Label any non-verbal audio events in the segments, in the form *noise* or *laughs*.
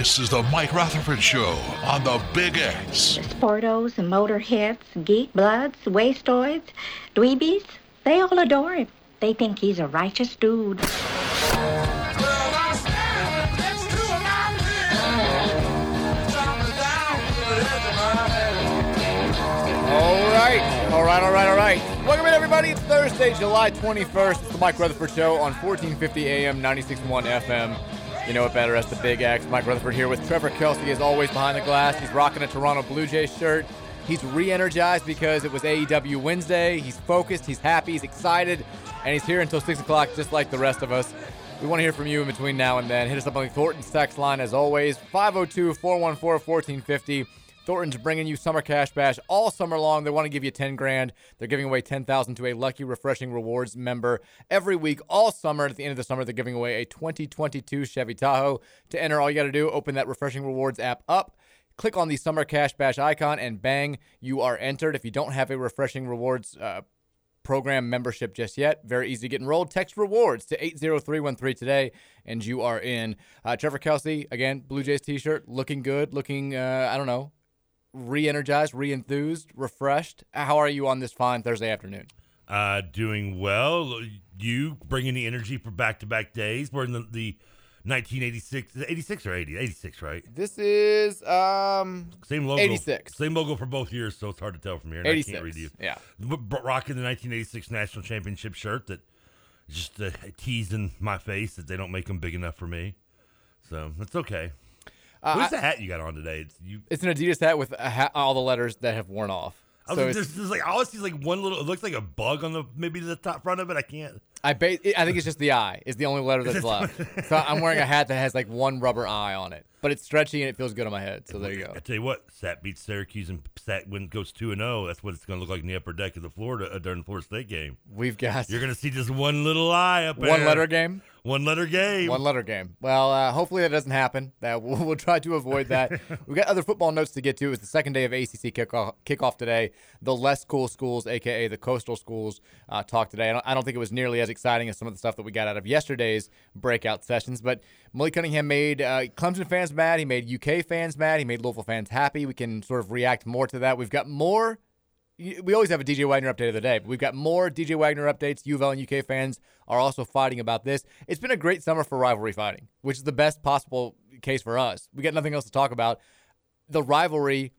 This is the Mike Rutherford Show on the Big X. Sportos and motorheads, geek bloods, wastoids, dweebies, they all adore him. They think he's a righteous dude. All right, all right, all right, all right. Welcome in, everybody. It's Thursday, July 21st. It's the Mike Rutherford Show on 1450 AM, 96.1 FM. You know it better as the Big X. Mike Rutherford here with Trevor Kelsey, as always, behind the glass. He's rocking a Toronto Blue Jays shirt. He's re energized because it was AEW Wednesday. He's focused, he's happy, he's excited, and he's here until 6 o'clock, just like the rest of us. We want to hear from you in between now and then. Hit us up on the Thornton's text line, as always 502 414 1450. Thornton's bringing you Summer Cash Bash all summer long. They want to give you 10 grand. They're giving away 10,000 to a lucky Refreshing Rewards member every week all summer. At the end of the summer, they're giving away a 2022 Chevy Tahoe. To enter, all you got to do, open that Refreshing Rewards app up. Click on the Summer Cash Bash icon and bang, you are entered. If you don't have a Refreshing Rewards uh, program membership just yet. Very easy to get enrolled. Text rewards to 80313 today, and you are in. Uh, Trevor Kelsey, again, Blue Jays t shirt, looking good, looking, uh, I don't know, re energized, re enthused, refreshed. How are you on this fine Thursday afternoon? Uh, doing well. You bringing the energy for back to back days. We're in the, the 1986, 86 or 80? 86, right? This is um same logo. 86. Same logo for both years, so it's hard to tell from here. and I 86. can't read you. Yeah. Rocking the 1986 national championship shirt that just uh, teasing my face that they don't make them big enough for me. So it's okay. Uh, What's I- the hat you got on today? It's you. It's an Adidas hat with a hat, all the letters that have worn off. I was So like, there's, there's like I always see like one little. It looks like a bug on the maybe the top front of it. I can't. I ba- I think it's just the eye is the only letter that's *laughs* left. so I'm wearing a hat that has like one rubber eye on it, but it's stretchy and it feels good on my head. So there you go. I tell you what, Sat beats Syracuse and Sat when it goes two and zero. That's what it's going to look like in the upper deck of the Florida uh, during the Florida State game. We've got You're going to see just one little eye up there. one letter game. One letter game. One letter game. Well, uh, hopefully that doesn't happen. That *laughs* we'll, we'll try to avoid that. *laughs* We've got other football notes to get to. It's the second day of ACC kickoff, kickoff today. The less cool schools, aka the coastal schools, uh, talk today. I don't, I don't think it was nearly as exciting as some of the stuff that we got out of yesterday's breakout sessions. But Malik Cunningham made uh, Clemson fans mad. He made UK fans mad. He made Louisville fans happy. We can sort of react more to that. We've got more we always have a DJ Wagner update of the day, but we've got more DJ Wagner updates. U of L and UK fans are also fighting about this. It's been a great summer for rivalry fighting, which is the best possible case for us. We got nothing else to talk about. The rivalry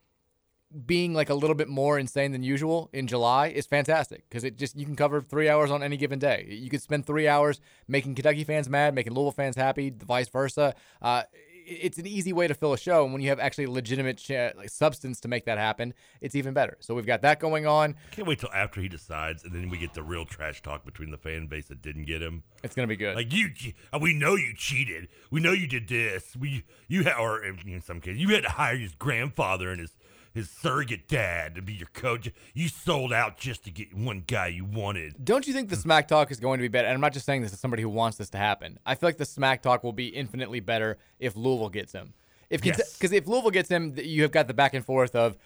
being like a little bit more insane than usual in July is fantastic because it just you can cover three hours on any given day. You could spend three hours making Kentucky fans mad, making Louisville fans happy, vice versa. Uh, it's an easy way to fill a show, and when you have actually legitimate ch- like substance to make that happen, it's even better. So we've got that going on. Can't wait till after he decides, and then we get the real trash talk between the fan base that didn't get him. It's gonna be good. Like you, uh, we know you cheated. We know you did this. We, you had, or in some cases, you had to hire his grandfather and his his surrogate dad to be your coach. You sold out just to get one guy you wanted. Don't you think the smack talk is going to be better? And I'm not just saying this as somebody who wants this to happen. I feel like the smack talk will be infinitely better if Louisville gets him. If because Yes. if Louisville gets him, you have got the back and forth of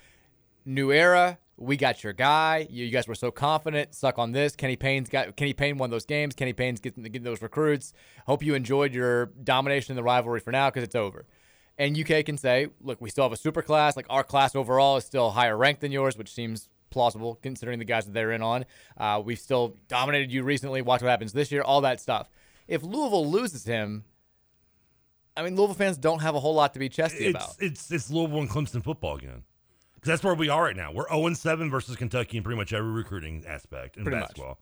new era. We got your guy. You, you guys were so confident. Suck on this. Kenny Payne's got Kenny Payne won those games. Kenny Payne's getting, getting those recruits. Hope you enjoyed your domination in the rivalry for now because it's over. And UK can say, look, we still have a super class. Like our class overall is still higher ranked than yours, which seems plausible considering the guys that they're in on. Uh, we've still dominated you recently. Watch what happens this year. All that stuff. If Louisville loses him, I mean, Louisville fans don't have a whole lot to be chesty It's about. it's it's Louisville and Clemson football again. Because that's where we are right now. We're 0 7 versus Kentucky in pretty much every recruiting aspect in Pretty much. basketball.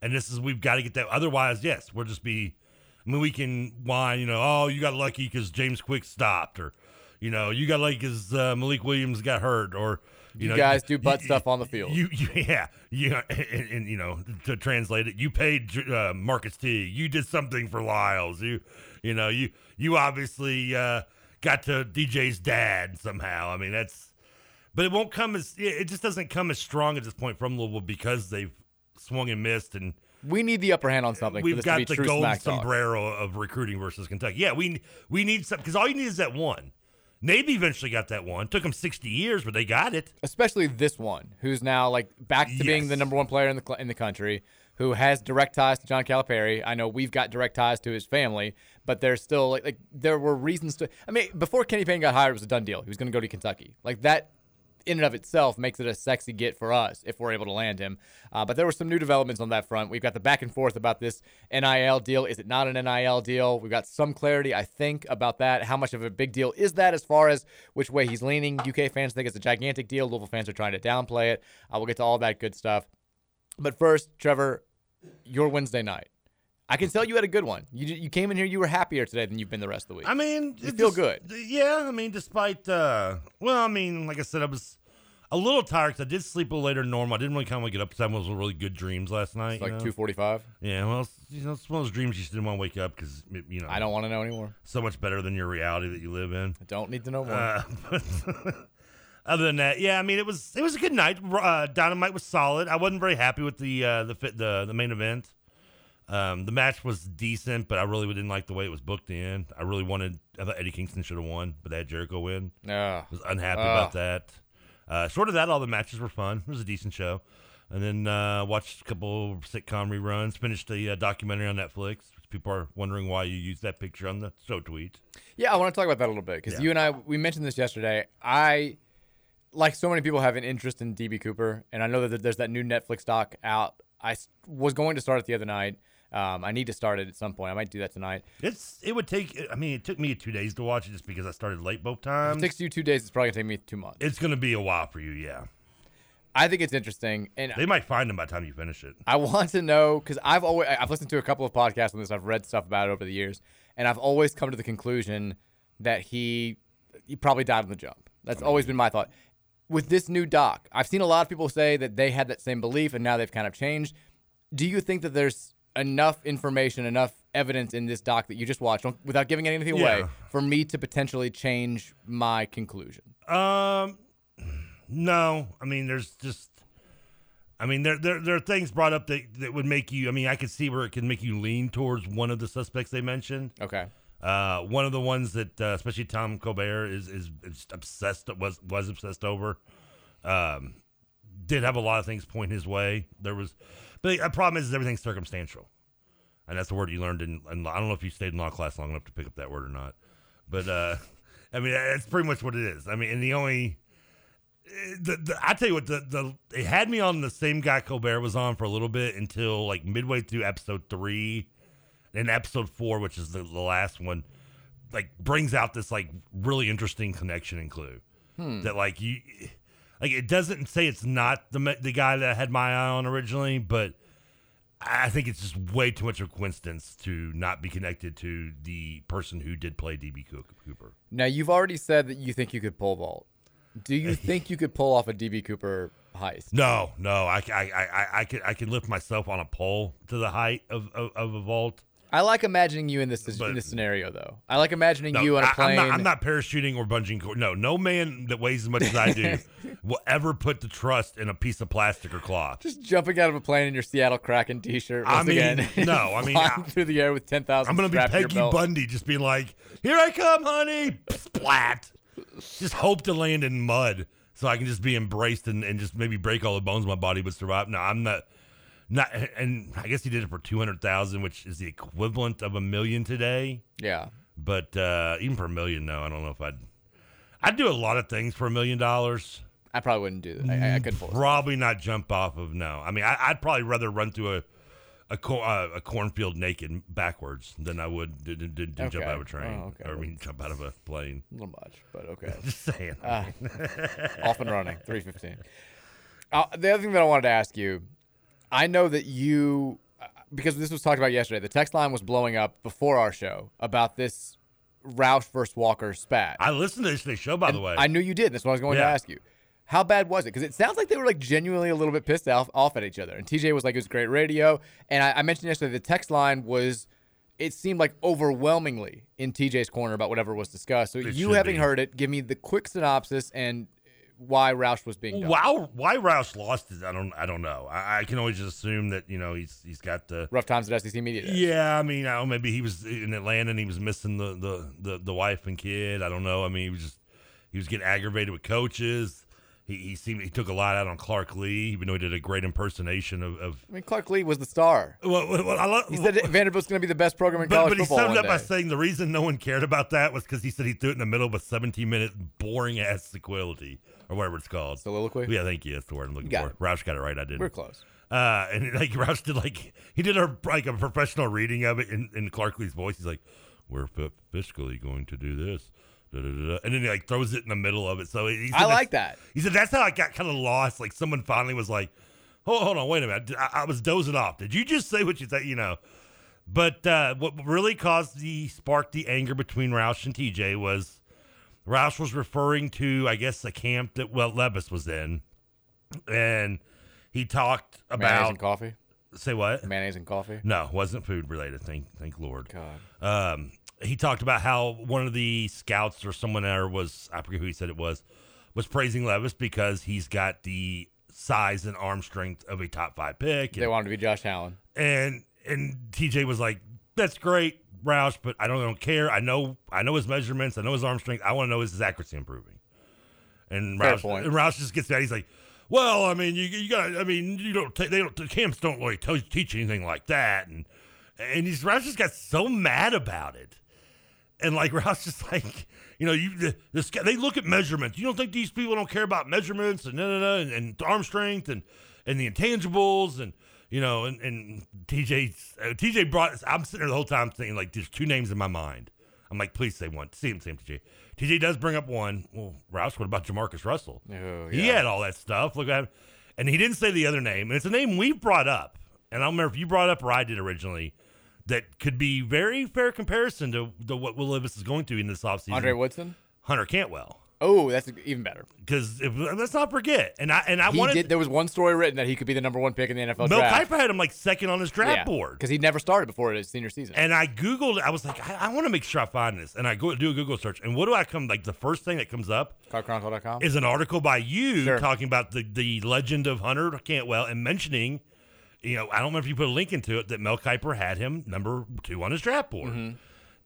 And this is, we've got to get that. Otherwise, yes, we'll just be, I mean, we can whine, you know, oh, you got lucky because James Quick stopped, or, you know, you got lucky because uh, Malik Williams got hurt, or, you, You know, guys do butt stuff on the field. You, you *laughs* yeah, you, and, and, you know, to translate it, you paid uh, Marcus T. You did something for Lyles. You, you know, you, you obviously uh, got to DJ's dad somehow. I mean, that's, but it won't come as, it just doesn't come as strong at this point from Louisville because they've swung and missed and. We need the upper hand on something. We've this got the gold sombrero of recruiting versus Kentucky. Yeah, we we need some because all you need is that one. Navy eventually got that one. Took them sixty years, but they got it. especially this one, who's now like back to being the number one player in the in the country, who has direct ties to John Calipari. I know we've got direct ties to his family, but there's still like, like there were reasons to. I mean, before Kenny Payne got hired, it was a done deal. He was going to go to Kentucky. Like that. In and of itself makes it a sexy get for us if we're able to land him. Uh, but there were some new developments on that front. We've got the back and forth about this NIL deal. Is it not an NIL deal? We've got some clarity, I think, about that. How much of a big deal is that as far as which way he's leaning? UK fans think it's a gigantic deal. Louisville fans are trying to downplay it. Uh, we'll get to all that good stuff. But first, Trevor, your Wednesday night. I can tell you had a good one. You you came in here, you were happier today than you've been the rest of the week. I mean, you it feel just- good. Yeah, I mean, despite uh, well, I mean, like I said, I was a little tired because I did sleep a little later than normal. I didn't really kind of get up because I was really good dreams last night. It's like two forty-five. Yeah, well, it's, you know, it's one of those dreams you just didn't want to wake up because you know I don't want to know anymore. so much better than your reality that you live in. I don't need to know more. Uh, but *laughs* other than that, yeah, I mean, it was it was a good night. Uh, Dynamite was solid. I wasn't very happy with the uh, the fit the the main event. Um, the match was decent, but I really didn't like the way it was booked in. I really wanted. I thought Eddie Kingston should have won, but they had Jericho win. Yeah, was unhappy Ugh. about that. Uh, short of that, all the matches were fun. It was a decent show. And then uh, watched a couple sitcom reruns. Finished the uh, documentary on Netflix. People are wondering why you used that picture on the show tweet. Yeah, I want to talk about that a little bit because Yeah. you and I we mentioned this yesterday. I like so many people have an interest in DB Cooper, and I know that there's that new Netflix doc out. I was going to start it the other night. Um, I need to start it at some point. I might do that tonight. It's it would take. I mean, it took me two days to watch it just because I started late both If times. it takes you two days, it's probably gonna take me two months. it's going to be a while for you, yeah. I think it's interesting, and They might find them by the time you finish it. I want to know because I've always I've listened to a couple of podcasts on this. I've read stuff about it over the years, and I've always come to the conclusion that he he probably died on the jump. That's always been my thought. With this new doc, I've seen a lot of people say that they had that same belief, and now they've kind of changed. Do you think that there's enough information, enough evidence in this doc that you just watched, without giving anything away, Yeah. for me to potentially change my conclusion? Um, no. I mean, there's just. I mean, there, there there are things brought up that, that would make you. I mean, I could see where it can make you lean towards one of the suspects they mentioned. Okay. Uh, one of the ones that, uh, especially Tom Colbert, is is, is obsessed was was obsessed over. Um, did have a lot of things point his way. There was, but the problem is, is everything's circumstantial, and that's the word you learned in. in I don't know if you stayed in law class long enough to pick up that word or not, but uh, I mean, that's pretty much what it is. I mean, and the only. eh, The, the, I tell you what, the, the it had me on the same guy Colbert was on for a little bit until like midway through episode three, and episode four, which is the, the last one, like brings out this like really interesting connection and clue Hmm. that like you like it doesn't say it's not the the guy that I had my eye on originally, but I think it's just way too much of a coincidence to not be connected to the person who did play DB Cooper. Now you've already said that you think you could pull vault. Do you *laughs* think you could pull off a DB Cooper heist? No, no, I, I, I, I, I could I could lift myself on a pole to the height of, of, of a vault. I like imagining you in this in this scenario though. I like imagining No, you on a plane. I'm not, I'm not parachuting or bungee cord. No, no man that weighs as much as I do *laughs* will ever put the trust in a piece of plastic or cloth. just jumping out of a plane in your Seattle Kraken T-shirt. I mean, again. *laughs* no, I *laughs* mean, I- through the air with ten thousand. I'm gonna be Peggy Bundy, just being like, "Here I come, honey!" Splat. Just hope to land in mud so I can just be embraced and, and just maybe break all the bones in my body but survive. No, I'm not. Not, and I guess he did it for two hundred thousand, which is the equivalent of a million today. Yeah. But uh, even for a million, no, I don't know if I'd. I'd do a lot of things for a million dollars. I probably wouldn't do that. I, I couldn't. Probably not jump off of no. I mean, I, I'd probably rather run through a a cor- uh, a cornfield naked backwards than I would did jump Okay. out of a train. Oh, okay. Or I mean, jump out of a plane. A little much, but okay. *laughs* Just saying. Uh, off and running, 315. Uh, the other thing that I wanted to ask you, I know that you, uh, because this was talked about yesterday, the text line was blowing up before our show about this Roush versus Walker spat. I listened to this show, by And the way. I knew you did. That's what I was going to ask you. How bad was it? Because it sounds like they were like genuinely a little bit pissed off, off at each other. And TJ was like, it was great radio. And I, I mentioned yesterday the text line was, it seemed like overwhelmingly in TJ's corner about whatever was discussed. So It you having be. heard it, give me the quick synopsis and why Roush was being done. Wow, why Roush lost it? I don't. I don't know. I, I can always just assume that you know he's he's got the rough times at SEC media. Days. Yeah, I mean, I don't know, maybe he was in Atlanta and he was missing the, the, the, the wife and kid. I don't know. I mean, he was just he was getting aggravated with coaches. He, he seemed he took a lot out on Clark Lea, even though he did a great impersonation of. of I mean, Clark Lea was the star. well, well, well, I love, He said Vanderbilt's going to be the best program in but, college but he football. summed it one up by saying the reason no one cared about that was because he said he threw it in the middle of a 17 minute boring ass sequility or whatever it's called. Soliloquy? Yeah, thank you. That's the word I'm looking got for. Roush got it right. I did. We're close. Uh, and like *laughs* Roush did like he did a like a professional reading of it in, in Clark Lea's voice. He's like, "We're fi- fiscally going to do this,". And then he like throws it in the middle of it. So he said I like that. He said that's how I got kind of lost. Like someone finally was like, "Hold, hold on, wait a minute. I, I was dozing off. Did you just say what you said? You know." But uh, what really caused the sparked the anger between Roush and TJ was Roush was referring to, I guess, the camp that well Levis was in, and he talked Mayonnaise about and coffee. Say what? Mayonnaise and coffee. No, wasn't food related. Thank, thank Lord. God. Um, he talked about how one of the scouts or someone there was I forget who he said it was was praising Levis because he's got the size and arm strength of a top five pick. They wanted to be Josh Allen. and and TJ was like, "That's great, Roush, but I don't, I don't care. I know I know his measurements. I know his arm strength. I want to know is his accuracy improving." And Fair Roush, point. and Roush just gets mad. He's like, "Well, I mean, you, you got. I mean, you don't. ta- They don't. The camps don't really tell, teach anything like that." And and he's Roush just got so mad about it. And like *laughs* Roush just like, you know, you the, the, they look at measurements. You don't think these people don't care about measurements and no, no, no, and, and arm strength and and the intangibles and you know and and TJ uh, TJ brought. I'm sitting there the whole time thinking like, there's two names in my mind. I'm like, please say one. See him, say him, TJ. TJ does bring up one. Well, Roush, what about JaMarcus Russell? Oh, He had all that stuff. Look at him. And he didn't say the other name. And it's a name we've brought up. And I don't remember if you brought it up or I did originally. That could be very fair comparison to, to what Will Levis is going through in this offseason. Andre Woodson. Hunter Cantwell. Oh, that's even better. Because let's not forget. And I and I he wanted did. There was one story written that he could be the number one pick in the NFL Mel draft. Kiper had him like second on his draft board. because he never started before his senior season. And I Googled, I was like, I, I want to make sure I find this. And I go do a Google search. And what do I come, like the first thing that comes up CardChronicle.com is an article by you Sure. talking about the, the legend of Hunter Cantwell and mentioning, you know, I don't know if you put a link into it, that Mel Kiper had him number two on his draft board. Mm-hmm.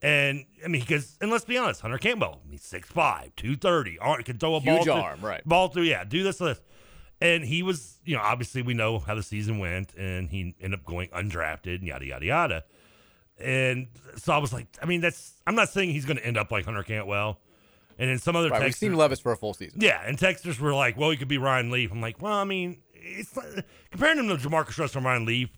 And I mean, because, and let's be honest, Hunter Cantwell, he's 6'5, 230, ar- can throw a ball. Huge through- arm, right. Ball through, yeah, do this, this. And he was, you know, obviously we know how the season went, and he ended up going undrafted, and yada, yada, yada. And so I was like, I mean, that's, I'm not saying he's going to end up like Hunter Cantwell. And then some other Right, we've texts. seen Levis for a full season. Yeah, and texters were like, "Well, he could be Ryan Leaf." I'm like, "Well, I mean, it's not, comparing him to JaMarcus Russell and Ryan Leaf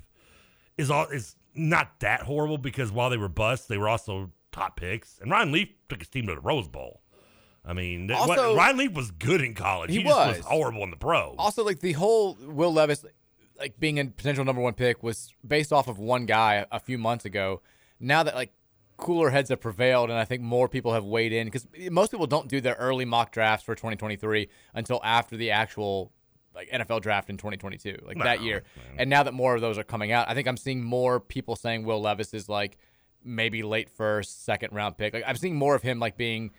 is all is not that horrible because while they were busts, they were also top picks, and Ryan Leaf took his team to the Rose Bowl. I mean, that- what- Ryan Leaf was good in college. He He, just was. was. horrible in the pros. Also, like the whole Will Levis, like being a potential number one pick, was based off of one guy a few months ago. Now that like cooler heads have prevailed, and I think more people have weighed in because most people don't do their early mock drafts for 2023 until after the actual like NFL draft in 2022, like that No, year. And now that more of those are coming out, I think I'm seeing more people saying Will Levis is like maybe late first, second round pick. Like I'm seeing more of him like being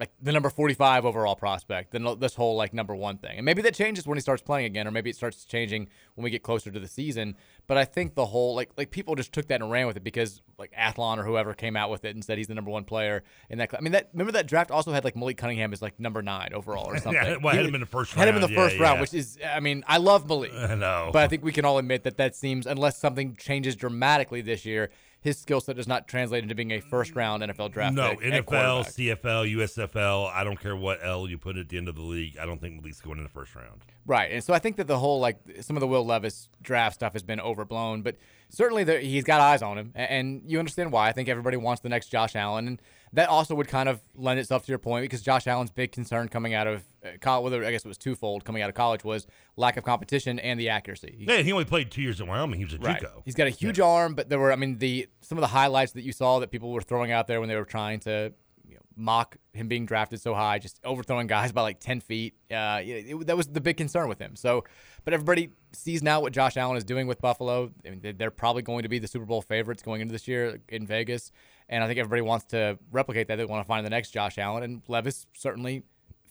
like the number 45 overall prospect than this whole like number one thing. And maybe that changes when he starts playing again, or maybe it starts changing when we get closer to the season. But I think the whole like like people just took that and ran with it because like Athlon or whoever came out with it and said he's the number one player in that. cl- I mean that remember that draft also had like Malik Cunningham as like number nine overall or *laughs* Yeah, something. well, had him in the first Had him in the round, first yeah, round, which is I mean I love Malik. I know. But I think we can all admit that that seems unless something changes dramatically this year, his skill set does not translate into being a first round NFL draft No, pick. NFL. CFL, USFL. I don't care what L you put at the end of the league. I don't think Malik's going in the first round. Right, and so I think that the whole like some of the Will Levis draft stuff has been overblown, but certainly there, he's got eyes on him, and you understand why. I think everybody wants the next Josh Allen, and that also would kind of lend itself to your point because Josh Allen's big concern coming out of uh, college, whether I guess it was twofold coming out of college, was lack of competition and the accuracy. He- Yeah, he only played two years in Wyoming. He was a Right. JUCO. He's got a huge arm, but there were, I mean, the some of the highlights that you saw that people were throwing out there when they were trying to you know, mock him being drafted so high, just overthrowing guys by like ten feet. Uh, it, it- that was the big concern with him. So, but everybody sees now what Josh Allen is doing with Buffalo. I mean, they're probably going to be the Super Bowl favorites going into this year in Vegas, and I think everybody wants to replicate that. They want to find the next Josh Allen, and Levis certainly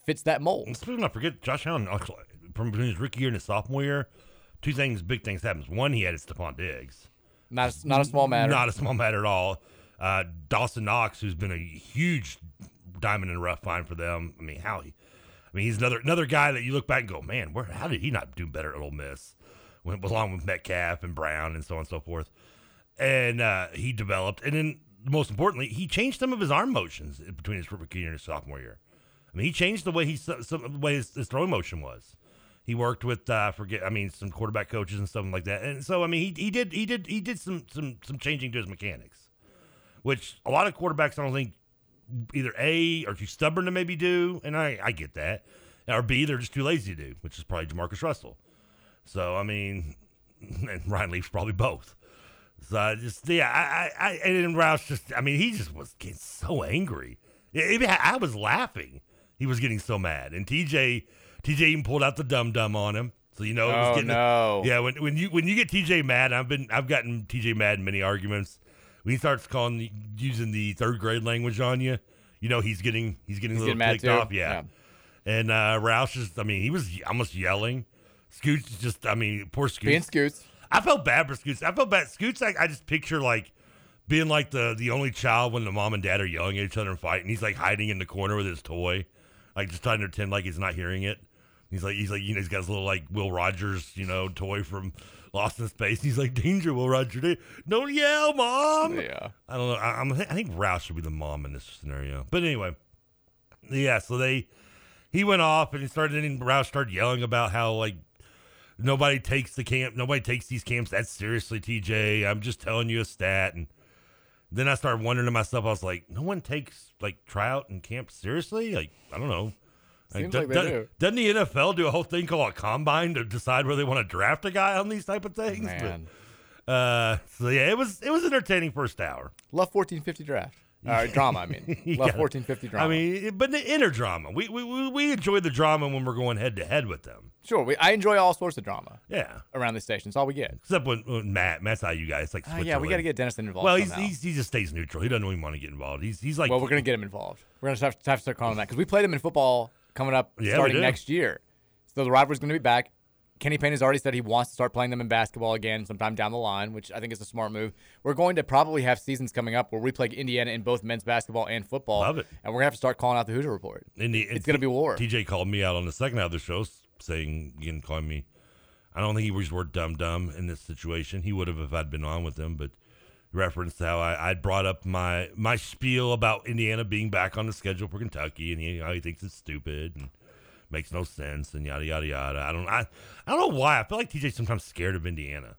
fits that mold. Let's not forget Josh Allen from between his rookie year and his sophomore year. Two things, big things happens. One, he had Stefon Diggs. Not a, not a small matter. Not a small matter at all. Uh, Dawson Knox, who's been a huge diamond in the rough find for them. I mean, how he, I mean, he's another another guy that you look back and go, man, where how did he not do better at Ole Miss? Went along with Metcalf and Brown and so on and so forth. And uh, he developed, and then most importantly, he changed some of his arm motions between his rookie year and his sophomore year. I mean, he changed the way he some the way his, his throwing motion was. He worked with uh, forget I mean some quarterback coaches and stuff like that. And so I mean he he did he did he did some some some changing to his mechanics, which a lot of quarterbacks I don't think either a are too stubborn to maybe do, and I I get that, or b they're just too lazy to do, which is probably JaMarcus Russell. So I mean, *laughs* and Ryan Leaf's probably both. So I just yeah, I, I, I and then Roush just I mean he just was getting so angry. Yeah, even I was laughing. He was getting so mad, and TJ TJ even pulled out the dum dum on him. So you know, it was Oh, getting, no. yeah. When when you when you get TJ mad, I've been I've gotten TJ mad in many arguments. When he starts calling using the third grade language on you, you know he's getting he's getting He's a little getting ticked off. Yeah. And uh, Roush is I mean he was almost yelling. Scoots just I mean poor Scoots. Being Scoots. I felt bad for Scoots. I felt bad. Scoots, I, I just picture like being like the the only child when the mom and dad are yelling at each other and fighting. He's like hiding in the corner with his toy, like just trying to pretend like he's not hearing it. He's like he's like you know he's got his little like Will Rogers you know toy from Lost in Space. He's like danger, Will Rogers. Don't yell, mom. Yeah. I don't know. I, I'm, I think Roush should be the mom in this scenario. But anyway, yeah. So they he went off and he started and Roush started yelling about how like nobody takes the camp, nobody takes these camps that seriously. TJ, I'm just telling you a stat. And then I started wondering to myself, I was like, no one takes like tryout and camp seriously. Like I don't know. Seems do- like they do- do. Doesn't the NFL do a whole thing called a combine to decide where they want to draft a guy on these type of things? But, Man. uh, so yeah, it was it was entertaining first hour. Love 1450 draft. Uh, drama, I mean. *laughs* Love gotta- 1450 drama. I mean, but the inner drama. We we we, enjoy the drama when we're going head to head with them. Sure, we, I enjoy all sorts of drama. Yeah. Around this station. It's all we get. Except when, when Matt, Matt's how you guys like. Ah, yeah, we gotta get Dennis involved Well, he's, he's, he just stays neutral. He doesn't even want to get involved. He's he's like. well, we're gonna get him involved. We're gonna have to, have to start calling him that because we played him in football coming up Yeah, starting next year. So the rivalry's gonna be back. Kenny Payne has already said he wants to start playing them in basketball again sometime down the line, which I think is a smart move. We're going to probably have seasons coming up where we play Indiana in both men's basketball and football. Love it. And we're gonna have to start calling out the Hoosier Report. And the, It's gonna be war. TJ called me out on the second half of the show, saying, "You can call me." I don't think he was word dumb dumb in this situation. He would have if I'd been on with him, but referenced how I I brought up my my spiel about Indiana being back on the schedule for Kentucky, and he how he thinks it's stupid and makes no sense and yada yada yada. I don't I I don't know why. I feel like TJ's sometimes scared of Indiana.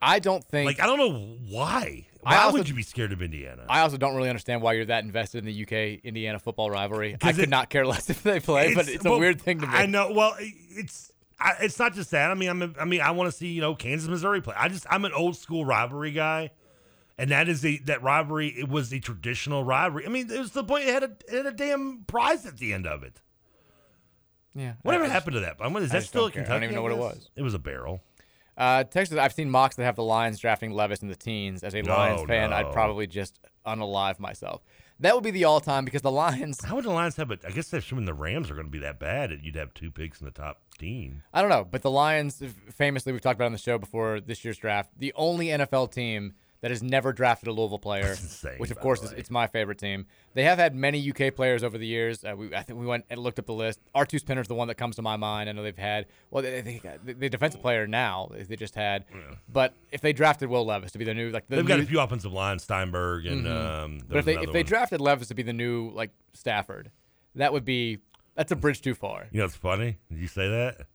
I don't think Like I don't know why. I Why also- would you be scared of Indiana? I also don't really understand why you're that invested in the UK Indiana football rivalry. I could it- not care less if they play, but it's a well, weird thing to me. I know. Well, it's I, it's not just that. I mean, I'm a, I mean, I want to see you know Kansas Missouri play. I just I'm an old school rivalry guy, and that is a that rivalry. It was a traditional rivalry. I mean, it was the point. It had a it had a damn prize at the end of it. Yeah. Whatever I just- happened to that? I mean, is that still don't a care. I don't even know what it was. It was a barrel. Uh, Texas, I've seen mocks that have the Lions drafting Levis in the teens. As a No, Lions fan, I'd probably just unalive myself. That would be the all-time because the Lions. How would the Lions have it? I guess assuming the Rams are going to be that bad, that you'd have two picks in the top team. I don't know, but the Lions, famously, we've talked about on the show before this year's draft, the only NFL team that has never drafted a Louisville player, insane, which of course is it's my favorite team. They have had many UK players over the years. Uh, we, I think we went and looked up the list. Artose Pinner's the one that comes to my mind. I know they've had well, they, they, they, the defensive player now they just had, but if they drafted Will Levis to be the new like the They've got a few offensive line, Steinberg, and Mhm. um, but if they if they drafted Levis to be the new like Stafford, that would be that's a bridge too far. You know, it's funny. Did you say that?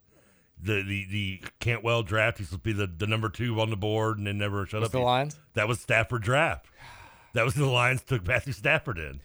The the the Cantwell draft. He's supposed to be the, the number two on the board, and then never shut Was up. the Lions? That was Stafford draft. That was the Lions took Matthew Stafford in.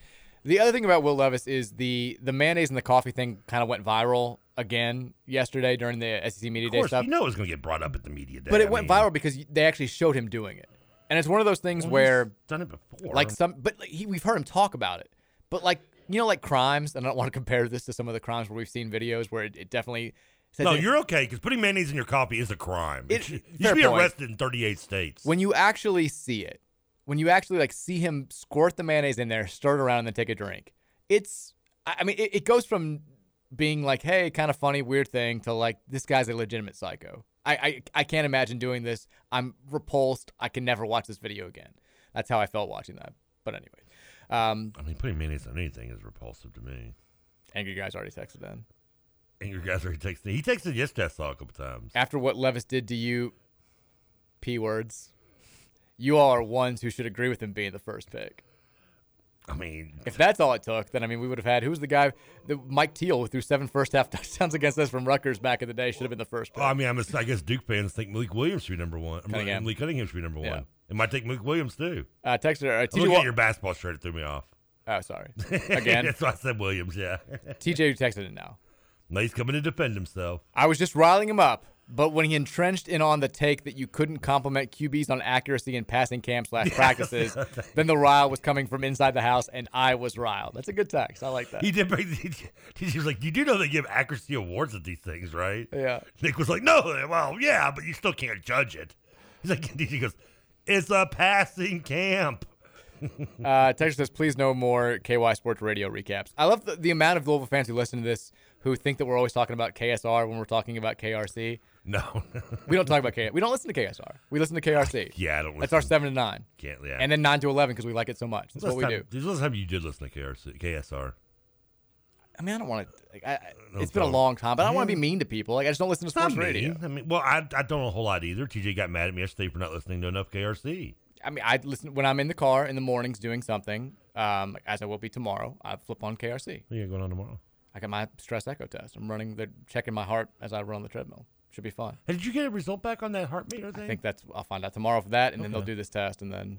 The other thing about Will Levis is the the mayonnaise and the coffee thing kind of went viral again yesterday during the SEC media Of day stuff. you know it was going to get brought up at the media day. but it I went mean, viral because they actually showed him doing it, and it's one of those things Well, where he's done it before. like some, but he, we've heard him talk about it. But like you know, like crimes, and I don't want to compare this to some of the crimes where we've seen videos where it, it definitely. Says No, that- you're okay because putting mayonnaise in your coffee is a crime. It- you should be point. arrested in 38 states. when you actually see it, when you actually like see him squirt the mayonnaise in there, stir it around, and then take a drink, it's. I I mean, it, it goes from being like, "Hey, kind of funny, weird thing," to like, "This guy's a legitimate psycho." I, I I can't imagine doing this. I'm repulsed. I can never watch this video again. That's how I felt watching that. But anyway, um, I mean, putting mayonnaise on anything is repulsive to me. angry guys already texted in. Angry guys already texted. He texted yesterday. I saw a couple times. After what Levis did to you, p words. You all are ones who should agree with him being the first pick. I mean, If that's all it took, then I mean, we would have had who's the guy, the Mike Teel, who threw seven first half *laughs* touchdowns against us from Rutgers back in the day, should have been the first pick. Well, I mean, I'm a, I guess Duke fans think Malik Williams should be number one. I mean, Cunningham. Malik Cunningham should be number Yeah. one. It might take Malik Williams too. Uh, uh, I'm TJ looking Wa- at your basketball shirt. It threw me off. Oh, sorry. *laughs* Again, That's why I said Williams. Yeah. TJ texted it now. Now he's coming to defend himself. I was just riling him up, but when he entrenched in on the take that you couldn't compliment QBs on accuracy in passing camp slash *laughs* practices, then the rile was coming from inside the house, and I was riled. That's a good text. I like that. He did. Bring, *laughs* he, he was like, "You do know they give accuracy awards at these things, right?" Yeah. Nick was like, "No, well, yeah, but you still can't judge it." He's like, *laughs* he goes, "It's a passing camp." Uh, Texas says, please no more KY Sports Radio recaps. I love the, the amount of Louisville fans who listen to this who think that we're always talking about KSR when we're talking about KRC. No, We don't talk about K. We don't listen to KSR. We listen to KRC. *laughs* yeah, I don't. That's our seven to nine. Can't. Yeah. And then nine to eleven because we like it so much. That's Last what we time, do. This was the time you did listen to KRC, KSR. I mean, I don't want to. Like, I, I- No, it's been a long time, but I don't want to be mean to people. Like I just don't listen to sports radio. I mean, well, I, I don't know a whole lot either. TJ got mad at me yesterday for not listening to enough KRC. I mean, I listen when I'm in the car in the mornings doing something. Um, as I will be tomorrow. I flip on KRC. What are you going on tomorrow? I got my stress echo test. I'm running the checking my heart as I run on the treadmill. Should be fun. Hey, did you get a result back on that heart meter thing? I think that's I'll find out tomorrow for that, and then they'll do this test, and then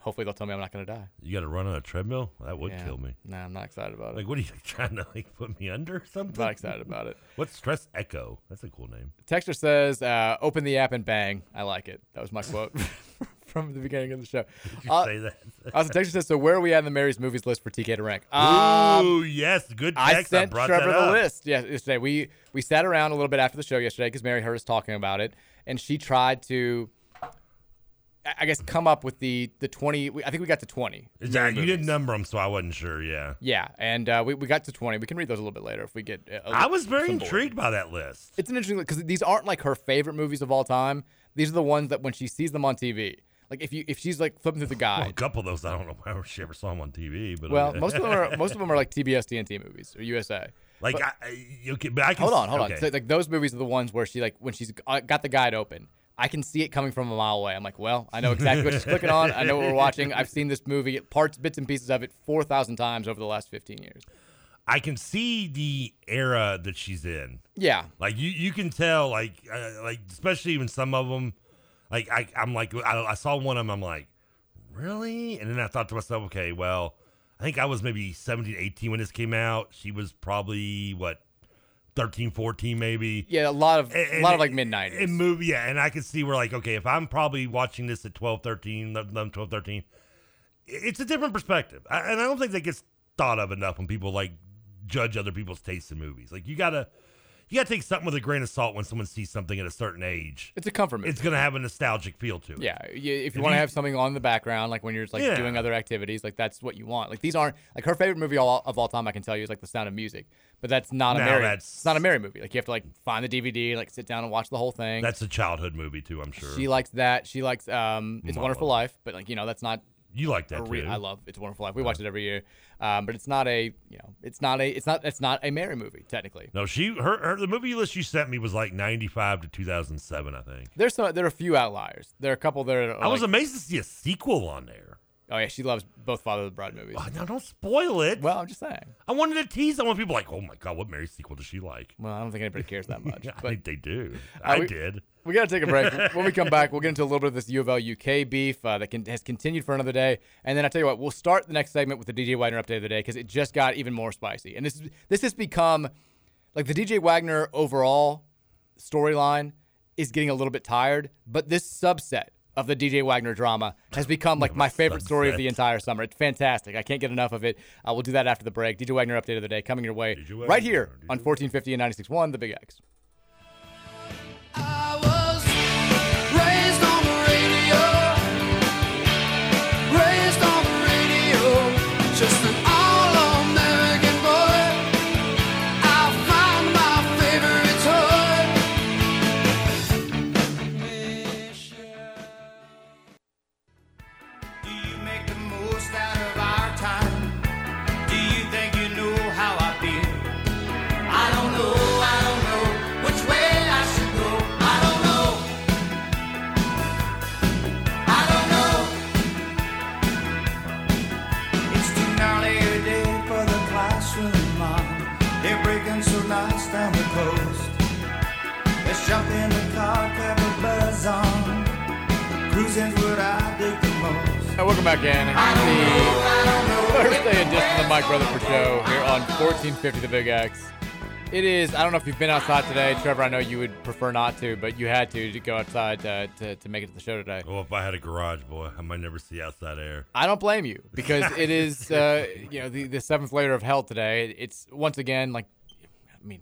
hopefully they'll tell me I'm not going to die. you got to run on a treadmill. That would Yeah. kill me. Nah, I'm not excited about it. Like, what are you *laughs* trying to like put me under or something? I'm not excited about it. *laughs* What's stress echo? That's a cool name. Texter says, uh, "Open the app and bang." I like it. That was my quote *laughs* from the beginning of the show. Did *laughs* you Uh, say that? Also, Texter says, "So where are we at in the Mary's movies list for TK to rank?" Um, Ooh, yes, good text. I sent brought Trevor the list yesterday. We we sat around a little bit after the show yesterday because Mary heard us talking about it, and she tried to, I I guess, come up with the the twenty. I think we got to twenty. Exactly. You didn't number them, so I wasn't sure. Yeah, Yeah, and uh, we, we got to 20. We can read those a little bit later if we get. uh, I was very intrigued by that list. It's an interesting because these aren't like her favorite movies of all time. These are the ones that when she sees them on TV, like if you if she's like flipping through the Well, a couple of those, I don't know why she ever saw them on TV, but Well, most of them are *laughs* most of them are like TBS TNT movies or USA. like but- I, I- okay, but I can Hold on, hold okay. on. So, like those movies are the ones where she like when she's got the guide open. I can see it coming from a mile away. I'm like, well, I know exactly what she's clicking on. I know what we're watching. I've seen this movie, parts, bits, and pieces of it, four thousand times over the last fifteen years. I can see the era that she's in. Yeah, Like you, you can tell, like, uh, like especially even some of them. Like I, I'm like, I, I saw one of them. I'm like, really? And then I thought to myself, okay, well, I think I was maybe 17, 18 when this came out. She was probably what, 13, 14 maybe. yeah, a lot of And- a lot of like mid nineties. And movie, yeah. And I can see where, like, okay, if I'm probably watching this at 12, 13, 11, 12, 13, it's a different perspective. I, and I don't think that gets thought of enough when people, like, judge other people's tastes in movies. Like, you gotta, you got to take something with a grain of salt when someone sees something at a certain age. It's a comfort movie. It's going to have a nostalgic feel to it. Yeah, if you want to have something on the background, like when you're like Yeah. doing other activities, like that's what you want. Like these aren't like her favorite movie all, of all time. I can tell you is like The Sound of Music, but that's not a Mary. that's- It's not a Mary movie. Like you have to like find the DVD, like sit down and watch the whole thing. That's a childhood movie too. I'm sure. She likes that. She likes um, It's a Mama. Wonderful Life, but like you know that's not. You like that too. I love It's a Wonderful Life. We watch it every year, um, but it's not a you know it's not a it's not it's not a Mary movie technically. No, she her, her the movie list you sent me was like 95 to 2007, I think. There's some there are a few outliers. There are a couple that are. I was like- amazed to see a sequel on there. Oh yeah, she loves both Father of the Bride movies. Oh, now don't spoil it. Well, I'm just saying. I wanted to tease. I want people like, oh my god, what Mary sequel does she like? Well, I don't think anybody cares that *laughs* much. I but think they do. I we- did. We got to take a break. *laughs* when we come back, we'll get into a little bit of this U of L UK beef uh, that can, has continued for another day. And then I tell you what, we'll start the next segment with the DJ Wagner update of the day because it just got even more spicy. And this is this has become like the DJ Wagner overall storyline is getting a little bit tired, but this subset of the DJ Wagner drama has become like my *laughs* favorite story of the entire summer. It's fantastic. I can't get enough of it. Uh, we'll do that after the break. DJ Wagner update of the day coming your way right here on 1450 and 96.1 The Big X. welcome back in. The Thursday edition of the Mike Rutherford Show here on 1450 The Big X. It is, I don't know if you've been outside today. Trevor, I know you would prefer not to, but you had to to go outside uh, to, to make it to the show today. Well, if I had a garage, boy, I might never see outside air. I don't blame you because it *laughs* is, uh, you know, the, the seventh layer of hell today. It's once again like, I mean,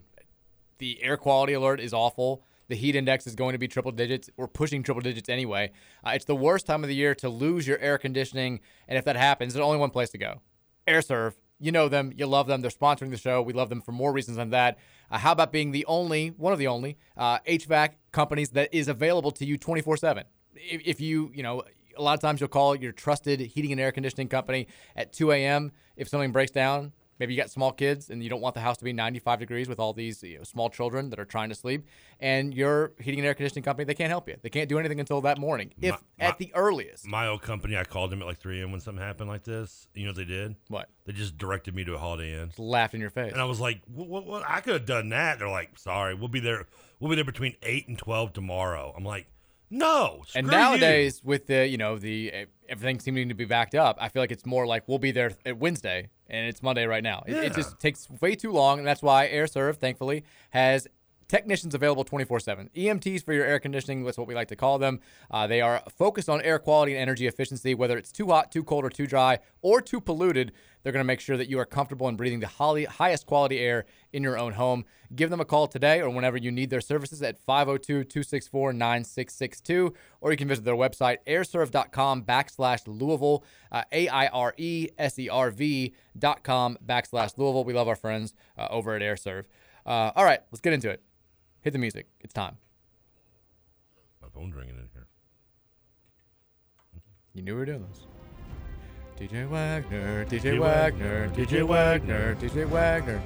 the air quality alert is awful. The heat index is going to be triple digits. We're pushing triple digits anyway. Uh, it's the worst time of the year to lose your air conditioning. And if that happens, there's only one place to go Aire Serv. You know them, you love them. They're sponsoring the show. We love them for more reasons than that. Uh, how about being the only, one of the only uh, HVAC companies that is available to you 24 7? If, if you, you know, a lot of times you'll call your trusted heating and air conditioning company at 2 a.m. if something breaks down. Maybe you got small kids and you don't want the house to be 95 degrees with all these you know, small children that are trying to sleep. And your heating and air conditioning company, they can't help you. They can't do anything until that morning, if My- at the earliest. My old company, I called them at like 3 a.m. when something happened like this. You know what they did? What? They just directed me to a Holiday Inn. Laughed in your face. And I was like, what, what, what? I could have done that. They're like, sorry, we'll be there. We'll be there between 8 and 12 tomorrow. I'm like, no. And screw you." nowadays, with the you know the everything seeming to be backed up, I feel like it's more like we'll be there at Wednesday, and it's Monday right now. It, it just takes way too long, and that's why Aire Serv, thankfully, has technicians available 24/7. EMTs for your air conditioning, that's what we like to call them. Uh, they are focused on air quality and energy efficiency, whether it's too hot, too cold, or too dry, or too polluted. They're going to make sure that you are comfortable in breathing the highest quality air in your own home. Give them a call today or whenever you need their services at 502 264 9662, or you can visit their website, aireserv.com backslash Louisville, uh, A I R E S E R V dot com backslash Louisville. We love our friends uh, over at Aire Serv. Uh, all right, let's get into it. Hit the music. It's time. My phone's ringing in here. You knew we were doing this. DJ Wagner, DJ Wagner, DJ Wagner, DJ Wagner.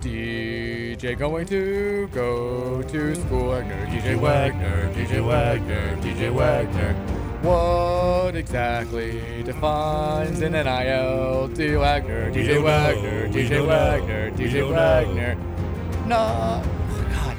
DJ going to go to school? Wagner, DJ Wagner, DJ Wagner, DJ Wagner. What exactly defines an NIL? DJ Wagner, DJ Wagner, DJ Wagner, DJ Wagner. No, God,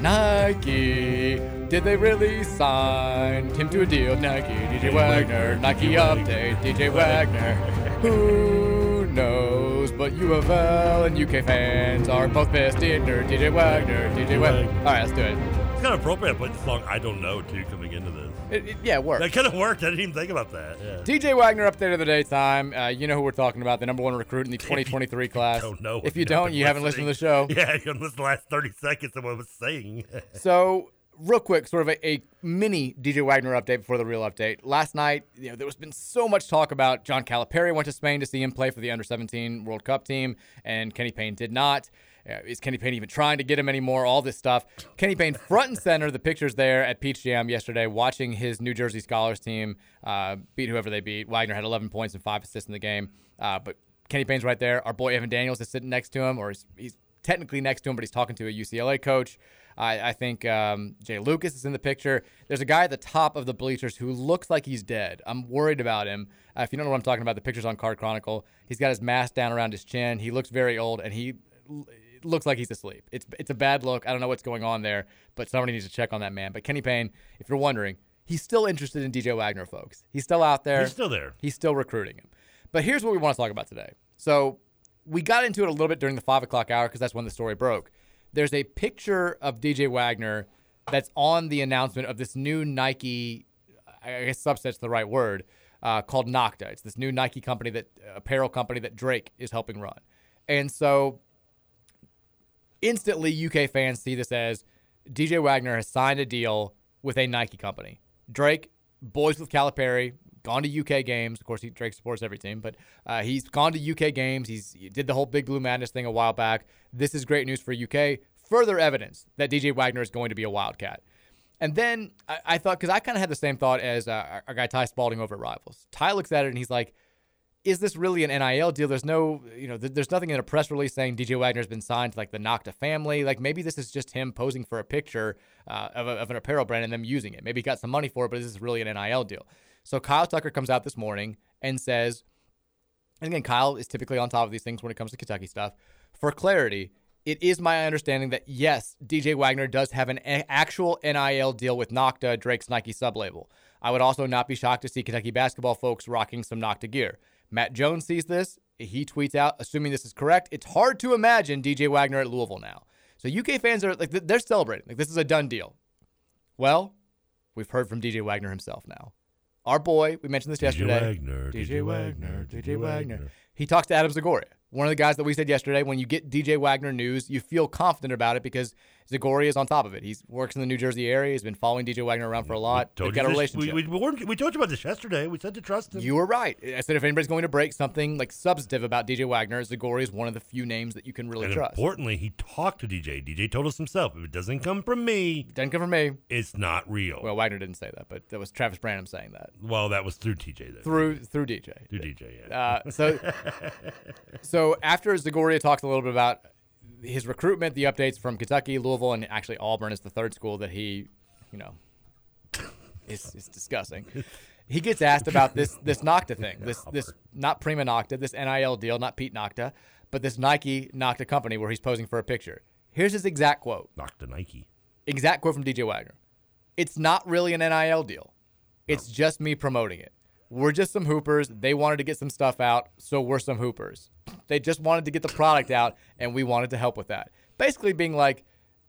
Nike. Did they really sign him to a deal? Nike, DJ Wagner, Nike update, DJ Wagner. Who knows? But U of L and UK fans are both pissed in her. DJ Wagner, DJ Wagner. All right, let's do it. It's kind of appropriate to play the song I Don't Know, too, coming into. It, it, yeah, it worked. That kind of worked. I didn't even think about that. Yeah. DJ Wagner update of the daytime. Uh, you know who we're talking about, the number one recruit in the 2023 class. Don't know. If you don't, you haven't listened to the show. *laughs* Yeah, you haven't listened to the last 30 seconds of what I was saying. *laughs* so, real quick, sort of a, a, mini DJ Wagner update before the real update. Last night, you know, there was been so much talk about John Calipari went to Spain to see him play for the under 17 World Cup team, and Kenny Payne did not. Uh, is Kenny Payne even trying to get him anymore? All this stuff. Kenny Payne front and center. The pictures there at Peach Jam yesterday, watching his New Jersey Scholars team uh, beat whoever they beat. Wagner had 11 points and five assists in the game, uh, but Kenny Payne's right there. Our boy Evan Daniels is sitting next to him, or he's, he's technically next to him, but he's talking to a UCLA coach. I, I think um, Jai Lucas is in the picture. There's a guy at the top of the bleachers who looks like he's dead. I'm worried about him. Uh, if you don't know what I'm talking about, the picture's on Card Chronicle. He's got his mask down around his chin. He looks very old, and he looks like he's asleep. It's it's a bad look. I don't know what's going on there, but somebody needs to check on that man. But Kenny Payne, if you're wondering, he's still interested in DJ Wagner, folks. He's still out there. He's still there. He's still recruiting him. But here's what we want to talk about today. So we got into it a little bit during the five o'clock hour because that's when the story broke. There's a picture of DJ Wagner that's on the announcement of this new Nike. I guess subset's the right word. Uh, called Nocta. It's this new Nike company that apparel company that Drake is helping run. And so instantly UK fans see this as DJ Wagner has signed a deal with a Nike company. Drake, boys with Calipari, gone to UK games. Of course, he Drake supports every team, but uh, he's gone to UK games. He's he did the whole Big Blue Madness thing a while back. This is great news for UK. Further evidence that DJ Wagner is going to be a Wildcat. And then I, I thought, because I kind of had the same thought as uh, our, our guy Ty Spalding over at Rivals. Ty looks at it and he's like, is this really an NIL deal? There's no, you know, th- there's nothing in a press release saying DJ Wagner's been signed to like the Nocta family. Like maybe this is just him posing for a picture uh, of, a, of, an apparel brand and them using it. Maybe he got some money for it, but this is really an NIL deal. So Kyle Tucker comes out this morning and says, and again, Kyle is typically on top of these things when it comes to Kentucky stuff. For clarity, it is my understanding that yes, DJ Wagner does have an a- actual NIL deal with Nocta, Drake's Nike sublabel. I would also not be shocked to see Kentucky basketball folks rocking some Nocta gear. Matt Jones sees this. He tweets out, assuming this is correct, it's hard to imagine DJ Wagner at Louisville now. So UK fans are like, they're celebrating. Like, this is a done deal. Well, we've heard from DJ Wagner himself now. Our boy, we mentioned this yesterday. DJ yesterday. Wagner, DJ, DJ Wagner, Wagner, DJ DJ Wagner. Wagner. He talks to Adam Zagoria, one of the guys that we said yesterday. When you get DJ Wagner news, you feel confident about it because Zagoria is on top of it. He works in the New Jersey area. He's been following DJ Wagner around for a lot. They've got a relationship. We, we, warned- we told you about this yesterday. We said to trust him. You were right. I said if anybody's going to break something like substantive about DJ Wagner, Zagoria is one of the few names that you can really and trust. importantly, he talked to DJ. DJ told us himself, if it doesn't come from me, it doesn't come from me, it's not real. Well, Wagner didn't say that, but that was Travis Branham saying that. Well, that was through TJ. Then. Through through DJ. Through DJ, yeah. Uh, so *laughs* so after Zagoria talks a little bit about his recruitment, the updates from Kentucky, Louisville, and actually Auburn is the third school that he, you know, is, is discussing. He gets asked about this this Nocta thing, this this not Prima Nocta, this NIL deal, not Pete Nocta, but this Nike Nocta company where he's posing for a picture. Here's his exact quote. Nocta Nike. Exact quote from DJ Wagner. It's not really an NIL deal. It's just me promoting it. We're just some hoopers. They wanted to get some stuff out, so we're some hoopers. They just wanted to get the product out, and we wanted to help with that. Basically, being like,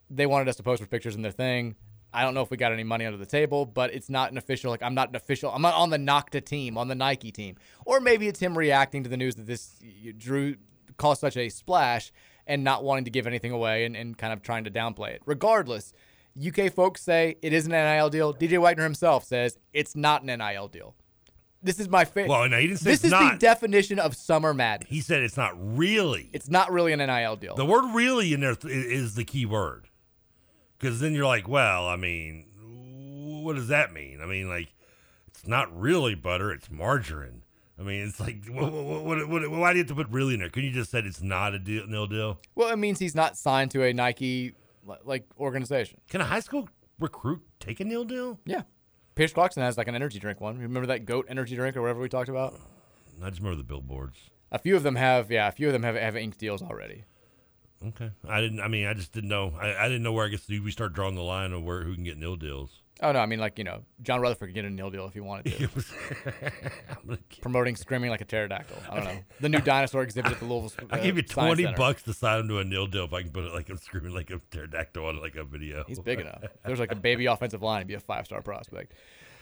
they wanted us to post for pictures in their thing. I don't know if we got any money under the table, but it's not an official. Like, I'm not an official. I'm not on the Nocta team, on the Nike team. Or maybe it's him reacting to the news that this drew caused such a splash and not wanting to give anything away and, and kind of trying to downplay it. Regardless, UK folks say it is an NIL deal. DJ Wagner himself says it's not an NIL deal. This is my favorite. Well, no, he didn't say this is not. the definition of summer madness. He said it's not really. It's not really an NIL deal. The word "really" in there th- is the key word, because then you're like, well, I mean, what does that mean? I mean, like, it's not really butter; it's margarine. I mean, it's like, what, what, what, why do you have to put "really" in there? Couldn't you just said it's not a deal, nil deal? Well, it means he's not signed to a Nike like organization. Can a high school recruit take a nil deal? Yeah. Pierce Clarkson has like an energy drink one. Remember that goat energy drink or whatever we talked about? I just remember the billboards. A few of them have, yeah, a few of them have have ink deals already. Okay, I didn't. I mean, I just didn't know. I, I didn't know where I guess we start drawing the line of where who can get nil deals. Oh no, I mean like you know John Rutherford could get a nil deal if he wanted to. *laughs* Promoting screaming like a pterodactyl. I don't know *laughs* the new dinosaur exhibit at the Louisville. Uh, I'll give you twenty bucks to sign him to a nil deal if I can put it like I'm screaming like a pterodactyl on like a video. He's big *laughs* enough. If There's like a baby offensive line. He'd be a five star prospect.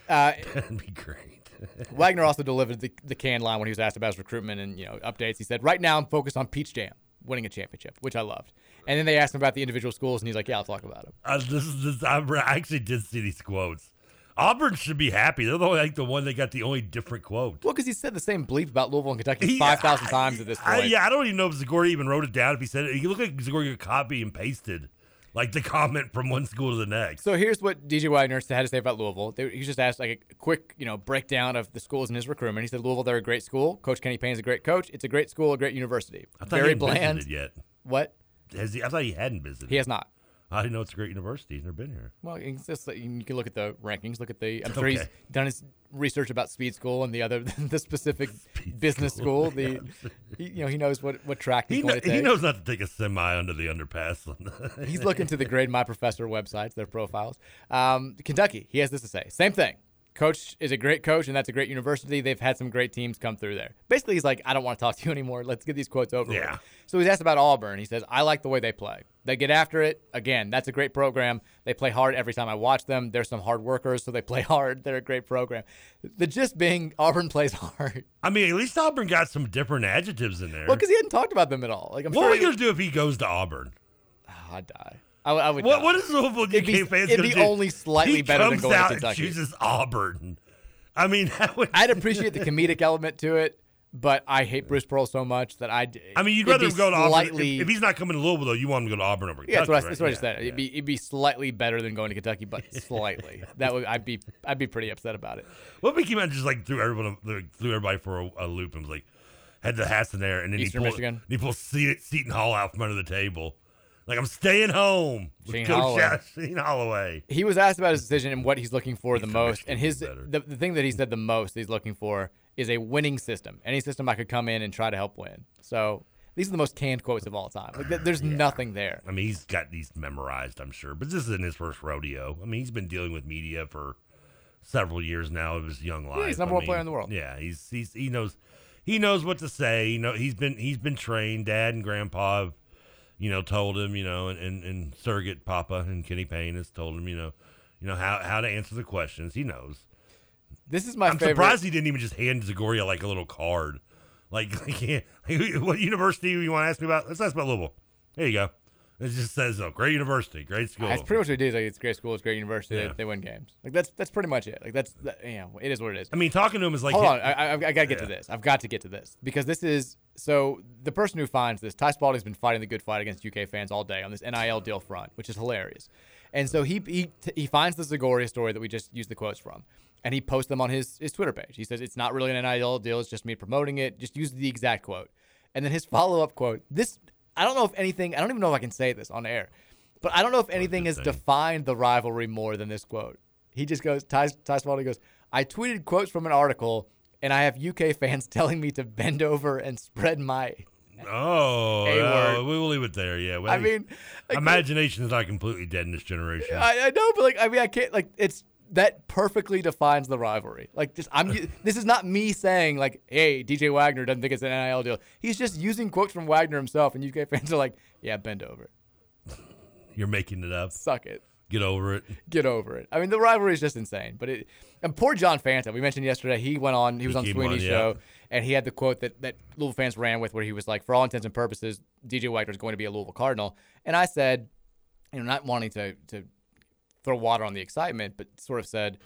Uh, That'd be great. Wagner also delivered the, the can line when he was asked about his recruitment and you know updates. He said, "Right now, I'm focused on Peach Jam, winning a championship, which I loved." And then they asked him about the individual schools, and he's like, "Yeah, I'll talk about them." Uh, this is this, I actually did see these quotes. Auburn should be happy. They're the only, like the one that got the only different quote. Well, because he said the same bleep about Louisville and Kentucky five thousand times at this point. I, yeah, I don't even know if Zagoria even wrote it down. If he said it, he looked like Zagoria got copy and pasted like the comment from one school to the next. So here's what DJ Wagner had to say about Louisville. They, he just asked like a quick, you know, breakdown of the schools in his recruitment. He said Louisville, they're a great school. Coach Kenny Payne's a great coach. It's a great school, a great university. I thought Very he hadn't bland. visited yet. What? Has he? I thought he hadn't visited. He has not. *laughs* I didn't know it's a great university. He's never been here. Well, it's just, you can look at the rankings. Look at the. I'm sure he's done his research about speed school and the other, *laughs* the specific *laughs* business school. The, he, you know, he knows what what track he's He, going kno- to take. he knows not to take a semi under the underpass. He's looking to the Grade My Professor websites, their profiles. Um, Kentucky, he has this to say. Same thing. Coach is a great coach, and that's a great university. They've had some great teams come through there. Basically, he's like, I don't want to talk to you anymore. Let's get these quotes over. Yeah. With. So he's asked about Auburn. He says, I like the way they play. They get after it. Again, that's a great program. They play hard every time I watch them. There's some hard workers, so they *laughs* play hard. They're a great program. The gist being, Auburn plays *laughs* hard. I mean, at least Auburn got some different adjectives in there. Well, because he hadn't talked about them at all. Like, I'm what sure are we gonna do if he goes to Auburn? Oh, I'd die. I, would- I would. What die. what is Louisville It'd be- fans it'd be do? only slightly he better than going to out Kentucky. And chooses Auburn. I mean, *laughs* would, I'd appreciate the comedic element to it, but I hate Bruce Pearl so much that I'd. I mean, you'd rather go to Auburn. If, if he's not coming to Louisville, though, you want him to go to Auburn over Yeah, that's what I, Kentucky, that's what I right? just said. It'd be it'd be slightly better than going to Kentucky, but *laughs* slightly. that would I'd be I'd be pretty upset about it. What if he came out and just like threw everyone threw everybody for a, a loop and was like had the hats in there and then Eastern he pulled Michigan? he pulled Se- Seton Hall out from under the table. Like I'm staying home with Shaheen Coach Holloway. Sha- Shaheen Holloway. He was asked about his decision and what he's looking for the most, and his the, the thing that he said the most he's looking for is a winning system. Any system I could come in and try to help win. So these are the most canned quotes of all time. Like, th- there's nothing there. I mean, he's got these memorized, I'm sure, but this isn't his first rodeo. I mean, he's been dealing with media for several years now of his young life. Yeah, he's number I one player in the world. Yeah, he's he's he knows he knows what to say. You know, he's been he's been trained. Dad and Grandpa have, you know, told him, you know, and, and, and surrogate Papa and Kenny Payne has told him, you know, you know how how to answer the questions. He knows. This is my I'm favorite. surprised he didn't even just hand Zagoria like a little card. Like, *laughs* like what university you want to ask me about? Let's ask about Louisville. There you go. It just says, oh, great university, great school. That's pretty much what it is. Like it's great school, it's great university. Yeah. They, they win games. Like that's that's pretty much it. Like that's that, you know it is what it is. I mean, talking to him is like, hold on. I, I, I got to get to this. I've got to get to this because this is so the person who finds this. Ty Spalding's been fighting the good fight against UK fans all day on this NIL deal front, which is hilarious. And so he he he finds the Zagoria story that we just used the quotes from, and he posts them on his his Twitter page. He says it's not really an NIL deal; it's just me promoting it. Just use the exact quote, and then his follow up quote. This I don't know if anything. I don't even know if I can say this on air, but I don't know if anything has defined the rivalry more than this quote. He just goes, Ty, Ty Spalding goes, I tweeted quotes from an article, and I have UK fans *laughs* telling me to bend over and spread my. Oh, we will leave it there. Yeah. Well, I mean, like, imagination is not completely dead in this generation. I, I know, but like, I mean, I can't, like, it's that perfectly defines the rivalry. Like, just, I'm, *laughs* this is not me saying, like, hey, DJ Wagner doesn't think it's an NIL deal. He's just using quotes from Wagner himself, and UK fans are like, yeah, bend over. You're making it up. Suck it. Get over it. get over it. I mean, the rivalry is just insane. But it and poor John Fanta. We mentioned yesterday. He went on. He was He on Sweeney's yeah. show, and he had the quote that that Louisville fans ran with, where he was like, "For all intents and purposes, DJ Wagner is going to be a Louisville Cardinal." And I said, you know, not wanting to to throw water on the excitement, but sort of said.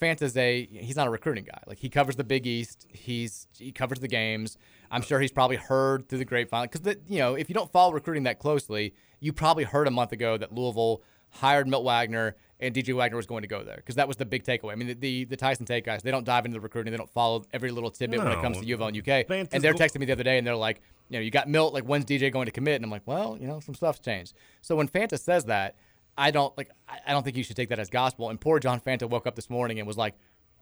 Fanta's a he's not a recruiting guy. Like he covers the Big East. He's he covers the games. I'm sure he's probably heard through the grapevine because you know if you don't follow recruiting that closely, you probably heard a month ago that Louisville hired Milt Wagner and DJ Wagner was going to go there because that was the big takeaway. I mean, the, the the Tyson Tate guys they don't dive into the recruiting. They don't follow every little tidbit when it comes to U of L and UK. Fanta's and they're texting me the other day and they're like, you know, you got Milt. Like when's DJ going to commit? And I'm like, well, you know, some stuff's changed. So when Fanta says that. I don't like. I don't think you should take that as gospel. And poor John Fanta woke up this morning and was like,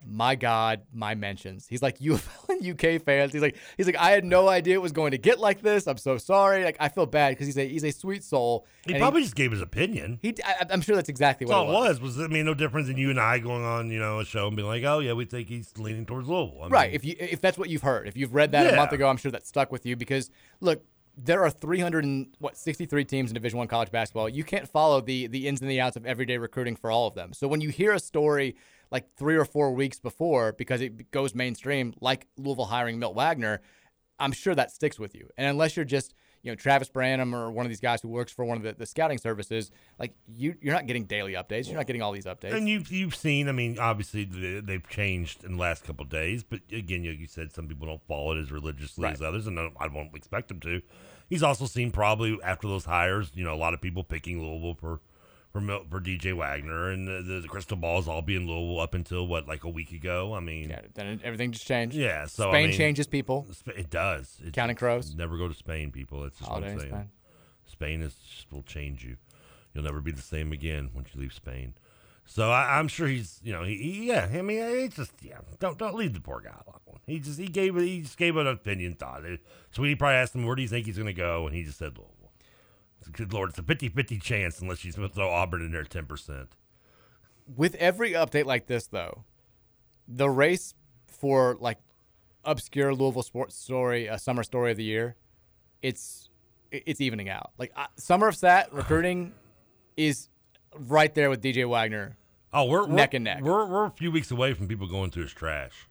"My God, my mentions." He's like U of L and UK fans. He's like, he's like, I had no idea it was going to get like this. I'm so sorry. Like, I feel bad because he's a he's a sweet soul. He probably just gave his opinion. He, I, I'm sure that's exactly That's what it it was. was. Was I mean, no difference than you and I going on, you know, a show and being like, "Oh yeah, we think he's leaning towards Louisville." I mean, Right. If you if that's what you've heard, if you've read that a month ago, I'm sure that stuck with you because look, there are 300 and what 63 teams in Division One college basketball. You can't follow the the ins and the outs of everyday recruiting for all of them. So when you hear a story like three or four weeks before because it goes mainstream, like Louisville hiring Milt Wagner, I'm sure that sticks with you. And unless you're just you know Travis Branham or one of these guys who works for one of the, the scouting services, like you you're not getting daily updates. You're not getting all these updates. And you've you've seen, I mean, obviously they- they've changed in the last couple of days, but again, you, you said some people don't follow it as religiously Right. as others, and I, I won't expect them to. He's also seen probably after those hires, you know, a lot of people picking Louisville for for for DJ Wagner, and the, the, the crystal balls all being Louisville up until what like a week ago. I mean, yeah, then everything just changed. yeah. So I Spain mean, changes people. It does. It, Counting crows. Never go to Spain, people. That's just Holiday what I'm saying. Spain. Spain is just will change you. You'll never be the same again once you leave Spain. So I, I'm sure he's, you know, he, he yeah. I mean, it's just yeah. Don't don't leave the poor guy alone. He just he gave he just gave an opinion thought. Sweeney probably asked him where do you think he's going to go, and he just said Louisville. Good lord, it's a 50-50 chance unless you throw Auburn in there ten percent. With every update like this, though, the race for like obscure Louisville sports story, a summer story of the year, it's it's evening out. Like uh, summer of sat *sighs* recruiting is right there with DJ Wagner. Oh, we're, we're neck and neck. We're we're a few weeks away from people going through his trash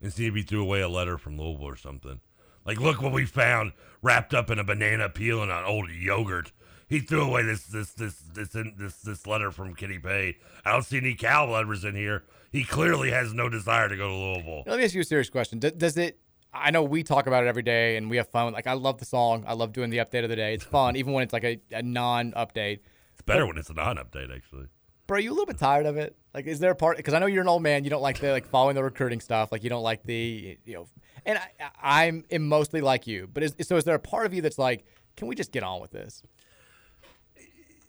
and see if he threw away a letter from Louisville or something. Like, look what we found wrapped up in a banana peel and an old yogurt. He threw away this this this this this this letter from Kenny Payne. I don't see any Cal letters in here. He clearly has no desire to go to Louisville. Let me ask you a serious question. Does, does it? I know we talk about it every day and we have fun. Like I love the song. I love doing the update of the day. It's fun, *laughs* even when it's like a, a non-update. It's better But- when it's a non-update, actually. Bro, are you a little bit tired of it? Like, is there a part? Because I know you're an old man. You don't like the like following the recruiting stuff. Like, you don't like the you know. And I, I'm am mostly like you. But is, so is there a part of you that's like, can we just get on with this?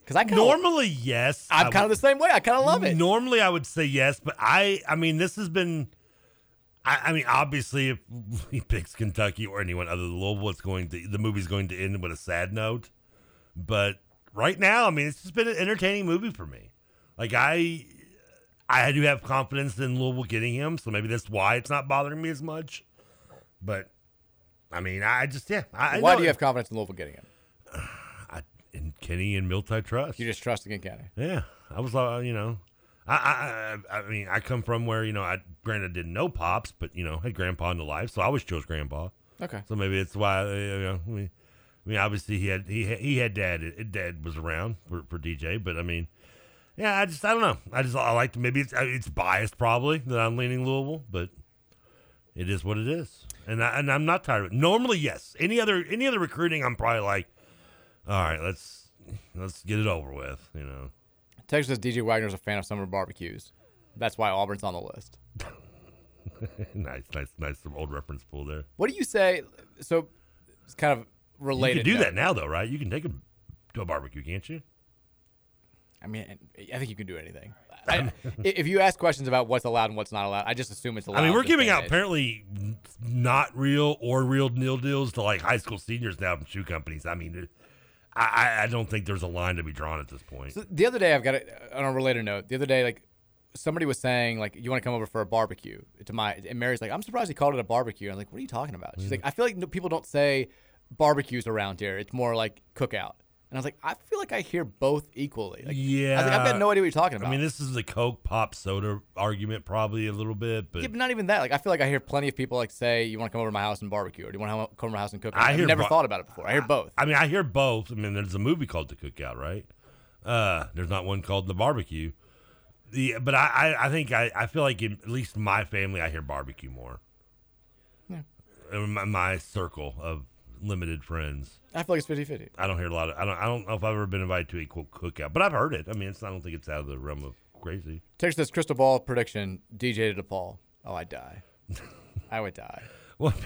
Because I kinda, Normally, yes. I'm kind of the same way. I kind of love it. Normally, I would say yes, but I, I mean, this has been. I, I mean, obviously, if *laughs* he picks Kentucky or anyone other than Louisville, it's going to the movie's going to end with a sad note. But right now, I mean, it's just been an entertaining movie for me. Like I, I do have confidence in Louisville getting him, so maybe that's why it's not bothering me as much. But I mean, I just yeah. I, Why do you have confidence in Louisville getting him? I, in Kenny and Milt, I trust. You just trust again, Kenny. Yeah, I was, uh, you know, I, I, I, mean, I come from where you know, I granted didn't know pops, but you know, had grandpa in the life, so I always chose grandpa. Okay. So maybe it's why, uh, you know, I mean, I mean, obviously he had he had, he had dad. Dad was around for, for DJ, but I mean, yeah, I just I don't know. I just I like to maybe it's it's biased probably that I'm leaning Louisville, but it is what it is, and I, and I'm not tired of it. Normally, yes. Any other any other recruiting, I'm probably like, all right, let's let's get it over with, you know. Texas says DJ Wagner's a fan of summer barbecues. That's why Auburn's on the list. *laughs* nice, nice, nice. Some old reference pool there. What do you say? So it's kind of related. You can do that now, though, right? You can take them to a barbecue, can't you? I mean, I think you can do anything. I, if you ask questions about what's allowed and what's not allowed, I just assume it's allowed. I mean, we're giving out apparently not real or real nil deals to like high school seniors now from shoe companies. I mean, I, I- don't think there's a line to be drawn at this point. So the other day, I've got a, on a related note. The other day, like somebody was saying, like, you want to come over for a barbecue to my, and Mary's like, I'm surprised he called it a barbecue. I'm like, what are you talking about? She's Mm. like, I feel like no, people don't say barbecues around here. It's more like cookout. And I was like, I feel like I hear both equally. Like, yeah, I was like, I've got no idea what you're talking about. I mean, this is the Coke pop soda argument, probably a little bit, but yeah, but not even that. Like, I feel like I hear plenty of people like say, "You want to come over to my house and barbecue, or do you want to come over to my house and cook?" I I've hear never bo- thought about it before. I hear both. I mean, I hear both. I mean, there's a movie called The Cookout, right? Uh, there's not one called The Barbecue. The but I I, I think I, I feel like in at least my family I hear barbecue more. Yeah. In my, my circle of limited friends. I feel like it's 50-50. I don't hear a lot of. I don't. I don't know if I've ever been invited to a quote cookout, but I've heard it. I mean, it's. I don't think it's out of the realm of crazy. Text this crystal ball prediction: DJ to DePaul. Oh, I'd die. I would die. *laughs* Well, *laughs*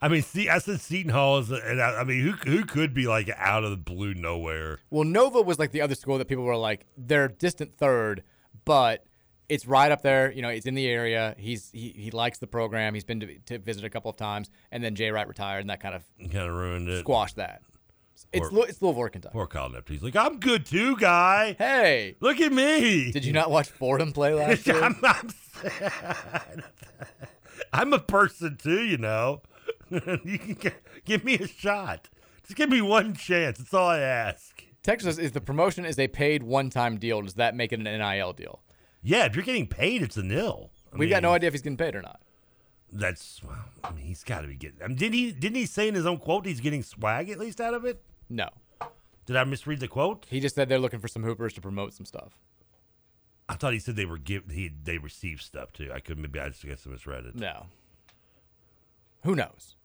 I mean, see, I said Seton Hall is, and I, I mean, who who could be like out of the blue nowhere? Well, Nova was like the other school that people were like, they're distant third, but it's right up there. You know, it's in the area. He's he, he likes the program. He's been to, to visit a couple of times, and then Jay Wright retired, and that kind of Kind of ruined it. squashed that. It's Lou- it's Louisville, Kentucky. Poor Kyle Neptune. He's like, I'm good too, guy. Hey, look at me. Did you not watch Fordham play last *laughs* year? I'm, I'm, *laughs* sad. I'm a person too, you know. *laughs* you can g- give me a shot. Just give me one chance. That's all I ask. Texas is the promotion is a paid one-time deal. Does that make it an NIL deal? Yeah, if you're getting paid, it's a nil. I We've got no idea if he's getting paid or not. That's well, I mean, he's got to be getting. I mean, did he? Didn't he say in his own quote he's getting swag at least out of it? No. Did I misread the quote? He just said they're looking for some hoopers to promote some stuff. I thought he said they were give he they received stuff too. I could maybe I just guess I misread it. No. Who knows?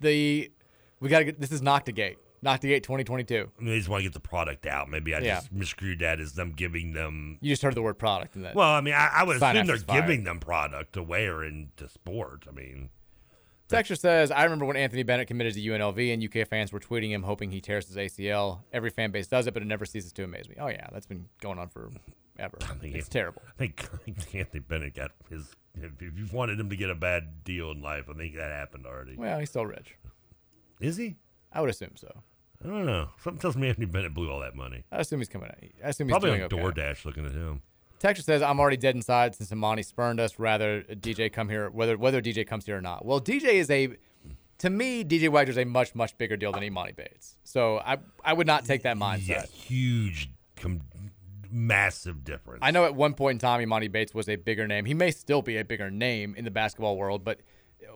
The we got to get this is knock to the Nocta gate 2022. I mean, they just want to get the product out. Maybe I Yeah. just miscrued that as them giving them. You just heard the word product and that. Well, I mean, I, I would assume they're giving them product to wear into sport. I mean, Texture says, I remember when Anthony Bennett committed to UNLV and UK fans were tweeting him hoping he tears his ACL. Every fan base does it, but it never ceases to amaze me. Oh, yeah, that's been going on forever. think It's terrible. I think, *laughs* I think Anthony Bennett got his. If if you wanted him to get a bad deal in life, I think that happened already. Well, he's still rich. Is he? I would assume so. I don't know. Something tells me *laughs* Anthony Bennett blew all that money. I assume he's coming out. I assume he's Probably doing on okay. DoorDash looking at him. Texture says, I'm already dead inside since Emoni spurned us. Rather, DJ come here, whether whether DJ comes here or not. Well, DJ is a, to me, DJ Wagner is a much, much bigger deal than Emoni Bates. So I I would not take that mindset. Yeah, huge, com- massive difference. I know at one point in time, Emoni Bates was a bigger name. He may still be a bigger name in the basketball world, but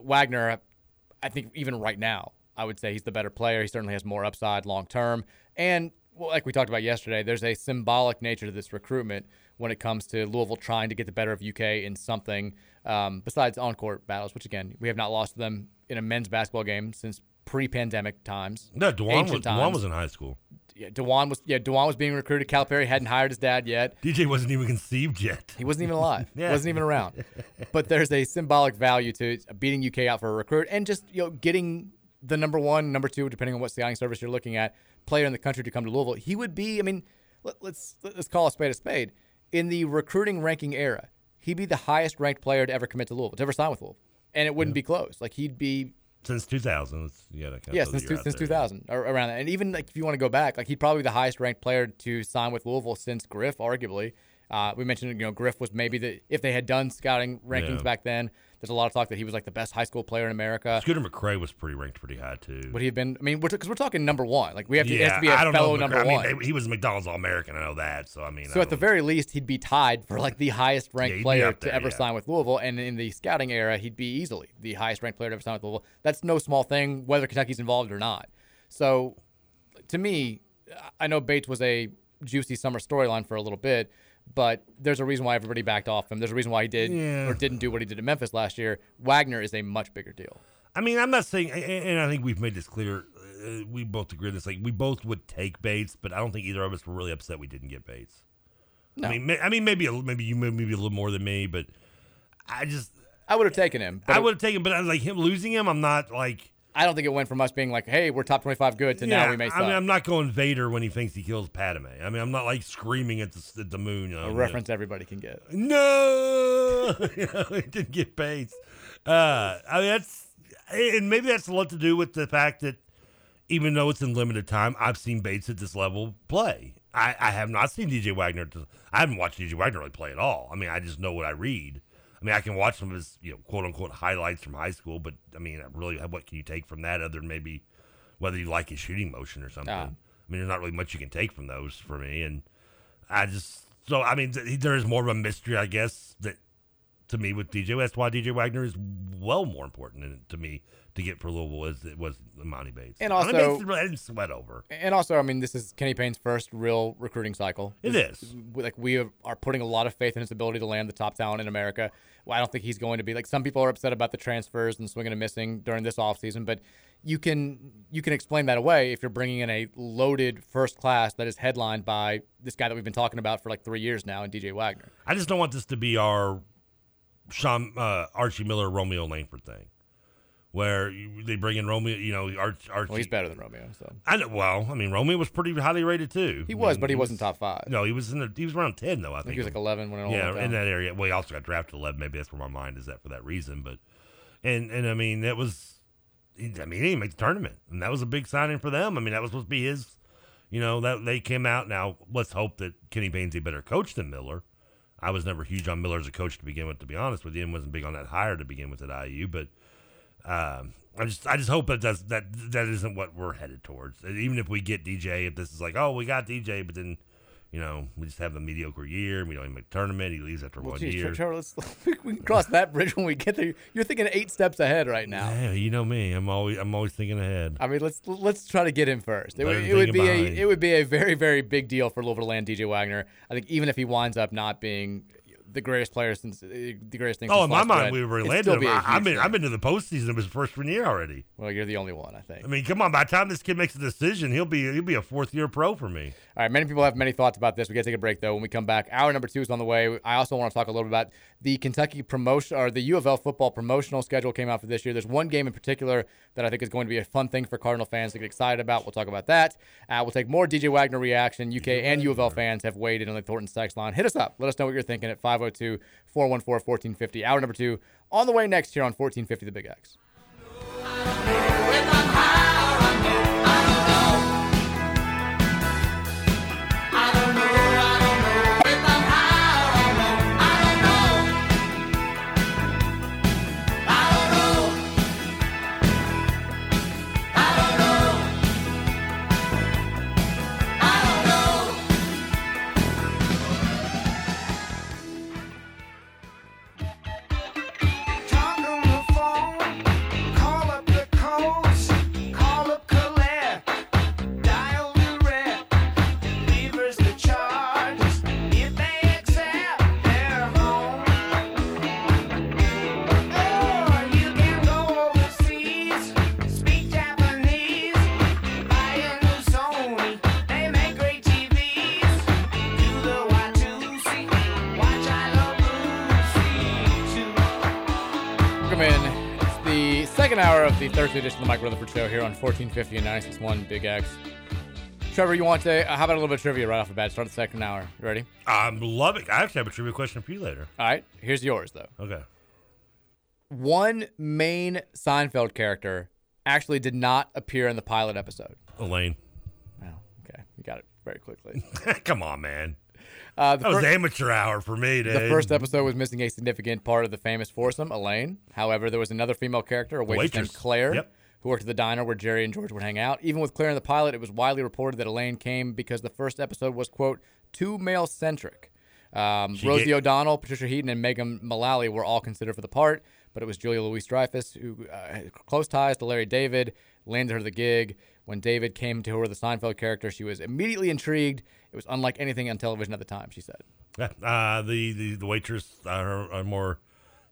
Wagner, I think even right now, I would say he's the better player. He certainly has more upside long term. And well, like we talked about yesterday, there's a symbolic nature to this recruitment when it comes to Louisville trying to get the better of UK in something um, besides on court battles, which again, we have not lost to them in a men's basketball game since pre pandemic times. No, Dajuan was, Dajuan was in high school. Yeah, Dajuan was yeah, Dajuan was being recruited. Calipari hadn't hired his dad yet. DJ wasn't even conceived yet. He wasn't even alive. *laughs* Yeah. Wasn't even around. But there's a symbolic value to beating UK out for a recruit and just you know getting the number one, number two, depending on what scouting service you're looking at, player in the country to come to Louisville. He would be. I mean, let, let's let's call a spade a spade. In the recruiting ranking era, he'd be the highest ranked player to ever commit to Louisville, to ever sign with Louisville, and it wouldn't be close. Like he'd be Since 2000. Let's, you yeah, those since, two, since there. 2000 or around that. And even like if you want to go back, like he'd probably be the highest ranked player to sign with Louisville since Griff, arguably. Uh, we mentioned you know Griff was maybe the if they had done scouting rankings Yeah. back then. There's a lot of talk that he was like the best high school player in America. Scooter McCray was pretty ranked pretty high too. Would he have been? I mean, we're because we're talking number one. Like we have to, yeah, to be a I don't fellow know. number I mean, one. they- he was a McDonald's All American. I know that. So I mean, So I at the very least, he'd be tied for like the highest ranked he'd player there, to ever yeah. sign with Louisville, and in the scouting era, he'd be easily the highest ranked player to ever sign with Louisville. That's no small thing, whether Kentucky's involved or not. So, to me, I know Bates was a juicy summer storyline for a little bit, but there's a reason why everybody backed off him. There's a reason why he did Yeah. or didn't do what he did at Memphis last year. Wagner is a much bigger deal. I mean, I'm not saying, and I think we've made this clear. Uh, we both agree on this. Like, we both would take Bates, but I don't think either of us were really upset we didn't get Bates. No. I mean, ma- I mean, maybe a, maybe you maybe a little more than me, but I just I would have taken him. I would have taken, but I like him losing him. I'm not like I don't think it went from us being like, "Hey, we're top 25 good," to now we may I mean, I'm not going Vader when he thinks he kills Padme. I mean, I'm not like screaming at the at the moon. you know, a reference everybody can get. No, *laughs* you know, didn't get Bates. Uh, I mean, that's and maybe that's a lot to do with the fact that even though it's in limited time, I've seen Bates at this level play. I, I have not seen DJ Wagner. To, I haven't watched DJ Wagner really play at all. I mean, I just know what I read. I mean, I can watch some of his, you know, quote unquote highlights from high school, but I mean, really, what can you take from that other than maybe whether you like his shooting motion or something? Ah. I mean, there's not really much you can take from those for me, and I just so I mean, th- there is more of a mystery, I guess, that to me with DJ. That's why DJ Wagner is well more important than, to me to get for Louisville as it was Monty Bates. And Monty also- Bates, I didn't sweat over. And also, I mean, this is Kenny Payne's first real recruiting cycle. It This- is. Like we are putting a lot of faith in his ability to land the top talent in America. Well, I don't think he's going to be like some people are upset about the transfers and swinging and missing during this offseason, but you can you can explain that away if you're bringing in a loaded first class that is headlined by this guy that we've been talking about for like three years now, and DJ Wagner. I just don't want this to be our Sean uh, Archie Miller Romeo Langford thing, where they bring in Romeo. You know, Arch, Archie. Well, he's better than Romeo, so I know. Well, I mean, Romeo was pretty highly rated too. He I was, mean, but he wasn't top five. No, he was in the. He was around ten though. I I think, think he was like 11 when it all Yeah, in that area. Well, he also got drafted eleven. Maybe that's where my mind is at for that reason. But and and I mean that was. I mean, he didn't make the tournament, and that was a big signing for them. I mean, that was supposed to be his. You know that they came out. Now let's hope that Kenny Payne's a better coach than Miller. I was never huge on Miller as a coach to begin with, to be honest with you, and wasn't big on that hire to begin with at IU. But um, I just I just hope that that's, that that isn't what we're headed towards. And even if we get DJ, if this is like, oh, we got DJ, but then you know, we just have a mediocre year. We don't even make tournament. He leaves after Well, one geez, year. Trevor, let's, *laughs* we can cross that bridge when we get there. You're thinking eight steps ahead right now. Yeah, you know me. I'm always I'm always thinking ahead. I mean, let's let's try to get him first. It, would- it would be thinking a it would be a very very big deal for Louisville to land DJ Wagner. I think even if he winds up not being the greatest player since uh, the greatest thing. Oh, in my mind, we it'd related still him. be a I, I've been. I've been to the postseason of his freshman year already. Well, you're the only one, I think. I mean, come on. By the time this kid makes a decision, he'll be he'll be a fourth year pro for me. All right, many people have many thoughts about this. We got to take a break though. When we come back, hour number two is on the way. I also want to talk a little bit about the Kentucky promotion or the U of L football promotional schedule came out for this year. There's one game in particular that I think is going to be a fun thing for Cardinal fans to get excited about. We'll talk about that. Uh, we'll take more DJ Wagner reaction. UK and U of L fans have waited on the Thornton text line. Hit us up. Let us know what you're thinking at 502 414 1450. Hour number two on the way next here on 1450 The Big X. second hour of the Thursday edition of the Mike Rutherford Show here on 1450 and 961 Big X. Trevor, you want to? Uh, how about a little bit of trivia right off the bat? Start the second hour. You ready? I'm loving. I actually have a trivia question for you later. All right. Here's yours though. Okay. One main Seinfeld character actually did not appear in the pilot episode. Elaine. Wow. Okay, you got it very quickly. *laughs* Come on, man. Uh, the that was amateur hour for me, dude. The first episode was missing a significant part of the famous foursome, Elaine. However, there was another female character, a waitress, named Claire, Yep. who worked at the diner where Jerry and George would hang out. Even with Claire in the pilot, it was widely reported that Elaine came because the first episode was, quote, too male centric. Um, Rosie ga- O'Donnell, Patricia Heaton, and Megan Mullally were all considered for the part, but it was Julia Louis Dreyfus who uh, had close ties to Larry David, landed her the gig. When David came to her the Seinfeld character, she was immediately intrigued. It was unlike anything on television at the time, she said. Uh, the, the the waitress, uh, her, her more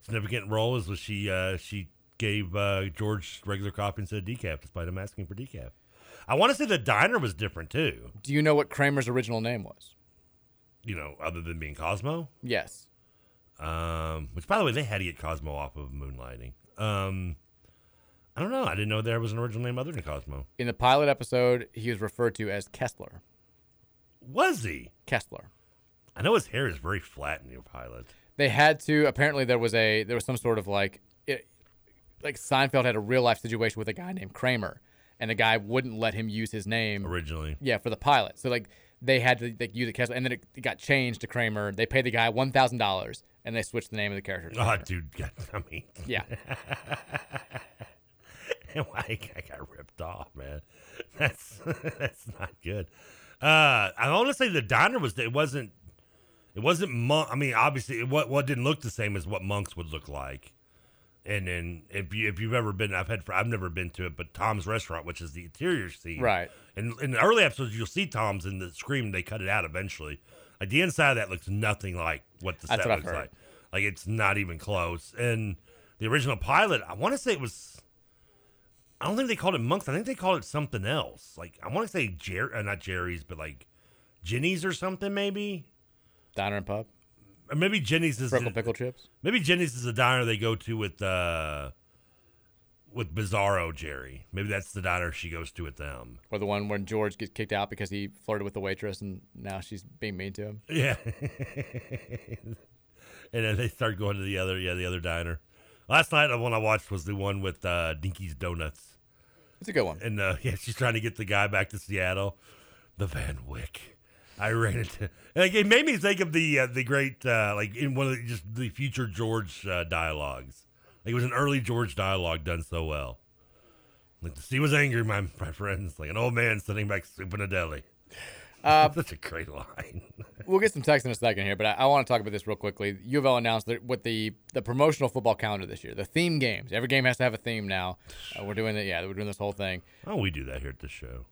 significant role is was she uh, she gave uh, George regular coffee instead of decaf, despite him asking for decaf. I want to say the diner was different too. Do you know what Kramer's original name was? You know, other than being Cosmo. Yes. Um, which, by the way, they had to get Cosmo off of Moonlighting. Um, I don't know. I didn't know there was an original name other than Cosmo. In the pilot episode, he was referred to as Kessler. Was he? Kessler. I know his hair is very flat in your pilot. They had to. Apparently, there was a there was some sort of like it, like Seinfeld had a real life situation with a guy named Kramer, and the guy wouldn't let him use his name originally. Yeah, for the pilot. So like they had to like use it Kessler, and then it, got changed to Kramer. They paid the guy one thousand dollars, and they switched the name of the character. Oh, dude, *laughs* I mean, Yeah. *laughs* *laughs* I, I got ripped off, man. *laughs* That's *laughs* that's not good. Uh, I want to say the diner was it wasn't it wasn't monk. I mean, obviously, it, what what didn't look the same as what Monk's would look like. And then if you if you've ever been, I've had I've never been to it, but Tom's Restaurant, which is the interior scene, Right. And in the early episodes, you'll see Tom's in the scream. They cut it out eventually. Like the inside of that looks nothing like what the That's set what looks like. Like it's not even close. And the original pilot, I want to say it was. I don't think they called it Monk's. I think they called it something else. Like I want to say Jerry, uh, not Jerry's, but like Jenny's or something maybe. Diner and pub. Or maybe Jenny's is Freckle pickle chips. Maybe Jenny's is the diner they go to with uh with Bizarro Jerry. Maybe that's the diner she goes to with them. Or the one when George gets kicked out because he flirted with the waitress, and now she's being mean to him. Yeah. *laughs* and then they start going to the other, yeah, the other diner. Last night, the one I watched was the one with uh, Dinky's Donuts. It's a good one. And uh, *laughs* yeah, she's trying to get the guy back to Seattle. The Van Wyck. I ran into. Like, it made me think of the uh, the great uh, like in one of the, just the future George uh, dialogues. Like it was an early George dialogue done so well. Like the sea was angry, my my friends, like an old man sitting back soup in a deli. Uh, *laughs* That's a great line. *laughs* we'll get some text in a second here, but I, I want to talk about this real quickly. U of L announced that what the the promotional football calendar this year, the theme games. Every game has to have a theme now. Uh, we're doing it. Yeah, we're doing this whole thing. Oh, we do that here at the show.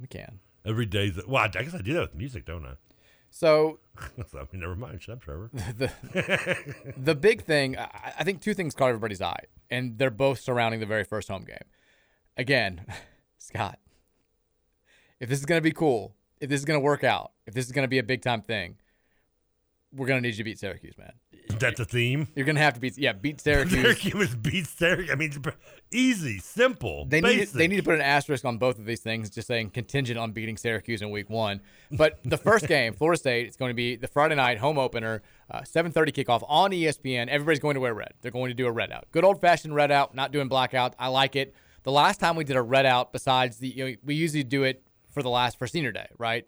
We can. Every day. Well, I guess I do that with music, don't I? So, *laughs* I mean, never mind. Shut up, Trevor. the, the big thing, I, I think two things caught everybody's eye, and they're both surrounding the very first home game. Again, Scott, if this is going to be cool, if this is going to work out, if this is going to be a big time thing, we're going to need you to beat Syracuse, man. That's the theme. You're going to have to beat, yeah, beat *laughs* Syracuse. Syracuse *laughs* beat Syracuse. I mean, easy, simple. They need, basic. they need to put an asterisk on both of these things, just saying contingent on beating Syracuse in week one. But the first game, *laughs* Florida State, it's going to be the Friday night home opener, uh, 7.30 kickoff on ESPN. Everybody's going to wear red. They're going to do a red out. Good old-fashioned red out, not doing blackout. I like it. The last time we did a red out, besides the, you know, we usually do it for the last, for senior day, right?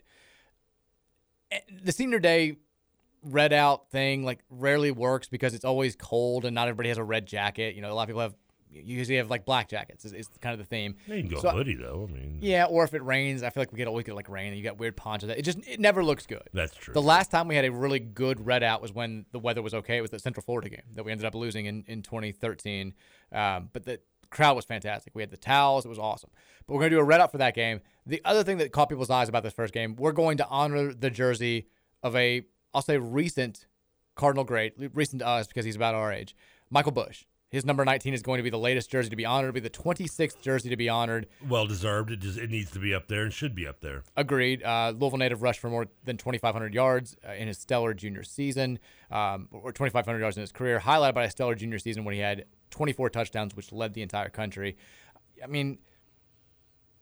Eh, The senior day red out thing like rarely works because it's always cold and not everybody has a red jacket. You know, a lot of people have you usually have like black jackets. Is, is kind of the theme. You can go So- hoodie though. I mean, Yeah, or if it rains, I feel like we get always get like rain and you got weird ponchos. It just it never looks good. That's true. The last time we had a really good red out was when the weather was okay. It was the Central Florida game that we ended up losing in, in 2013. Um, but the crowd was fantastic. We had the towels. It was awesome. But we're going to do a red out for that game. The other thing that caught people's eyes about this first game, we're going to honor the jersey of a, I'll say, recent Cardinal great, recent to us because he's about our age, Michael Bush. His number 19 is going to be the latest jersey to be honored. It'll be the 26th jersey to be honored. well deserved. It just it needs to be up there and should be up there. Agreed. Uh, Louisville native rushed for more than 2,500 yards uh, in his stellar junior season, um, or 2,500 yards in his career, highlighted by a stellar junior season when he had 24 touchdowns, which led the entire country. I mean,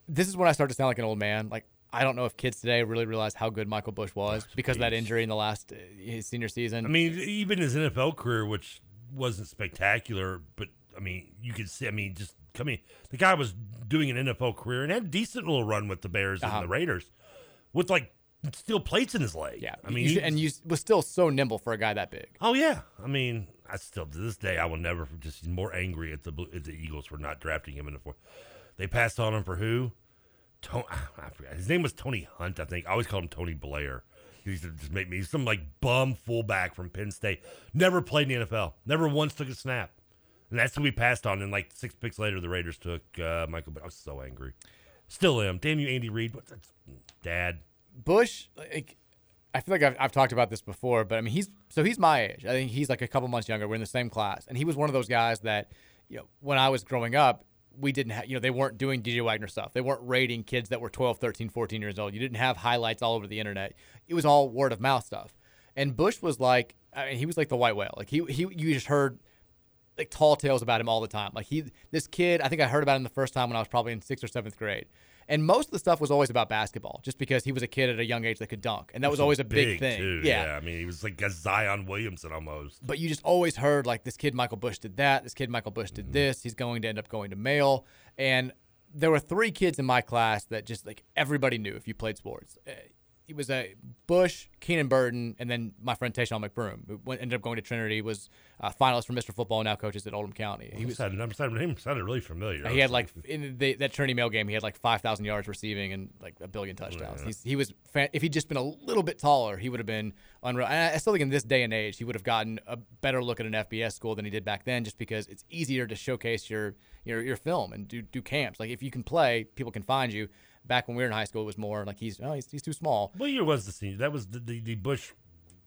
this is when I start to sound like an old man. Like, I don't know if kids today really realize how good Michael Bush was because of that injury in the last uh, his senior season. I mean, even his NFL career, which wasn't spectacular, but I mean, you could see. I mean, just coming, the guy was doing an NFL career and had a decent little run with the Bears Uh-huh. and the Raiders, with like steel plates in his leg. yeah, I mean, you and you was still so nimble for a guy that big. Oh yeah, I mean, I still to this day I will never just more angry at the at the Eagles for not drafting him in the fourth. They passed on him for who? Tony, *sighs* I forgot. His name was Tony Hunt, I think. I always called him Tony Blair. He used to just make me some like bum fullback from Penn State. Never played in the NFL. Never once took a snap. And that's who we passed on. And like six picks later, the Raiders took uh, Michael. But I was so angry. Still am. Damn you, Andy Reid. Dad? Bush, like, I feel like I've, I've talked about this before, but I mean, he's so he's my age. I think he's like a couple months younger. We're in the same class, and he was one of those guys that, you know, when I was growing up, we didn't have, you know, they weren't doing DJ Wagner stuff. They weren't rating kids that were 12, 13, 14 years old. You didn't have highlights all over the internet. It was all word of mouth stuff. And Bush was like, I mean, he was like the white whale. Like he, he, you just heard like tall tales about him all the time. Like he, this kid, I think I heard about him the first time when I was probably in sixth or seventh grade. And most of the stuff was always about basketball, just because he was a kid at a young age that could dunk, and that was always a big, thing. Too. Yeah. I mean, he was like a Zion Williamson almost. But you just always heard like this kid Michael Bush did that, this kid Michael Bush did mm-hmm. this. He's going to end up going to Male, and there were three kids in my class that just like everybody knew if you played sports. Uh, Uh, It was a Bush, Keenan Burton, and then my friend Tayshawn McBroom, who went, ended up going to Trinity, was a finalist for Mr. Football, now coaches at Oldham County. He He was was name sounded really familiar. he had like in the, that Trinity Male game, he had like five thousand yards receiving and like a billion touchdowns. Yeah. He's, he was fan- if he'd just been a little bit taller, he would have been unreal. And I- I still think in this day and age, he would have gotten a better look at an FBS school than he did back then, just because it's easier to showcase your your your film and do do camps. Like if you can play, people can find you. Back when we were in high school, it was more like he's oh he's, he's too small. What year was the senior? That was the the, the Bush.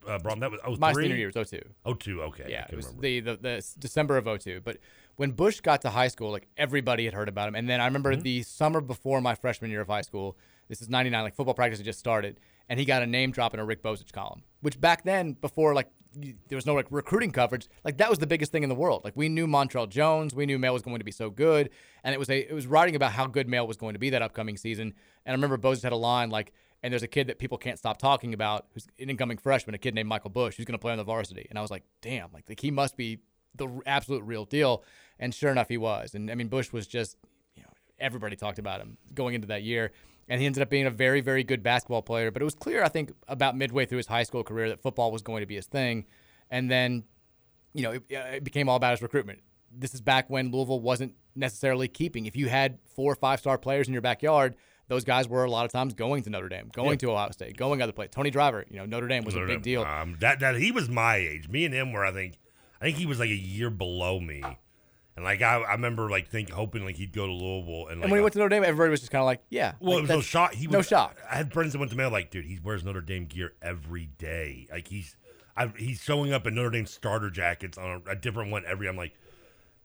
Uh, that was oh My senior year was 02. 02, okay. Yeah, it was remember. the, the the December of 02. But when Bush got to high school, like everybody had heard about him. And then I remember Mm-hmm. the summer before my freshman year of high school. This is 99, like football practice had just started, and he got a name drop in a Rick Bozich column. Which back then, before like there was no like recruiting coverage, like that was the biggest thing in the world. Like we knew Montrell Jones, we knew Male was going to be so good, and it was a it was writing about how good Male was going to be that upcoming season. And I remember Bozich had a line like. And there's a kid that people can't stop talking about who's an incoming freshman, a kid named Michael Bush, who's going to play on the varsity. And I was like, damn, like, like he must be the absolute real deal. And sure enough, he was. And I mean, Bush was just, you know, everybody talked about him going into that year. And he ended up being a very, very good basketball player. But it was clear, I think, about midway through his high school career that football was going to be his thing. And then, you know, it, it became all about his recruitment. This is back when Louisville wasn't necessarily keeping. If you had four or five star players in your backyard, those guys were a lot of times going to Notre Dame, going Yeah. to Ohio State, going other places. Tony Driver, you know, Notre Dame was a big Dame, deal. Um, that that he was my age. Me and him were, I think, I think he was like a year below me, and like I, I remember like think hoping like he'd go to Louisville, and, and like, when he went to Notre Dame, everybody was just kind of like, yeah. Well, like, it was no shock. He no was, shock. I had friends that went to Male like, dude, he wears Notre Dame gear every day. Like he's, I, he's showing up in Notre Dame starter jackets on a, a different one every. I'm like,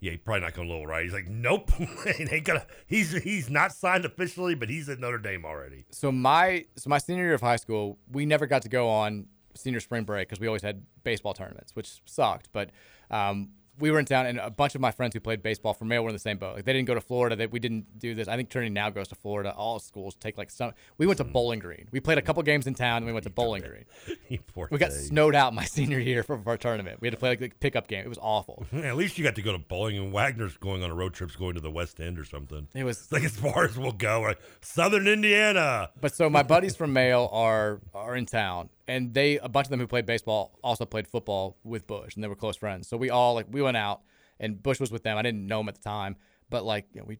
yeah, he's probably not going to Louisville, right? He's like, nope, *laughs* ain't gonna. He's he's not signed officially, but he's at Notre Dame already. So my so my senior year of high school, we never got to go on senior spring break because we always had baseball tournaments, which sucked. But um, we were in town, and a bunch of my friends who played baseball for Mayo were in the same boat. Like they didn't go to Florida. They, we didn't do this. I think Trinity now goes to Florida. All schools take like some. We went to hmm. Bowling Green. We played a couple games in town, and we went to Bowling Green. *laughs* We got snowed out my *laughs* senior year for our tournament. We had to play like a pickup game. It was awful. *laughs* At least you got to go to bowling, and Wagner's going on a road trip, going to the West End or something. It was It's like as far as we'll go, like Southern Indiana. But so my buddies from Mayo are are in town, and they a bunch of them who played baseball also played football with Bush, and they were close friends. So we all like we went out, and Bush was with them. I didn't know him at the time, but like you know, we,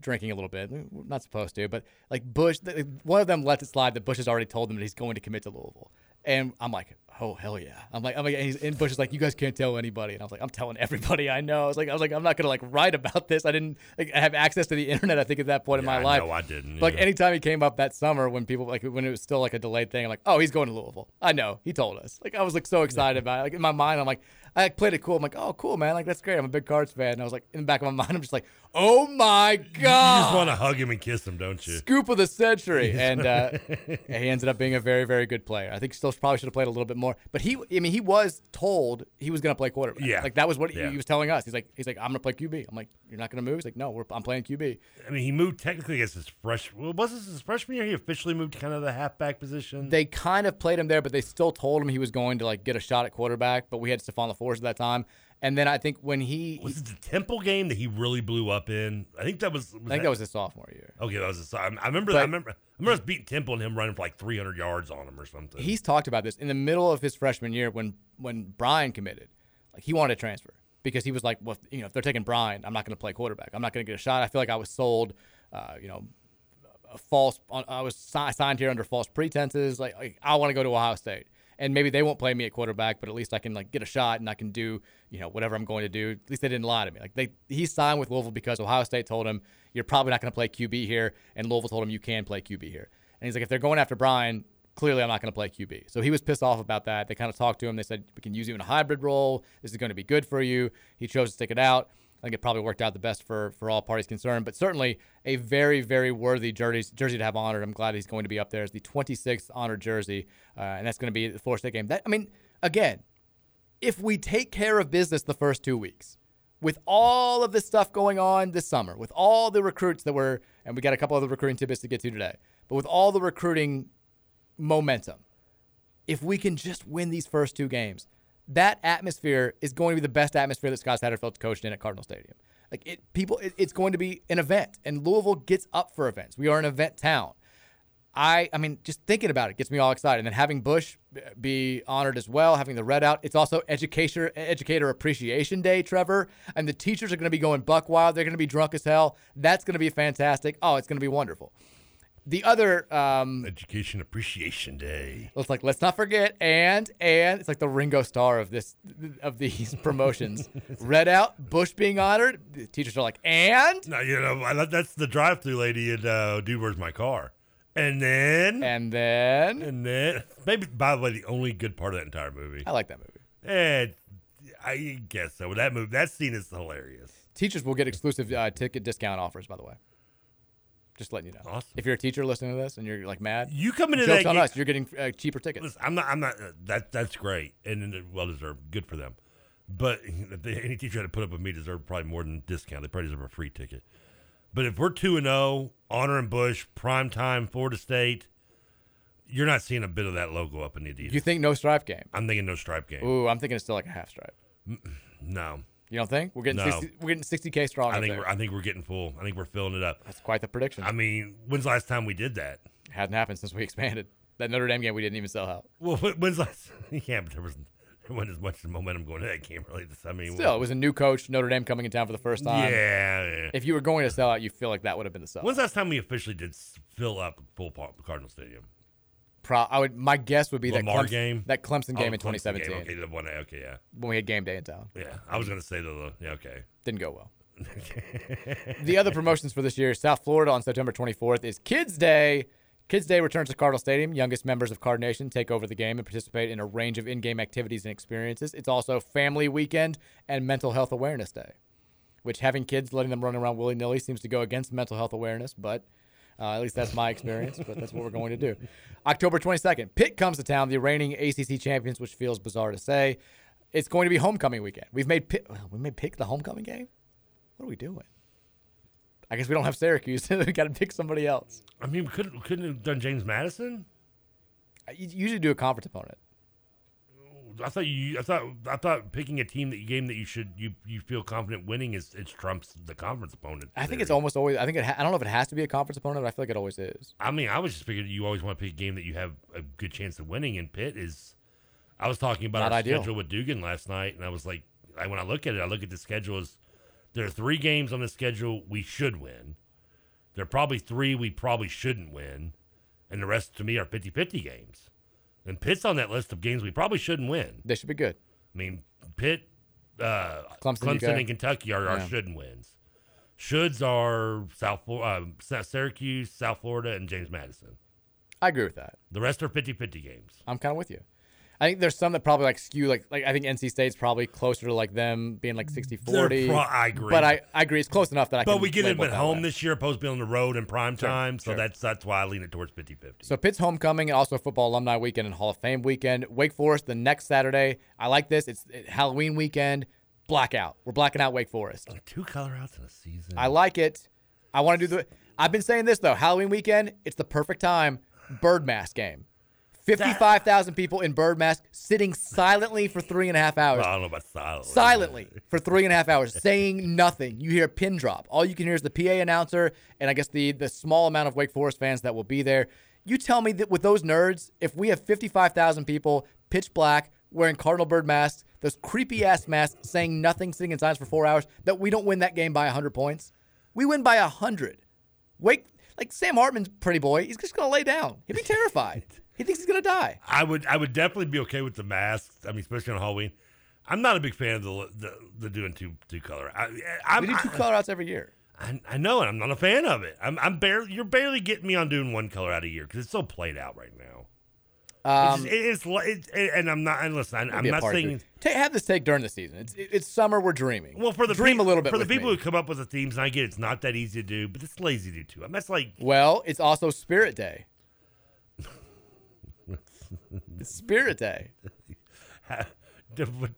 drinking a little bit. We- We're not supposed to, but like Bush, one of them lets it slide that Bush has already told them that he's going to commit to Louisville, and I'm like. Oh hell yeah! I'm like, I'm like, and, he's, and Bush is like, you guys can't tell anybody, and I was like, I'm telling everybody I know. I was like, I was like, I'm not gonna like write about this. I didn't like have access to the internet. I think at that point in my I life, know I didn't, Like yeah. anytime he came up that summer when people like when it was still like a delayed thing, I'm like, oh, he's going to Louisville. I know. He told us. Like I was like so *laughs* excited about it. Like in my mind, I'm like, I like, played it cool. I'm like, oh, cool, man. Like that's great. I'm a big Cards fan. And I was like, in the back of my *laughs* mind, I'm just like, oh my God. You just want to hug him and kiss him, don't you? scoop of the century. *laughs* And uh, *laughs* he ended up being a very, very good player. I think still probably should have played a little bit more. But he, I mean, he was told he was going to play quarterback. Yeah. like that was what he, Yeah. he was telling us. He's like, he's like, I'm going to play QB. I'm like, you're not going to move. He's like, no, we're, I'm playing QB. I mean, he moved technically as his fresh. Well, was this his freshman year? He officially moved kind of the halfback position. They kind of played him there, but they still told him he was going to like get a shot at quarterback. But we had Stefan LeFors at that time, and then I think when he, was it the Temple game that he really blew up in? I think that was. I think that was his sophomore year. Okay, that was his. I I remember. But- I remember. I remember us beating Temple and him running for like 300 yards on him or something. He's talked about this in the middle of his freshman year when when Brian committed, like he wanted to transfer because he was like, well, you know, if they're taking Brian, I'm not going to play quarterback. I'm not going to get a shot. I feel like I was sold, uh, you know, a false. I was signed here under false pretenses. Like, like I want to go to Ohio State, and maybe they won't play me at quarterback, but at least I can like get a shot and I can do you know whatever I'm going to do. At least they didn't lie to me. Like they he signed with Louisville because Ohio State told him you're probably not going to play QB here, and Louisville told him you can play QB here. And he's like, if they're going after Brian, clearly I'm not going to play QB. So he was pissed off about that. They kind of talked to him. They said we can use you in a hybrid role. This is going to be good for you. He chose to stick it out. I think it probably worked out the best for for all parties concerned. But certainly a very very worthy jersey jersey to have honored. I'm glad he's going to be up there as the 26th honored jersey, uh, and that's going to be the Florida State game. That I mean, again, if we take care of business the first two weeks, with all of this stuff going on this summer, with all the recruits that were, and we got a couple of the recruiting tidbits to get to today, but with all the recruiting momentum, if we can just win these first two games, that atmosphere is going to be the best atmosphere that Scott Satterfield's coached in at Cardinal Stadium. Like it, people, it, it's going to be an event, and Louisville gets up for events. We are an event town. I, I mean, just thinking about it gets me all excited. And then having Bush be honored as well, having the red out. It's also educator educator appreciation day, Trevor. And the teachers are going to be going buck wild. They're going to be drunk as hell. That's going to be fantastic. Oh, it's going to be wonderful. The other um, Education Appreciation Day. it's like let's not forget and and it's like the Ringo Starr of this of these *laughs* promotions. *laughs* Red out, Bush being honored. The teachers are like and No, you know I- that's the drive-through lady at uh, Dude, Where's My Car? And then and then and then maybe by the way the only good part of that entire movie. I like that movie. And I guess so. That movie, that scene is hilarious. Teachers will get exclusive uh, ticket discount offers, by the way. Just letting you know. Awesome. If you're a teacher listening to this and you're like mad, You come into jokes that on game- us. You're getting uh, cheaper tickets. Listen, I'm not. I'm not. Uh, that that's great and, and well deserved. Good for them. But if *laughs* they, any teacher had to put up with me deserve probably more than a discount. They probably deserve a free ticket. But if we're two and zero, Honor and Bush, prime time, Florida State, you're not seeing a bit of that logo up in the Adidas. You think no stripe game? I'm thinking no stripe game. Ooh, I'm thinking it's still like a half stripe. No. You don't think we're getting No. 60, we're getting 60k strong? I think we're, I think we're getting full. I think we're filling it up. That's quite the prediction. I mean, when's the last time we did that? Hasn't happened since we expanded. That Notre Dame game we didn't even sell out. Well, wh- when's last? *laughs* Yeah, but there was There wasn't as much momentum going to that game, really. This- I mean, Still, it was a new coach, Notre Dame coming in town for the first time. Yeah, yeah. If you were going to sell out, you feel like that would have been the sell. When's the last time we officially did fill up full Cardinal Stadium? Pro- I would. My guess would be that Lamar Clemson, game, that Clemson game Oh, in Clemson 2017 game. Okay, the one. Okay, yeah, when we had game day in town. yeah. I was gonna say the yeah. Okay, Didn't go well. *laughs* the other promotions for this year, South Florida on September 24th is Kids Day. Kids Day returns to Cardinal Stadium. Youngest members of Card Nation take over the game and participate in a range of in-game activities and experiences. It's also Family Weekend and Mental Health Awareness Day, which having kids, letting them run around willy-nilly seems to go against mental health awareness, but uh, at least that's my experience, but that's what we're going to do. October 22nd, Pitt comes to town, the reigning ACC champions, which feels bizarre to say. It's going to be homecoming weekend. We've made Pitt, we made Pitt the homecoming game. What are we doing? I guess we don't have Syracuse. *laughs* we got to pick somebody else. I mean, we couldn't we couldn't have done James Madison. You usually do a conference opponent. I thought you. I thought. I thought picking a team that you game that you should you you feel confident winning is it's trumps the conference opponent. I think theory. it's almost always. I think it. Ha- I don't know if it has to be a conference opponent, but I feel like it always is. I mean, I was just figuring you always want to pick a game that you have a good chance of winning. And Pitt is. I was talking about Not our ideal. schedule with Dugan last night, and I was like, I, when I look at it, I look at the schedule as there are three games on the schedule we should win. There are probably three we probably shouldn't win, and the rest to me are 50-50 games. And Pitt's on that list of games we probably shouldn't win. They should be good. I mean, Pitt, uh, Clemson, Clemson, and Kentucky are our Yeah. shouldn't wins. Shoulds are South uh, Syracuse, South Florida, and James Madison. I agree with that. The rest are 50-50 games. I'm kind of with you. I think there's some that probably like skew like like I think NC State's probably closer to like them being like 60-40. Pro- I agree. But I, I agree it's close enough that I But we get them it at home this year, opposed to being on the road in prime Sure, time. So sure. that's that's why I lean it towards 50-50. So Pitt's homecoming and also football alumni weekend and Hall of Fame weekend. Wake Forest the next Saturday. I like this. It's it- Halloween weekend. Blackout. We're blacking out Wake Forest. Two color outs in a season. I like it. I want to do the. I've been saying this though. Halloween weekend. It's the perfect time. Bird mask game. Fifty-five thousand people in bird mask sitting silently for three and a half hours. I don't know about silently. Silently for three and a half hours, *laughs* saying nothing. You hear a pin drop. All you can hear is the PA announcer, and I guess the the small amount of Wake Forest fans that will be there. You tell me that with those nerds, if we have fifty-five thousand people, pitch black, wearing cardinal bird masks, those creepy ass masks, saying nothing, sitting in silence for four hours, that we don't win that game by hundred points. We win by hundred. Wake like Sam Hartman's pretty boy. He's just gonna lay down. He'd be terrified. *laughs* he thinks he's gonna die. I would I would definitely be okay with the masks. I mean, especially on Halloween. I'm not a big fan of the the, the doing two two color. I, I'm, we do two color outs every year. I, I know, and I'm not a fan of it. I'm, I'm barely you're barely getting me on doing one color out a year because it's so played out right now. Um, it's, just- it's, it's and I'm not and listen. I, I'm not saying take have this take during the season. It's it's summer. We're dreaming. well for the dream peop- a little bit for the people me. who come up with the themes. And I get it's not that easy to do, but it's lazy to do too. I mean, that's like Well, it's also Spirit Day. It's Spirit Day. *laughs*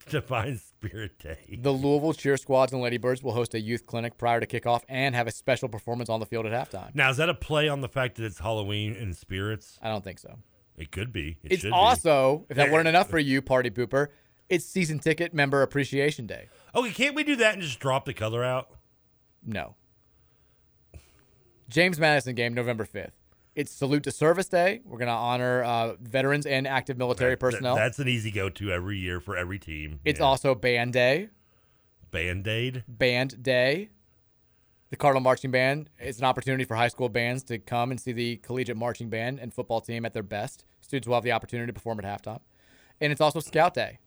define Spirit Day. The Louisville Cheer Squads and Ladybirds will host a youth clinic prior to kickoff and have a special performance on the field at halftime. Now is that a play on the fact that it's Halloween and spirits? I don't think so. It could be. It it's should be. also, if that weren't enough for you, Party Pooper, it's Season Ticket Member Appreciation Day. Okay, can't we do that and just drop the color out? No. James Madison game, November 5th. It's Salute to Service Day. We're going to honor uh, veterans and active military That- personnel. that's an easy go to every year for every team. it's Yeah. also Band Day. Band Aid. Band Day. The Cardinal Marching Band is an opportunity for high school bands to come and see the collegiate marching band and football team at their best. Students will have the opportunity to perform at halftime. And it's also Scout Day.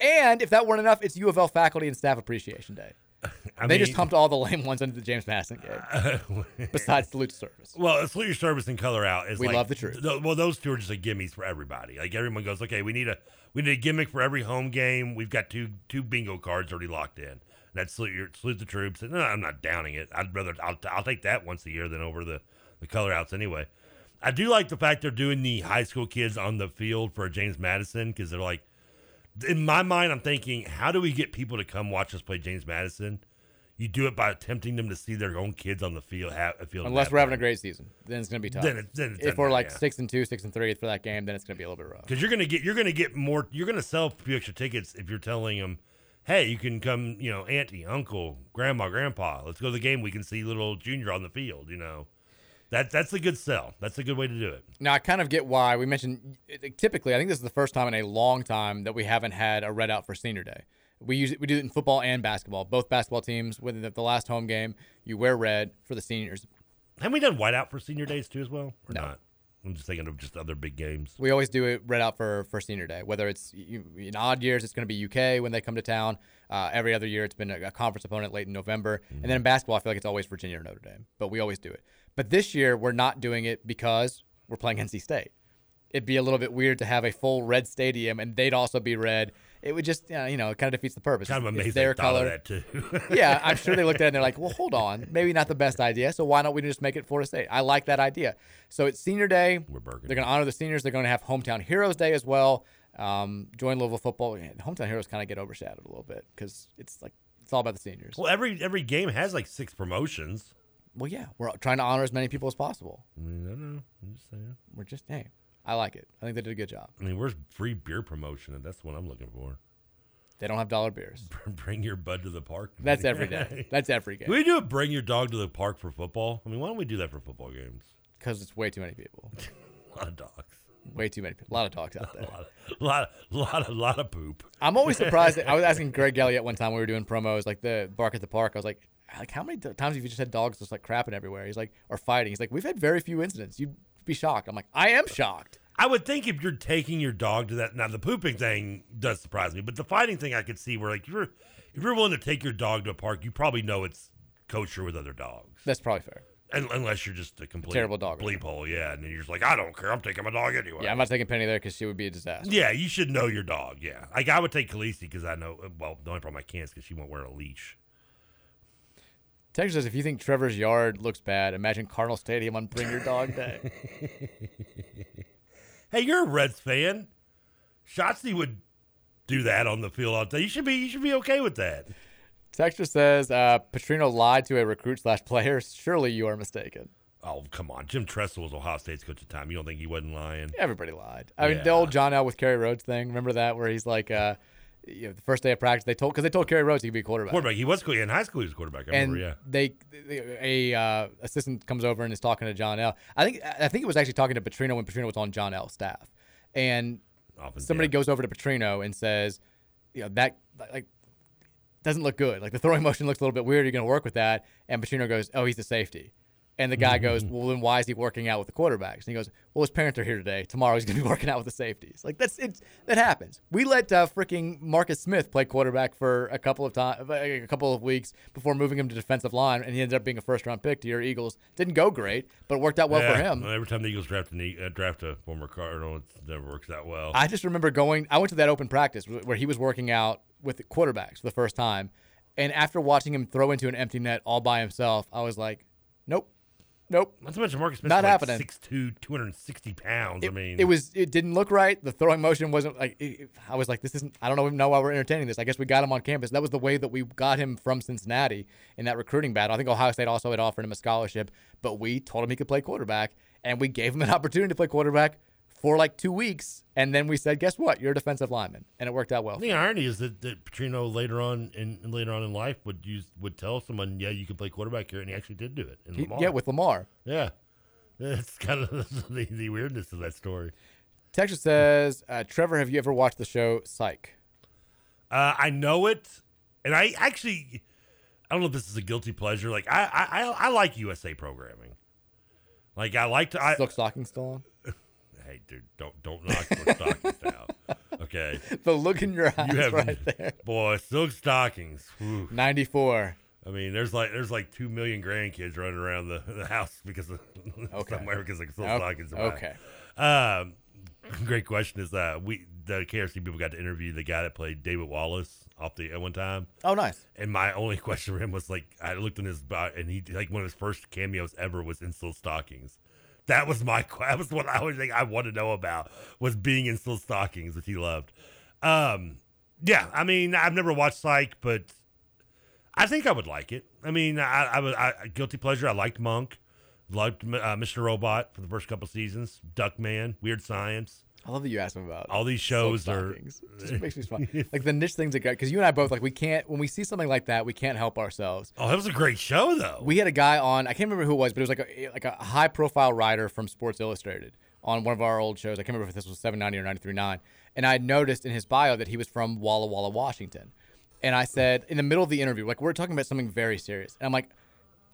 And if that weren't enough, it's U of L Faculty and Staff Appreciation Day. *laughs* I they just mean- humped all the lame ones into the James Madison game. *laughs* Besides Salute to Service. Well, salute your service and color out is We like, love the truth. th- well, those two are just like gimmies for everybody. Like everyone goes, okay, we need a we need a gimmick for every home game. We've got two two bingo cards already locked in. That's salute your salute the troops. And no, I'm not downing it. I'd rather I'll, I'll take that once a year than over the the color outs anyway. I do like the fact they're doing the high school kids on the field for James Madison because they're like, in my mind, I'm thinking, how do we get people to come watch us play James Madison? You do it by tempting them to see their own kids on the field. Ha- field Unless we're having a great season, then it's going to be tough. Then it- then if we're like yeah. six and two, six and three for that game, then it's going to be a little bit rough. because you're gonna get you're gonna get more you're gonna sell a few extra tickets if you're telling them hey you can come you know auntie uncle grandma grandpa let's go to the game we can see little junior on the field you know That that's a good sell. That's a good way to do it. Now I kind of get why we mentioned. Typically, I think this is the first time in a long time that we haven't had a red out for Senior Day. We use we do it in football and basketball. Both basketball teams, within the, the last home game, you wear red for the seniors. Haven't we done whiteout for senior days too as well? Or No. not? I'm just thinking of just other big games. We always do it red out for, for senior day. Whether it's you, in odd years, it's going to be UK when they come to town. Uh, every other year, it's been a, a conference opponent late in November. And then in basketball, I feel like it's always Virginia or Notre Dame. But we always do it. But this year, we're not doing it because we're playing NC State. It'd be a little bit weird to have a full red stadium and they'd also be red. It would just, you know, it kind of defeats the purpose. Kind of It's- it's amazing their color. that too. *laughs* yeah, I'm sure they looked at it and they're like, well, hold on. Maybe not the best idea. So why don't we just make it Florida State? I like that idea. So it's senior day. We're burgundy. They're going to honor the seniors. They're going to have Hometown Heroes Day as well. Um, join Louisville football. Hometown Heroes kind of get overshadowed a little bit because it's like, it's all about the seniors. well, every every game has like six promotions. Well, yeah, we're trying to honor as many people as possible. I mean, I don't know. I'm just saying. We're just, hey, I like it. I think they did a good job. I mean, where's free beer promotion? That's what I'm looking for. They don't have dollar beers. *laughs* Bring your bud to the park. That's every *laughs* day. That's every game. Can we do it? Bring your dog to the park for football. I mean, why don't we do that for football games? Because it's way too many people. *laughs* A lot of dogs. Way too many people. A lot of dogs out there. A lot, of, lot, of, lot, of, lot of poop. I'm always surprised. That, I was asking Greg Elliott one time we were doing promos, like the bark at the park. I was like, like how many times have you just had dogs just like crapping everywhere? He's like, or fighting. He's like, we've had very few incidents. You'd be shocked. I'm like, I am shocked. I would think if you're taking your dog to that, now the pooping thing does surprise me, but the fighting thing I could see where like if you're if you're willing to take your dog to a park, you probably know it's kosher with other dogs. That's probably fair. Un- unless you're just a complete terrible dog bleep hole, yeah, and then you're just like, I don't care, I'm taking my dog anyway. Yeah, I'm not taking Penny there because she would be a disaster. Yeah, you should know your dog. Yeah, like I would take Khaleesi because I know. Uh, well, the only problem I can't is because she won't wear a leash. Texas says, if you think Trevor's yard looks bad, imagine Cardinal Stadium on Bring Your Dog Day. *laughs* Hey, you're a Reds fan. Shotzi would do that on the field all day. You should be. You should be okay with that. Texture says, uh, Petrino lied to a recruit slash player. Surely you are mistaken. Oh come on, Jim Tressel was Ohio State's coach at the time. You don't think he wasn't lying? Everybody lied. I mean, the old John L with Kerry Rhodes thing. Remember that where he's like, uh, you know, the first day of practice, they told because they told Kerry Rhodes he could be a quarterback. Quarterback. He was in high school. He was a quarterback. I and remember. Yeah. they, they a uh, assistant comes over and is talking to John L. I think I think it was actually talking to Petrino when Petrino was on John L's staff, and Often, somebody yeah. goes over to Petrino and says, you know, that like doesn't look good. Like the throwing *laughs* motion looks a little bit weird. You're going to work with that, and Petrino goes, oh, he's the safety. And the guy goes, well, then why is he working out with the quarterbacks? And he goes, well, his parents are here today. Tomorrow he's going to be *laughs* working out with the safeties. Like that's it. That happens. We let uh, freaking Marcus Smith play quarterback for a couple of times, a couple of weeks before moving him to defensive line, and he ended up being a first round pick to your Eagles. Didn't go great, but it worked out well for him. Every time the Eagles draft, an, uh, draft a former Cardinal, it never works out well. I just remember going. I went to that open practice where he was working out with the quarterbacks for the first time, and after watching him throw into an empty net all by himself, I was like, "Nope, nope, Not so much Marcus Smith, not like happening." 6'2", 260 pounds. It, I mean, it was. It didn't look right. The throwing motion wasn't like. It, I was like, "This isn't." I don't know, know why we're entertaining this. I guess we got him on campus. That was the way that we got him from Cincinnati in that recruiting battle. I think Ohio State also had offered him a scholarship, but we told him he could play quarterback, and we gave him an *laughs* opportunity to play quarterback for like two weeks, and then we said, "Guess what? You're a defensive lineman," and it worked out well. The irony is that, that Petrino later on in later on in life would use would tell someone, "Yeah, you can play quarterback here," and he actually did do it. In He- Lamar. yeah, with Lamar. yeah, that's kind of *laughs* the, the weirdness of that story. Texas says, uh, Trevor, have you ever watched the show Psych? Uh, I know it, and I actually, I don't know if this is a guilty pleasure. Like I, I, I, I like USA programming. Like I like to. I, Silk Stockings still on? Hey, dude, don't don't knock silk stockings *laughs* down. Okay. The look in your eyes You have right there. boy silk stockings. whew. 94. I mean, there's like there's like two million grandkids running around the, the house because of *laughs* Okay. somewhere because of silk Okay. stockings. Okay. Um, great question is uh we the KRC people got to interview the guy that played David Wallace off the at one time. Oh, nice. And my only *laughs* question for him was like, I looked in his bio, and he like one of his first cameos ever was in silk stockings. That was my *laughs* that was what I was think I want to know about was being in silk stockings, which he loved. Um, yeah, I mean, I've never watched Psych, but I think I would like it. I mean, I, I was I, guilty pleasure. I liked Monk, liked uh, Mr. Robot for the first couple seasons, Duckman, Weird Science. I love that you asked him about All these shows are- just makes me smile. like the niche things that got because you and I both like we can't when we see something like that we can't help ourselves. Oh, that was a great show though. We had a guy on I can't remember who it was, but it was like a eh, like a high profile writer from Sports Illustrated on one of our old shows. I can't remember if this was 790 or 93.9. And I noticed in his bio that he was from Walla Walla, Washington. And I said in the middle of the interview, like we're talking about something very serious, and I'm like,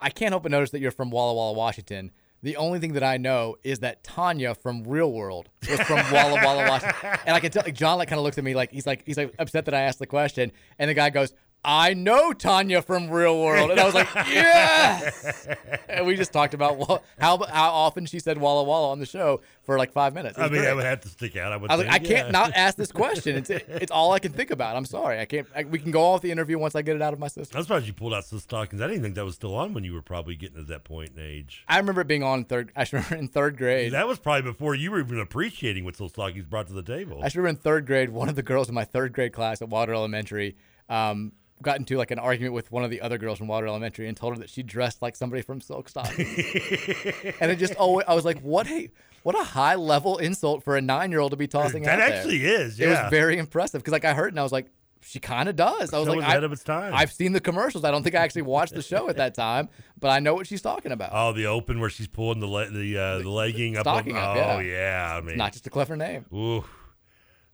I can't help but notice that you're from Walla Walla, Washington. The only thing that I know is that Tanya from Real World was from Walla Walla, Washington. And I can tell, like, John, like, kind of looks at me like he's like he's like upset that I asked the question, and the guy goes, "I know Tanya from Real World," and I was like, *laughs* "Yes!" and we just talked about how how often she said Walla Walla on the show for like five minutes. I mean, great. that would have to stick out. I would. I was like, think, I can't not ask this *laughs* question. It's it's all I can think about. I'm sorry, I can't. I, we can go off the interview once I get it out of my system. I'm surprised you pulled out some stockings. I didn't think that was still on when you were probably getting to that point in age. I remember it being on third. I remember in third grade. That was probably before you were even appreciating what those stockings brought to the table. I remember in third grade, one of the girls in my third grade class at Water Elementary um, got into like an argument with one of the other girls from Water Elementary and told her that she dressed like somebody from Silk Stockings. *laughs* and it just always, I was like, what a what a high level insult for a nine year old to be tossing That out there. actually is, It was very impressive because like I heard and I was like, she kind of does. I was like, was I, ahead of its time. I've seen the commercials. I don't think I actually watched the show at that time, but I know what she's talking about. Oh, the open where she's pulling the le- the uh, the legging up. stocking up. up, Oh yeah. yeah, I mean, Not just a clever name. Ooh.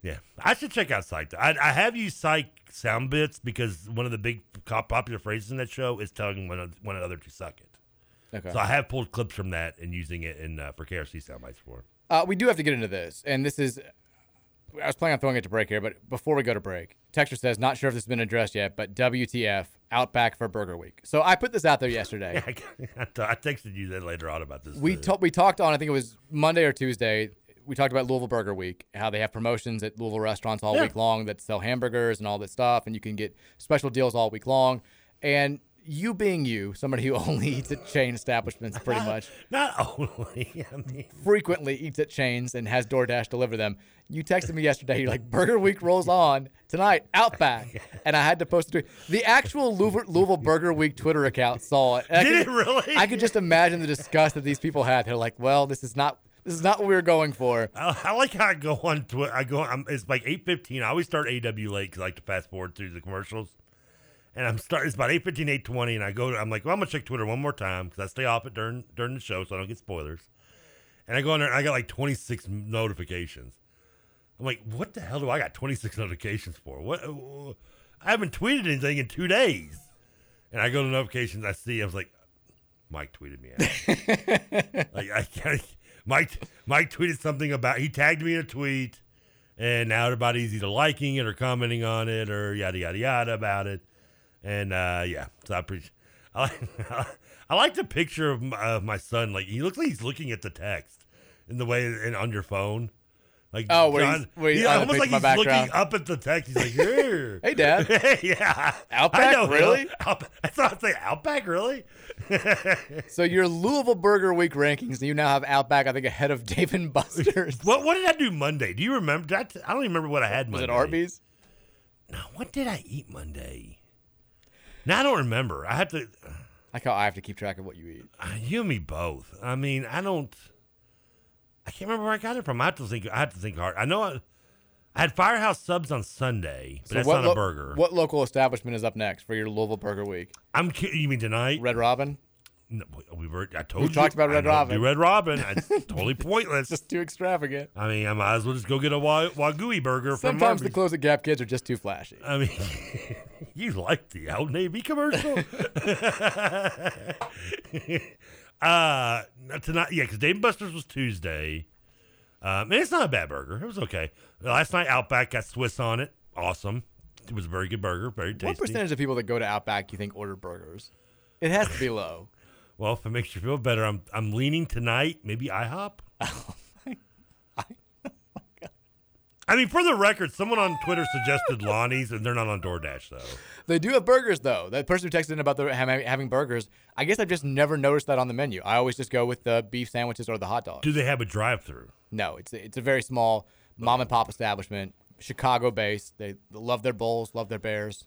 Yeah, I should check out Psych. I, I have used Psych sound bits because one of the big popular phrases in that show is telling one, one another to suck it. Okay. So I have pulled clips from that and using it in uh, for KRC sound bites for. Uh, we do have to get into this, and this is. I was planning on throwing it to break here, but before we go to break, Texture says, not sure if this has been addressed yet, but WTF, Outback for Burger Week. So I put this out there yesterday. *laughs* *laughs* I texted you that later on about this. we too. ta- we talked on, I think it was Monday or Tuesday. We talked about Louisville Burger Week, how they have promotions at Louisville restaurants all Yeah. week long that sell hamburgers and all that stuff, and you can get special deals all week long. And you being you, somebody who *laughs* only eats at chain establishments pretty much, Not only, *laughs* I mean, frequently eats at chains and has DoorDash deliver them. You texted me yesterday. You're like, Burger Week rolls on tonight, Outback, *laughs* and I had to post tweet. The actual Louisville, Louisville Burger Week Twitter account saw it. Did could- it really? I could just imagine the disgust that these people had. They're like, well, this is not this is not what we were going for. I, I like how I go on Twitter. I go. I'm, it's like eight fifteen. I always start AW late because I like to fast forward through the commercials. And I'm start. It's about 8:15, 8:20, and I go. To, I'm like, well, I'm gonna check Twitter one more time because I stay off it during during the show so I don't get spoilers. And I go on there and I got like 26 notifications. I'm like, what the hell do I got 26 notifications for? What? uh, I haven't tweeted anything in two days. And I go to notifications. I see. I was like, Mike tweeted me out. *laughs* like I can't. Mike Mike tweeted something about. He tagged me in a tweet, and now everybody's either liking it or commenting on it or yada yada yada about it. And uh, yeah, so I appreciate. *laughs* I like, I like the picture of my, of my son. Like he looks like he's looking at the text in the way and on your phone. Like Oh, where he's- where he's almost like he's my looking up at the text. He's like, here. *laughs* Hey, Dad. *laughs* yeah. Outback? I know, Really? *laughs* Out, I thought I'd say Outback, really? So your Louisville Burger Week rankings, you now have Outback, I think, ahead of Dave and Buster's. What What did I do Monday? Do you remember? I, t- I don't even remember what I had Was Monday. it Arby's? No, what did I eat Monday? Now I don't remember. I have to. How I have to keep track of what you eat. Uh, you and me both. I mean, I don't. I can't remember where I got it from. I have to think. I have to think hard. I know. I, I had Firehouse subs on Sunday, but that's what not a burger. What local establishment is up next for your Louisville Burger Week? I'm. kidding. You mean tonight? Red Robin? No, we were. I told We you. talked about Red Robin. Red Robin. It's *laughs* totally pointless. Just too extravagant. I mean, I might as well just go get a wa- wagyu burger from Sometimes the close at Gap kids are just too flashy. I mean, *laughs* you like the Old Navy commercial? *laughs* uh, tonight, yeah, because Dave and Buster's was Tuesday. Um, and it's not a bad burger. It was okay. Last night, Outback got Swiss on it. Awesome. It was a very good burger. Very tasty. What percentage of people that go to Outback you think order burgers? It has to be low. *laughs* Well, if it makes you feel better, I'm I'm leaning tonight. Maybe IHOP. *laughs* *laughs* I mean, for the record, someone on Twitter suggested Lonnie's, and they're not on DoorDash though. They do have burgers though. That person who texted in about the having, burgers, I guess I've just never noticed that on the menu. I always just go with the beef sandwiches or the hot dogs. Do they have a drive-through? No, it's a, it's a very small mom and pop establishment, Chicago based. They love their Bulls, love their Bears,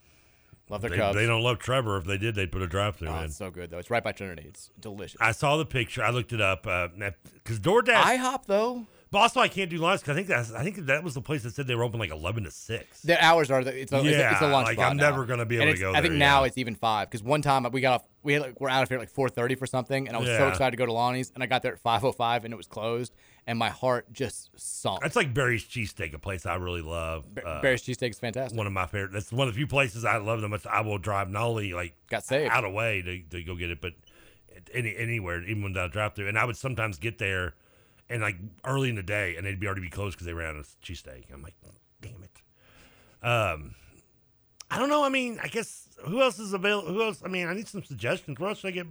love their They, Cubs. they don't love Trevor. If they did, they'd put a drive-through Oh, in. it's so good though. It's right by Trinity. It's delicious. I saw the picture. I looked it up uh, because DoorDash. IHOP though. But also, I can't do lunch because I think that's I think that was the place that said they were open like eleven to six. The hours are the, it's a, it's a- Yeah, it's a lunch like, spot I'm now. never gonna be able to go I think there, now yeah. it's even five because one time we got off we had like, we're out of here at like four thirty for something and I was so excited to go to Lonnie's and I got there at five oh five and it was closed and my heart just sunk. That's like Barry's cheesesteak, a place I really love. Uh, Barry's cheesesteak is fantastic. One of my favorite. That's one of the few places I love the most. I will drive not only like got saved out of way to, to go get it, but any anywhere, even without drive through. And I would sometimes get there and like early in the day, and they'd be already be closed because they ran out of cheesesteak. I'm like, damn it. Um, I don't know. I mean, I guess who else is available? Who else? I mean, I need some suggestions. Where else should I get?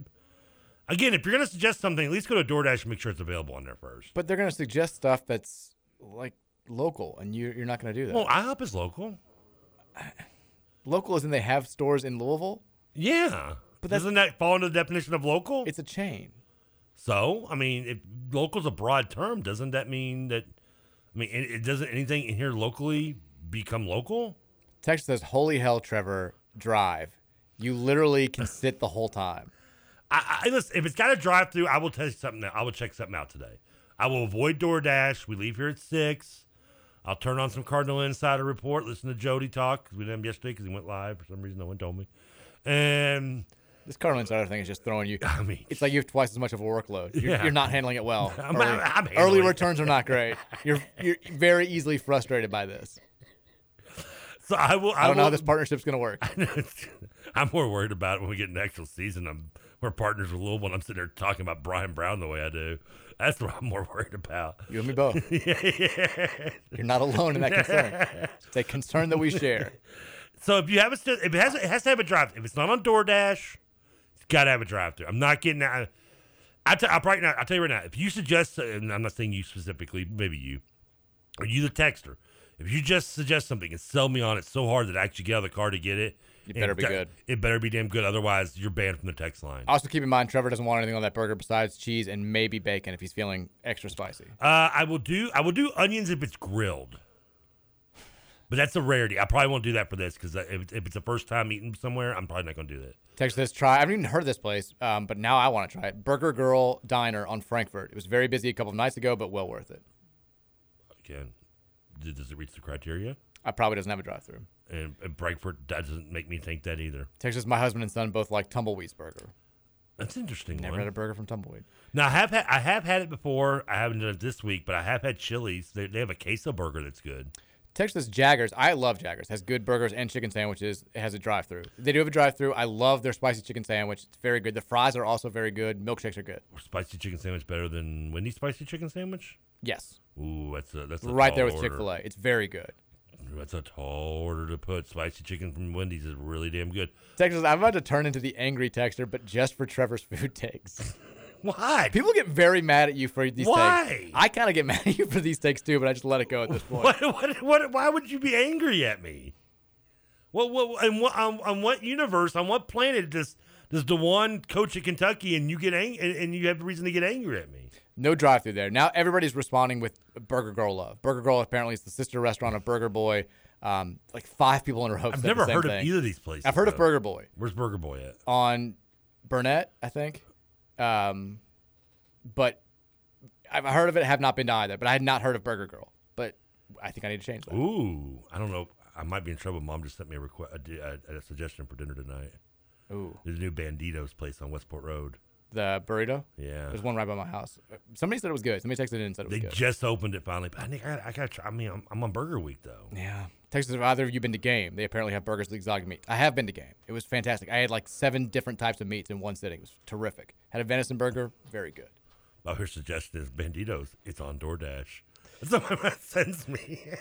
Again, if you're gonna suggest something, at least go to DoorDash and make sure it's available on there first. But they're gonna suggest stuff that's like local and you you're not gonna do that. Well, IHOP is local. *sighs* local isn't they have stores in Louisville? Yeah, But doesn't that fall into the definition of local? It's a chain. So, I mean, if local's a broad term, doesn't that mean that? I mean, it, it doesn't anything in here locally become local? Text says, "Holy hell, Trevor, drive! You literally can *laughs* sit the whole time." I, I listen. If it's got a drive through, I will tell you something. Out. I will check something out today. I will avoid DoorDash. We leave here at six. I'll turn on some Cardinal Insider Report. Listen to Jody talk because we did him yesterday because he went live for some reason. No one told me. And This Cardinal Insider thing is just throwing you. *laughs* I mean, it's like you have twice as much of a workload. You're, Yeah. you're not handling it well. *laughs* I'm- early, I'm handling early it. returns are not great. You're you're very easily frustrated by this. so I will. I don't know how this partnership's going to work. *laughs* I'm more worried about it when we get the actual season. I'm we're partners with Louisville, and I'm sitting there talking about Bryan Brown the way I do. That's what I'm more worried about. You and me both. You're not alone in that concern. It's a concern that we share. So if you have a, if it has, it has to have a drive. If it's not on DoorDash, it's got to have a drive-through. I'm not getting that. I t- I'll right now. I'll tell you right now. If you suggest, and I'm not saying you specifically, maybe you, or you the texter. If you just suggest something and sell me on it so hard that I actually get out of the car to get it, It better be good. It better be damn good. Otherwise, you're banned from the text line. Also, keep in mind, Trevor doesn't want anything on that burger besides cheese and maybe bacon if he's feeling extra spicy. Uh, I will do. I will do onions if it's grilled. But that's a rarity. I probably won't do that for this because if, if it's the first time eating somewhere, I'm probably not going to do that. Text this try. I haven't even heard of this place, um, but now I want to try it. Burger Girl Diner on Frankfort. It was very busy a couple of nights ago, but well worth it. Again, does it reach the criteria? I probably doesn't have a drive-through. And, and Frankfort doesn't make me think that either. Texas, my husband and son both like Tumbleweed's burger. That's interesting. Never one. had a burger from Tumbleweed. Now I have had I have had it before. I haven't done it this week, but I have had Chili's. They, they have a queso burger that's good. Texas Jaggers. I love Jaggers. Has good burgers and chicken sandwiches. It has a drive-through. They do have a drive-through. I love their spicy chicken sandwich. It's very good. The fries are also very good. Milkshakes are good. Spicy chicken sandwich better than Wendy's spicy chicken sandwich. Yes. Ooh, that's a that's a right there with. Chick Fil A. It's very good. That's a tall order to put. Spicy chicken from Wendy's is really damn good. Texas, I'm about to turn into the angry texter, but just for Trevor's food takes. *laughs* Why? People get very mad at you for these Why? takes. I kind of get *laughs* mad at you for these takes too, but I just let it go at this point. What, what, what, why would you be angry at me? What, what, and what, on, on what universe, on what planet does does Dewan coach at Kentucky and you get ang- and, and you have a reason to get angry at me? No drive through there. Now everybody's responding with Burger Girl love. Burger Girl apparently is the sister restaurant of Burger Boy. Um, like five people in a row. I've never heard of either of these places, I've heard of. Burger Boy Where's Burger Boy at? on Burnett, I think. Um, but I've heard of it. Have not been to either. But I had not heard of Burger Girl. But I think I need to change that. Ooh, I don't know. I might be in trouble. Mom just sent me a, request, a, a, a suggestion for dinner tonight. Ooh. There's a new Banditos place on Westport Road. The burrito. Yeah. There's one right by my house. Somebody said it was good. Somebody texted in and said it was They good. They just opened it finally. But I think I, I got. I mean, I'm, I'm on Burger Week though. Yeah. Texas, have either of you been to Game? They apparently have burgers with exotic meats. I have been to Game. It was fantastic. I had like seven different types of meats in one sitting. It was terrific. Had a venison burger, very good. My her suggestion is Banditos. It's on DoorDash. That's what my mom sends me. *sighs*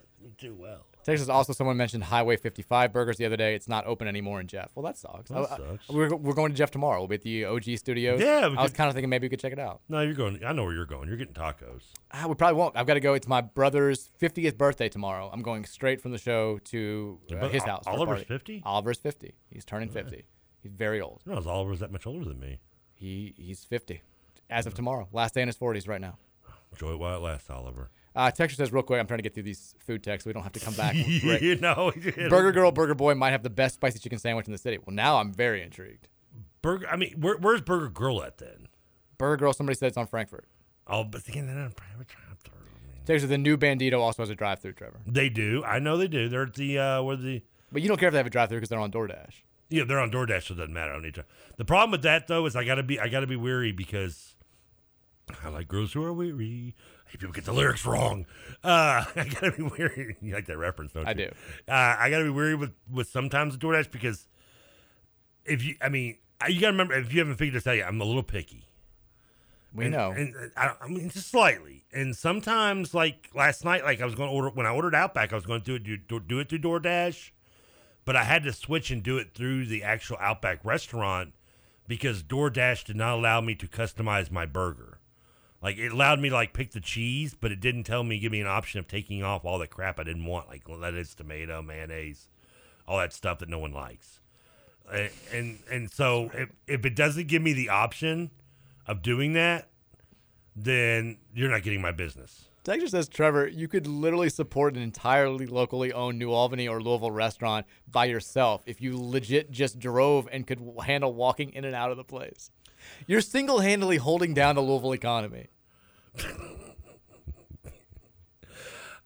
*laughs* too well. Texas also someone mentioned Highway 55 burgers the other day. It's not open anymore in Jeff. Well, that sucks. That I- I- sucks. we're, we're going to Jeff tomorrow. We'll be at the OG studios. Yeah, I was kind of thinking maybe we could check it out. No, you're going. I know where you're going. You're getting tacos. Ah, we probably won't. I've got to go. It's my brother's 50th birthday tomorrow. I'm going straight from the show to uh, his house. Oliver's 50? Oliver's 50. He's turning 50. He's very old. No, Oliver's that much older than me. He he's 50 as of tomorrow. Last day in his 40s right now. Enjoy it while it lasts, Oliver. Uh, Texture says real quick. I'm trying to get through these food texts. So we don't have to come back. *laughs* *laughs* you know, Burger Girl, Burger Boy might have the best spicy chicken sandwich in the city. Well, now I'm very intrigued. Burger. I mean, where, where's Burger Girl at then? Burger Girl. Somebody said it's on Frankfort. Oh, but again, they don't have a drive-through. Texas, the new Bandito also has a drive-through, Trevor. They do. I know they do. They're at the uh, where the. But you don't care if they have a drive-through because they're on DoorDash. Yeah, they're on DoorDash, so it doesn't matter. I don't need to. The problem with that though is I gotta be I gotta be weary because I like girls who are weary. Hey, people get the lyrics wrong. Uh, *laughs* I gotta be weary. You like that reference, don't you? I do. Uh, I gotta be weary with with sometimes the DoorDash because if you, I mean, I- you gotta remember if you haven't figured this out yet, I'm a little picky. We And- know. and uh, I, I mean just slightly. And sometimes, like last night, like I was going to order when I ordered Outback, I was going to do it do, do it through DoorDash, but I had to switch and do it through the actual Outback restaurant because DoorDash did not allow me to customize my burger. Like it allowed me to like pick the cheese, but it didn't tell me give me an option of taking off all the crap I didn't want, like lettuce, tomato, mayonnaise, all that stuff that no one likes. And and, and so if, if it doesn't give me the option of doing that, then you're not getting my business. Texas says, Trevor, you could literally support an entirely locally owned New Albany or Louisville restaurant by yourself if you legit just drove and could handle walking in and out of the place. You're single handedly holding down the Louisville economy.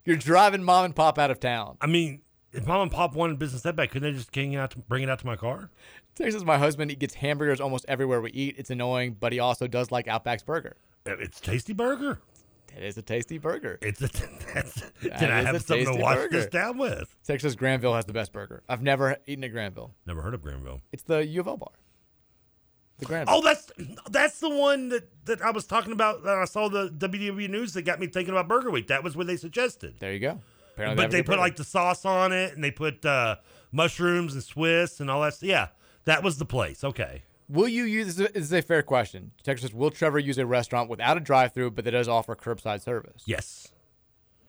You're driving mom and pop out of town. I mean, if mom and pop wanted business that bad, couldn't they just king out to, bring it out to my car? Texas, my husband, he gets hamburgers almost everywhere we eat. It's annoying, but he also does like Outback's burger. Uh, it's tasty burger. It is a tasty burger. It's a. *laughs* That's, That can I have something to wash burger. this down with? Texas Granville has the best burger. I've never eaten at Granville. Never heard of Granville. It's the U of L bar. The Granville. Oh, that's that's the one that, that I was talking about. That I saw the WWE news that got me thinking about Burger Week. That was what they suggested. There you go. Apparently but a they put burger. like the sauce on it, and they put uh, mushrooms and Swiss and all that. stuff. Yeah, that was the place. Okay. Will you use this? Is, a fair question. Texas, will Trevor use a restaurant without a drive-through, but that does offer curbside service? Yes.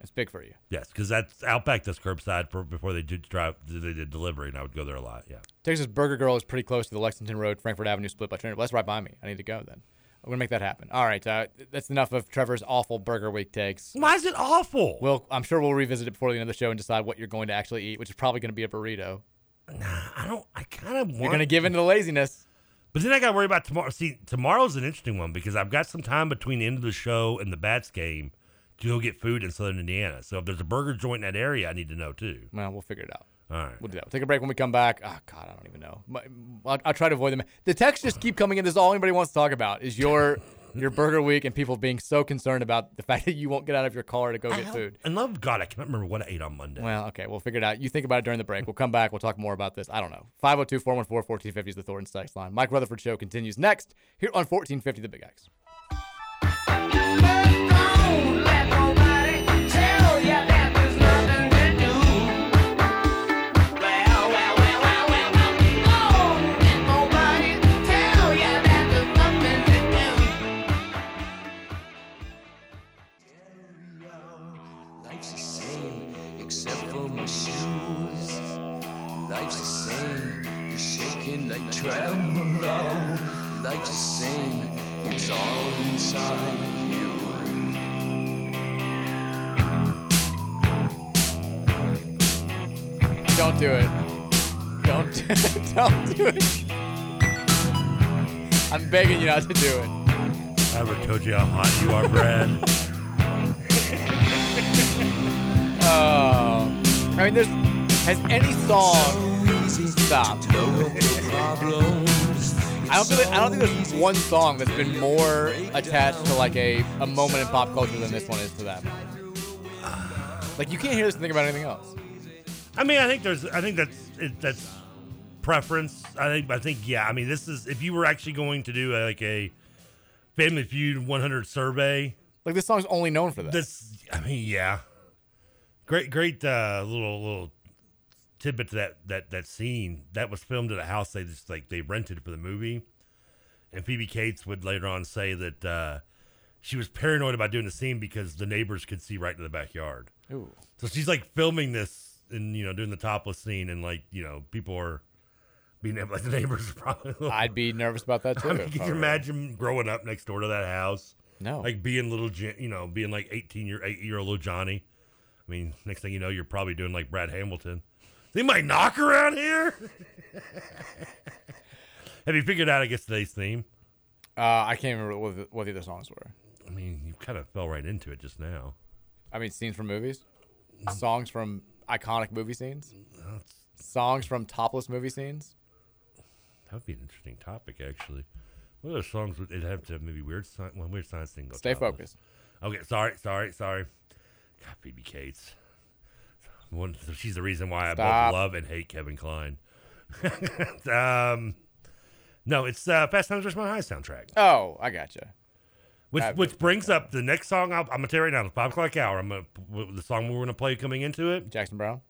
It's big for you. Yes, because that's Outback does curbside for, before they did drive. They did delivery, and I would go there a lot. Yeah. Texas Burger Girl is pretty close to the Lexington Road, Frankfort Avenue split by Trinity. Well, that's right by me. I need to go then. I'm gonna make that happen. All right, uh, that's enough of Trevor's awful Burger Week takes. Why is it awful? Well, I'm sure we'll revisit it before the end of the show and decide what you're going to actually eat, which is probably going to be a burrito. Nah, I don't. I kind of want. You're going to give in to the laziness. But then I got to worry about tomorrow. See, tomorrow's an interesting one because I've got some time between the end of the show and the Bats game to go get food in Southern Indiana. So if there's a burger joint in that area, I need to know too. Well, we'll figure it out. All right. We'll do that. We'll take a break when we come back. Oh God, I don't even know. My- I'll, I'll try to avoid them. The texts just keep coming in. This is all anybody wants to talk about is your *laughs* your burger week and people being so concerned about the fact that you won't get out of your car to go I get food. And love God, I can't remember what I ate on Monday. Well, okay, we'll figure it out. You think about it during the break. We'll come back. We'll talk more about this. I don't know. 502 414 1450 is the Thornton text line. Mike Rutherford Show continues next here on 1450 The Big X. begging you not to do it. I ever told you how hot you are, Brad? *laughs* Oh, I mean, there's has any song stopped? I don't feel like, I don't think there's one song that's been more attached to like a, a moment in pop culture than this one is to that. Like you can't hear this and think about anything else. I mean, I think there's. I think that's it, that's preference. I think. I think. Yeah. I mean, this is if you were actually going to do a, like a Family Feud 100 survey. Like this song's only known for that. This. I mean, yeah. Great, great uh, little little tidbit to that that that scene that was filmed at a house they just like they rented for the movie, and Phoebe Cates would later on say that uh, she was paranoid about doing the scene because the neighbors could see right to the backyard. Ooh. So she's like filming this and you know doing the topless scene and like you know people are being able like the neighbors probably. I'd be nervous about that *laughs* too. I mean, can you imagine growing up next door to that house? No. Like being little, you know, being like eighteen year eight year old little Johnny. I mean, next thing you know, you're probably doing like Brad Hamilton. They might knock around here. *laughs* Have you figured out? I guess today's theme. Uh, I can't remember what the, what the other songs were. I mean, you kind of fell right into it just now. I mean, scenes from movies, songs from iconic movie scenes, songs from topless movie scenes. That would be an interesting topic, actually. What other songs would it have to have maybe weird science? One weird science thing. Stay topless? focused. Okay, sorry, sorry, sorry. God, Phoebe Cates. One, she's the reason why I both love and hate Kevin Kline. *laughs* um, no, it's uh, Fast Times at Ridgemont High soundtrack. Oh, I gotcha. Which which brings up the next song. I'll, I'm gonna tell you right now. The five o'clock hour. I'm gonna the song we're gonna play coming into it. Jackson Browne.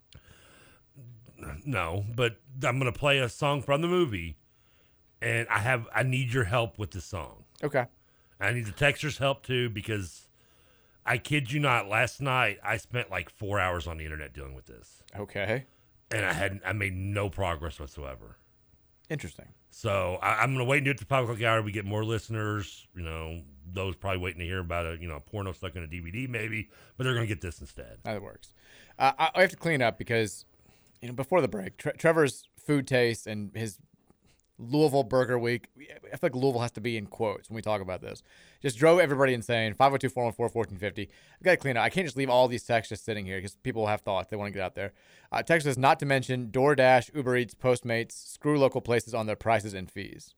No, but I'm gonna play a song from the movie, and I have I need your help with this song. Okay. I need the texters' help too because I kid you not. Last night I spent like four hours on the internet dealing with this, Okay. and I had I made no progress whatsoever. Interesting. So I, I'm gonna wait and do it to five o'clock hour. We get more listeners. You know, those probably waiting to hear about a you know a porno stuck in a DVD maybe, but they're gonna get this instead. That works. Uh, I, I have to clean up because, you know, before the break, Tre- Trevor's food taste and his Louisville Burger Week, I feel like Louisville has to be in quotes when we talk about this. Just drove everybody insane. 502 414 1450. I got to clean up. I can't just leave all these texts just sitting here because people have thoughts. They want to get out there. Uh, text says not to mention DoorDash, Uber Eats, Postmates, screw local places on their prices and fees.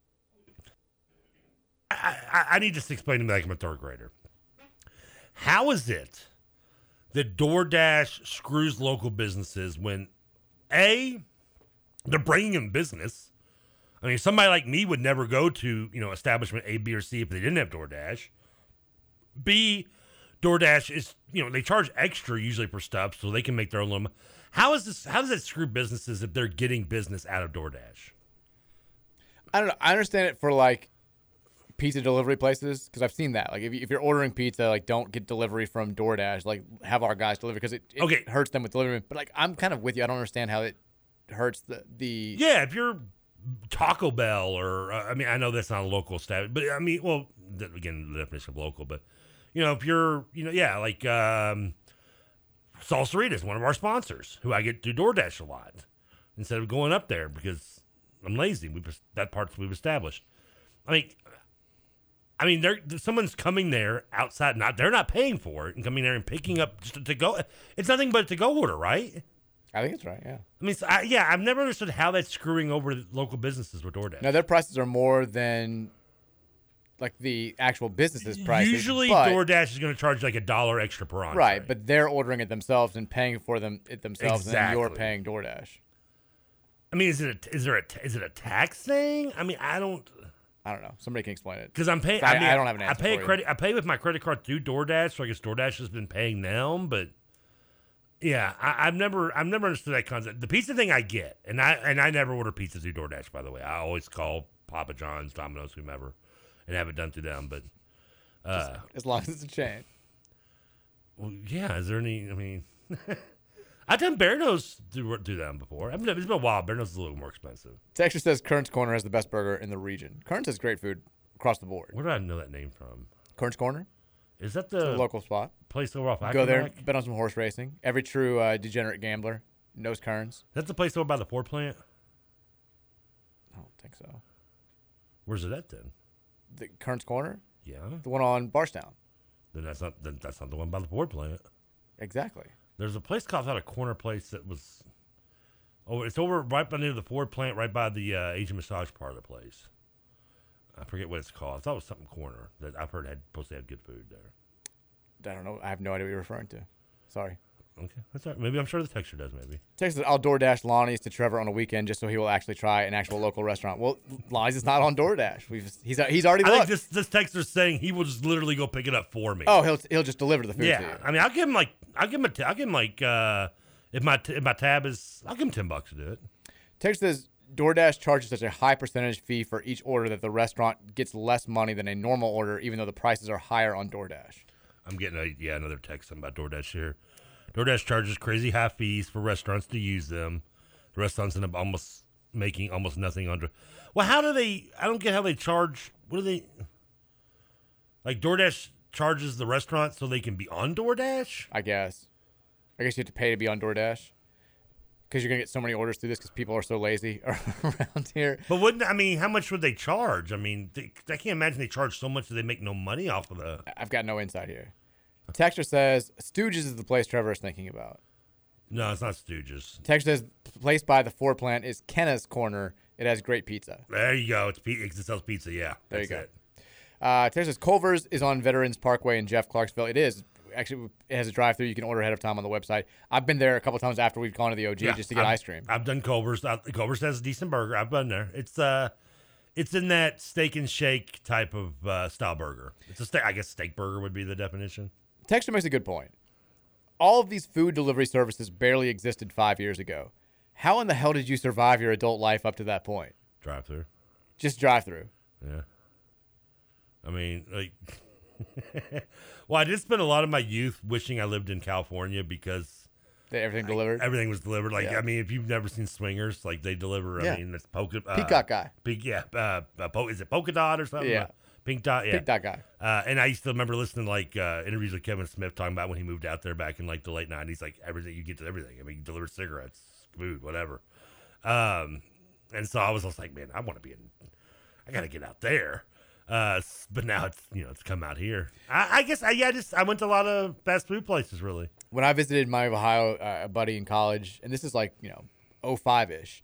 I, I need to explain to me like I'm a third grader. How is it that DoorDash screws local businesses when a they're bringing in business? I mean, somebody like me would never go to you know establishment A, B, or C if they didn't have DoorDash. B, DoorDash is you know they charge extra usually for stuff so they can make their own little. How is this? How does that screw businesses if they're getting business out of DoorDash? I don't know. I understand it for like pizza delivery places because I've seen that. Like if, you, if you're ordering pizza, like don't get delivery from DoorDash. Like have our guys deliver because it, it Okay. hurts them with delivery. But like I'm kind of with you. I don't understand how it hurts the the. Yeah, if you're Taco Bell or uh, I mean, I know that's not a local establishment, but I mean, well, again, the definition of local, but you know, if you're, you know, yeah, like um, is one of our sponsors who I get through DoorDash a lot instead of going up there because I'm lazy. We've that part's we've established. I mean, I mean, they're someone's coming there outside, not they're not paying for it and coming there and picking up just to go. It's nothing but to go order, right? I think it's right. Yeah. I mean, so I, yeah, I've never understood how that's screwing over local businesses with DoorDash. Now their prices are more than like the actual business's prices. Usually, but- DoorDash is going to charge like a dollar extra per entree. Right, but they're ordering it themselves and paying for them it themselves, and then you're paying DoorDash. I mean, is it a, is there a is it a tax thing? I mean, I don't I don't know. Somebody can explain it because I'm paying. I, mean, I don't have an I pay a credit. I pay with my credit card through DoorDash, so I guess DoorDash has been paying them. But yeah, I, I've never I've never understood that concept. The pizza thing I get, and I and I never order pizza through DoorDash. By the way, I always call Papa John's, Domino's, whomever, and have it done through them. But uh, As long as it's a chain. Well, yeah. Is there any? I mean, *laughs* I've done Bearno's do, do them before. I've never, it's been a while. Bearno's is a little more expensive. Texture says Kern's Corner has the best burger in the region. Kern's has great food across the board. Where do I know that name from? Kern's Corner? Is that the local spot. place over off Go there, bet on some horse racing. Every true uh, degenerate gambler knows Kern's. That's the place over by the Ford plant. I don't think so. Where's it at then? The Kern's Corner? Yeah. The one on Bardstown. Then that's not then that's not the one by the Ford plant. Exactly. There's a place called out a corner place that was. Oh, it's over right by near the Ford plant, right by the uh, Asian massage part of the place. I forget what it's called. I thought it was something corner that I've heard had supposed to have good food there. I don't know. I have no idea what you're referring to. Sorry. Okay, that's all right. Maybe I'm sure the texture does. Maybe. Texas, I'll DoorDash Lonnie's to Trevor on a weekend just so he will actually try an actual local restaurant. Well, Lonnie's is not on DoorDash. We've he's he's already I think looked. this this texter's saying he will just literally go pick it up for me. Oh, he'll he'll just deliver the food yeah. to you. I mean, I'll give him like I'll give him a t- I'll give him like uh if my t- if my tab is I'll give him ten bucks to do it. Texas says DoorDash charges such a high percentage fee for each order that the restaurant gets less money than a normal order, even though the prices are higher on DoorDash. I'm getting a yeah another text about DoorDash here. DoorDash charges crazy high fees for restaurants to use them. The restaurants end up almost making almost nothing under. Well, how do they? I don't get how they charge. What do they? Like DoorDash charges the restaurant so they can be on DoorDash. I guess. I guess you have to pay to be on DoorDash. Because you're gonna get so many orders through this because people are so lazy *laughs* around here. But wouldn't I mean? How much would they charge? I mean, they, I can't imagine they charge so much that they make no money off of the. I've got no insight here. Texture says Stooges is the place Trevor is thinking about. No, it's not Stooges. Texture says place by the Ford plant is Kenna's Corner. It has great pizza. There you go. It's pi- it sells pizza. Yeah, There you go. it. Uh, says Culver's is on Veterans Parkway in Jeff Clarksville. It is. Actually, it has a drive-through. You can order ahead of time on the website. I've been there a couple times after we've gone to the OG Yeah, just to get I've- ice cream. I've done Culver's. I, Culver's has a decent burger. I've been there. It's uh, it's in that steak and shake type of uh, style burger. It's a steak. I guess steak burger would be the definition. Texture makes a good point. All of these food delivery services barely existed five years ago. How in the hell did you survive your adult life up to that point? Drive through. Just drive through. Yeah. I mean, like, *laughs* well, I did spend a lot of my youth wishing I lived in California because everything delivered. everything was delivered. Like, Yeah. I mean, if you've never seen Swingers, like they deliver. Yeah. I mean, it's polka. Uh, Peacock guy. Pink, yeah. Uh, uh, po- is it polka dot or something? Yeah. Uh, Pink dot. Yeah. Pink dot guy. Uh, and I used to remember listening to like uh, interviews with Kevin Smith talking about when he moved out there back in like the late '90s. Like everything, you get to everything. I mean, you deliver cigarettes, food, whatever. Um, and so I was just like, man, I want to be in. I got to get out there. Uh, but now it's you know it's come out here. I, I guess I yeah, I just I went to a lot of fast food places really. when I visited my Ohio uh, buddy in college, and this is like, you know, 05 ish,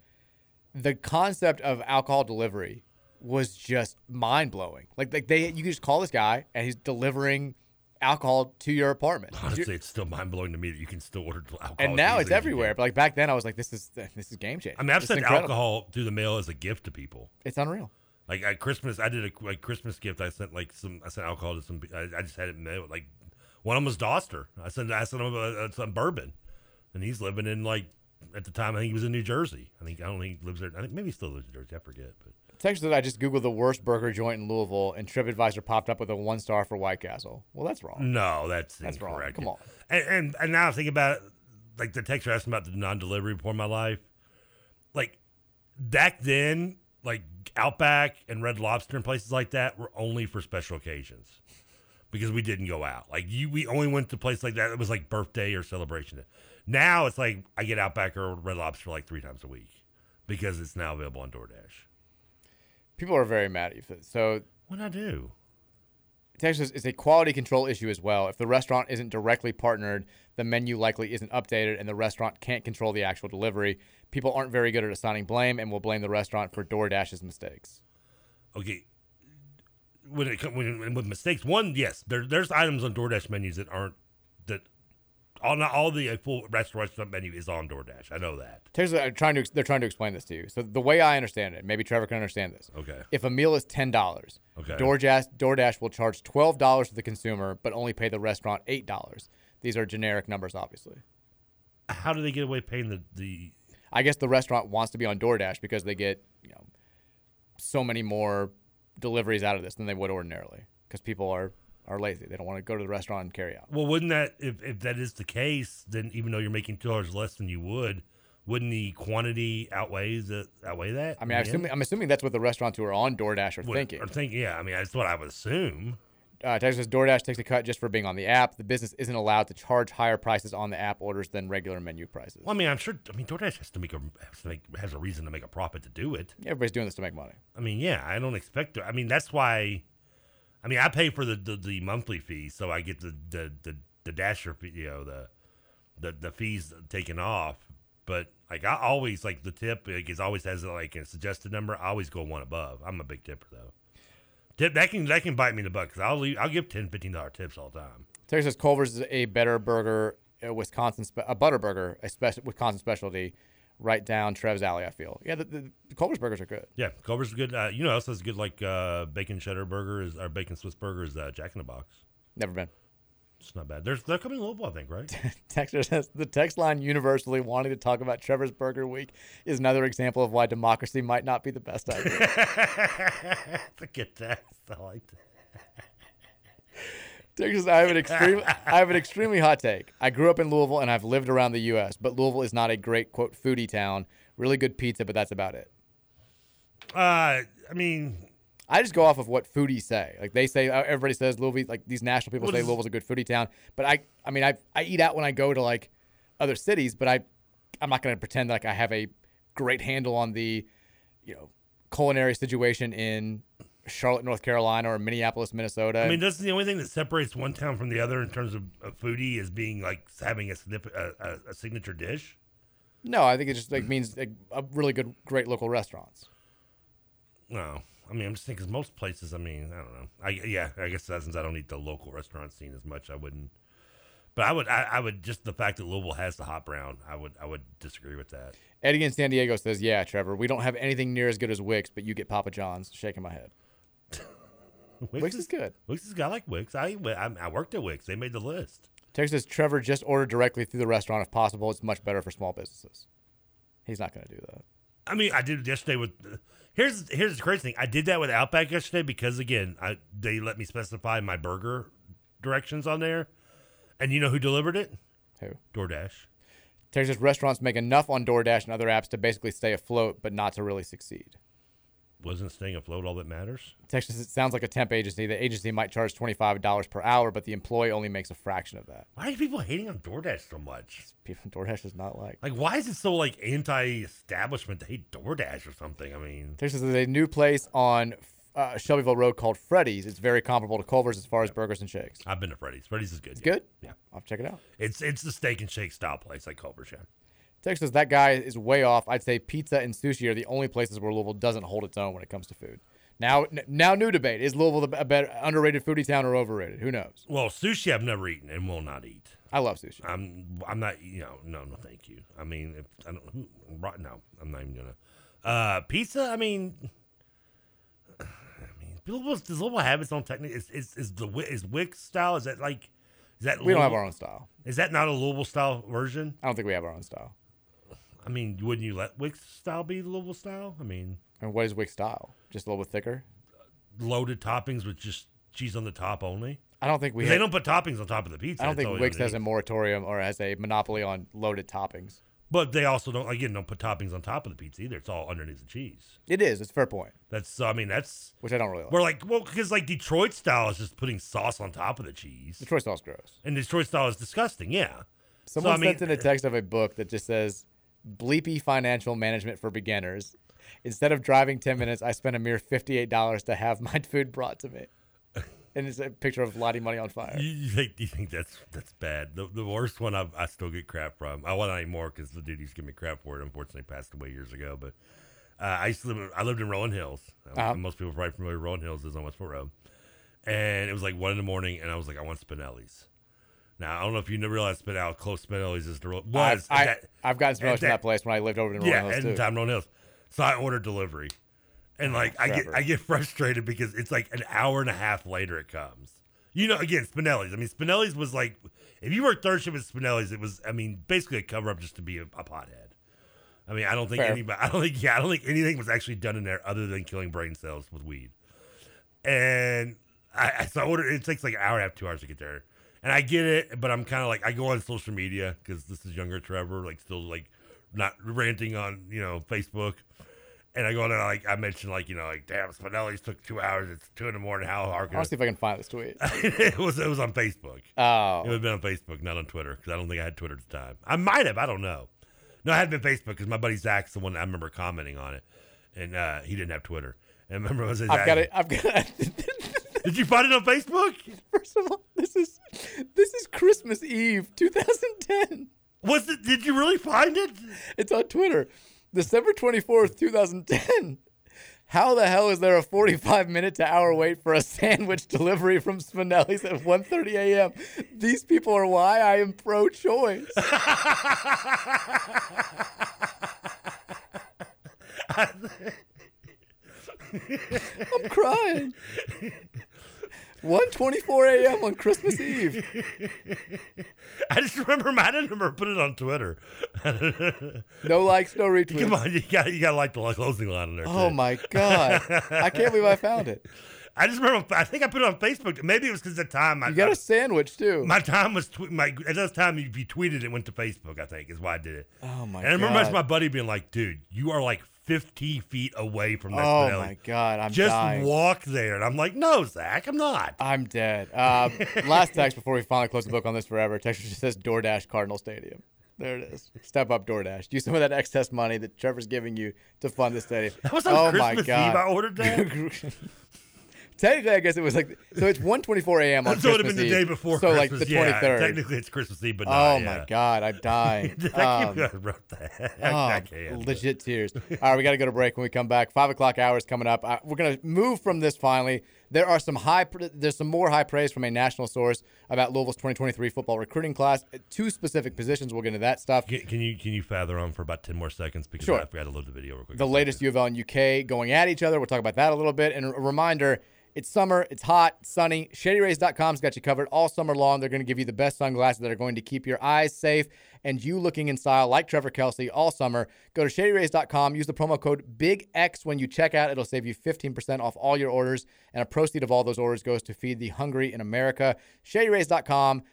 the concept of alcohol delivery was just mind blowing. Like, like they, you can just call this guy and he's delivering alcohol to your apartment. Honestly, it's still mind blowing to me that you can still order alcohol. and now it's everywhere. But like back then, I was like, this is this is game changing. I mean, I've This sent alcohol through the mail as a gift to people. It's unreal. Like at Christmas, I did a like Christmas gift. I sent like some. I sent alcohol to some. I, I just had it mailed. Like one of them was Doster. I sent. I sent him uh, some bourbon, and he's living in like at the time. I think he was in New Jersey. I think I don't think he lives there. I think maybe he still lives in Jersey. I forget. But Text that I just googled the worst burger joint in Louisville, and TripAdvisor popped up with a one star for White Castle. Well, that's wrong. no, that's That's wrong. Come on. And, and and now I think about it, like the text you're asking about the non-delivery before my life. Like back then, like Outback and Red Lobster and places like that were only for special occasions because we didn't go out. Like you, we only went to places like that. It was like birthday or celebration. Now it's like I get Outback or Red Lobster like three times a week because it's now available on DoorDash. People are very mad at you. So What I do? Texas is a quality control issue as well. If the restaurant isn't directly partnered, the menu likely isn't updated, and the restaurant can't control the actual delivery. People aren't very good at assigning blame and will blame the restaurant for DoorDash's mistakes. okay, when it come when, when with mistakes, one yes, there there's items on DoorDash menus that aren't that all all the uh, full restaurant menu is on DoorDash. I know that. Texas, are trying to they're trying to explain this to you. So the way I understand it, maybe Trevor can understand this. Okay. If a meal is ten dollars, Okay. DoorDash DoorDash will charge twelve dollars to the consumer, but only pay the restaurant eight dollars. These are generic numbers, obviously. How do they get away paying the the? I guess the restaurant wants to be on DoorDash because they get you know so many more deliveries out of this than they would ordinarily because people are are lazy. They don't want to go to the restaurant and carry out. Well, wouldn't that if, if that is the case, then even though you're making two dollars less than you would, wouldn't the quantity outweighs the outweigh that? I mean, I'm assuming. I'm assuming that's what the restaurants who are on DoorDash are Would- thinking. Or thinking, yeah. I mean, that's what I would assume. Uh, Texas DoorDash takes a cut just for being on the app. The business isn't allowed to charge higher prices on the app orders than regular menu prices. Well, I mean, I'm sure. I mean, DoorDash has to make a has, to make, has a reason to make a profit to do it. Everybody's doing this to make money. I mean, yeah, I don't expect to. I mean, that's why. I mean, I pay for the the, the monthly fee, so I get the the the, the dasher, fee, you know, the the the fees taken off. But like, I always like the tip. Like, it always has like a suggested number. I always go one above. I'm a big tipper though. Tip that can that can bite me in the butt because I'll leave, I'll give 10 15 dollar tips all the time. Says Culver's is a better burger, a Wisconsin, spe- a butter burger, a spec- Wisconsin specialty, right down Trev's alley. I feel. Yeah, the, the, the Culver's burgers are good. Yeah, Culver's good. Uh, you know, else has good like uh, bacon cheddar burger is or bacon Swiss burger is uh, Jack in the Box. Never been. It's not bad. There's they're coming Louisville, I think, right? *laughs* Texter says the text line universally wanting to talk about Trevor's Burger Week is another example of why democracy might not be the best idea. *laughs* Look at that. I like that. *laughs* Texas, I have an extreme, I have an extremely hot take. I grew up in Louisville and I've lived around the U.S., but Louisville is not a great quote foodie town. Really good pizza, but that's about it. Uh, I mean, I just go off of what foodies say. Like they say, uh, everybody says Louisville. Like these national people Well, say Louisville's a good foodie town. But I, I mean, I, I eat out when I go to like other cities, but I, I'm not going to pretend like I have a great handle on the, you know, culinary situation in Charlotte, North Carolina, or Minneapolis, Minnesota. I mean, that's the only thing that separates one town from the other in terms of, of foodie is being like having a, a, a, a signature dish. no, I think it just like means like, a really good, great local restaurants. No, I mean, I'm just thinking most places. I mean, I don't know. I yeah, I guess that since I don't eat the local restaurant scene as much, I wouldn't. But I would, I, I would just the fact that Louisville has the hot brown, I would, I would disagree with that. Eddie in San Diego says, "Yeah, Trevor, we don't have anything near as good as Wick's, but you get Papa John's." Shaking my head. Wick's is good. Wick's is. I like Wick's. I, I I worked at Wix. They made the list. Texas Trevor just ordered directly through the restaurant if possible. It's much better for small businesses. He's not going to do that. I mean, I did it yesterday with. Here's here's the crazy thing. I did that with Outback yesterday because again, I they let me specify my burger directions on there, and you know who delivered it? Who? DoorDash. Texas restaurants make enough on DoorDash and other apps to basically stay afloat, but not to really succeed. Wasn't staying afloat all that matters? Texas, it sounds like a temp agency. The agency might charge twenty five dollars per hour, but the employee only makes a fraction of that. Why are people hating on DoorDash so much? People DoorDash is not like. Like, why is it so like anti-establishment to hate DoorDash or something? I mean, says there's a new place on uh, Shelbyville Road called Freddy's. It's very comparable to Culver's as far as burgers and shakes. I've been to Freddy's. Freddy's is good. It's yeah. good. Yeah, I'll check it out. it's it's the steak and shake style place like Culver's. Yeah. Text says that guy is way off. I'd say pizza and sushi are the only places where Louisville doesn't hold its own when it comes to food. Now, now, new debate: Is Louisville the- a better underrated foodie town or overrated? Who knows? Well, sushi I've never eaten and will not eat. I love sushi. I'm I'm not you know no no thank you. I mean if I don't who, right no I'm not even gonna. Uh, pizza. I mean, *sighs* I mean, Louisville, does Louisville have its own technique? Is is is the is Wick style? Is that like is that We don't have our own style. Is that not a Louisville style version? I don't think we have our own style. I mean, wouldn't you let Wick's style be the Louisville style? I mean, And what is Wick style? Just a little bit thicker. loaded toppings with just cheese on the top only. I don't think we. they don't put toppings on top of the pizza. I don't think Wick's has a moratorium or has a monopoly on loaded toppings. But they also don't again don't put toppings on top of the pizza either. It's all underneath the cheese. It is. It's a fair point. That's. I mean, that's which I don't really like. We're like, well, because like Detroit style is just putting sauce on top of the cheese. Detroit style's gross. And Detroit style is disgusting. Yeah. Someone so, I mean, sent in a uh, text of a book that just says "Bleepy Financial Management for Beginners." Instead of driving ten minutes, I spent a mere fifty-eight dollars to have my food brought to me, and it's a picture of lighting money on fire. You, you think you think that's that's bad? The, the worst one I, I still get crap from. I want anymore because the dude used to give me crap for it. Unfortunately, passed away years ago. But uh, I used to live. In, I lived in Rolling Hills. Uh, Uh-huh. Most people are probably familiar with Rolling Hills is on Westport Road. And it was like one in the morning, and I was like, I want Spinelli's. Now I don't know if you never realized Spin how close Spinelli's is to Ro- was. I, at that- I've gotten Spinelli's from that place when I lived over in Rolling yeah, Hills the time Rolling Hills. So I ordered delivery, and like I get I get frustrated because it's like an hour and a half later it comes. You know, again, Spinelli's. I mean, Spinelli's was like, if you worked third shift at Spinelli's, it was, I mean, basically a cover up just to be a, a pothead. I mean, I don't think Fair. anybody, I don't think, yeah, I don't think anything was actually done in there other than killing brain cells with weed. And I, I so I ordered. It takes like an hour and a half, two hours to get there. And I get it, but I'm kind of like I go on social media because this is younger Trevor, like still like not ranting on you know Facebook. And I go on there like I mentioned like you know like damn Spinelli's took two hours. It's two in the morning. How hard? Can I'll see if I can find this tweet. *laughs* it was it was on Facebook. Oh. it would have been on Facebook, not on Twitter, because I don't think I had Twitter at the time. I might have. I don't know. No, I had been Facebook because my buddy Zach's the one I remember commenting on it, and uh, he didn't have Twitter. And I remember I was I've got it. I've got it. *laughs* Did you find it on Facebook? First of all, this is this is Christmas Eve, 2010. Was it? Did you really find it? It's on Twitter, December 24th, 2010. How the hell is there a 45 minute to hour wait for a sandwich delivery from Spinelli's at 1:30 a.m.? These people are why I am pro-choice. *laughs* I'm crying. 1:24 a.m. on Christmas Eve. *laughs* I just remember I didn't remember put it on Twitter. *laughs* No likes, no retweets. Come on, you got you got to like the closing line on there. Oh too. my god! I can't believe I found it. *laughs* I just remember. I think I put it on Facebook. Maybe it was because the time I You got a sandwich too. My time was tw- my at that time if you tweeted it went to Facebook. I think is why I did it. Oh my god. And I remember God. my buddy being like, "Dude, you are like 50 feet away from that." Oh Spinelli. my god! I'm Just dying. walk there." And I'm like, "No, Zach, I'm not." I'm dead. Uh, last text before we finally close the book on this forever. Text just says DoorDash Cardinal Stadium. There it is. Step up DoorDash. Use some of that excess money that Trevor's giving you to fund the stadium. That was on oh Christmas my God. Eve. I ordered that. *laughs* Technically, I guess it was like so. It's 1:24 a.m. on so it would have been the day before So Christmas. like the yeah, 23rd. Technically, it's Christmas Eve, but not, oh yeah. my God, I'm dying. *laughs* I Um, I wrote that. *laughs* Oh, I legit tears. All right, we got to go to break. When we come back, five o'clock hours coming up. Uh, we're gonna move from this finally. There are some high. There's some more high praise from a national source about Louisville's 2023 football recruiting class. Two specific positions. We'll get into that stuff. Can, can you can you father on for about ten more seconds because Sure. I forgot to load the video real quick. the latest U of L and UK going at each other. We'll talk about that a little bit. And a reminder it's summer, it's hot, sunny. ShadyRays.com's got you covered all summer long. They're going to give you the best sunglasses that are going to keep your eyes safe and you looking in style like Trevor Kelsey all summer. Go to ShadyRays.com, use the promo code BIGX when you check out. It'll save you 15% off all your orders, and a proceed of all those orders goes to feed the hungry in America. ShadyRays.com,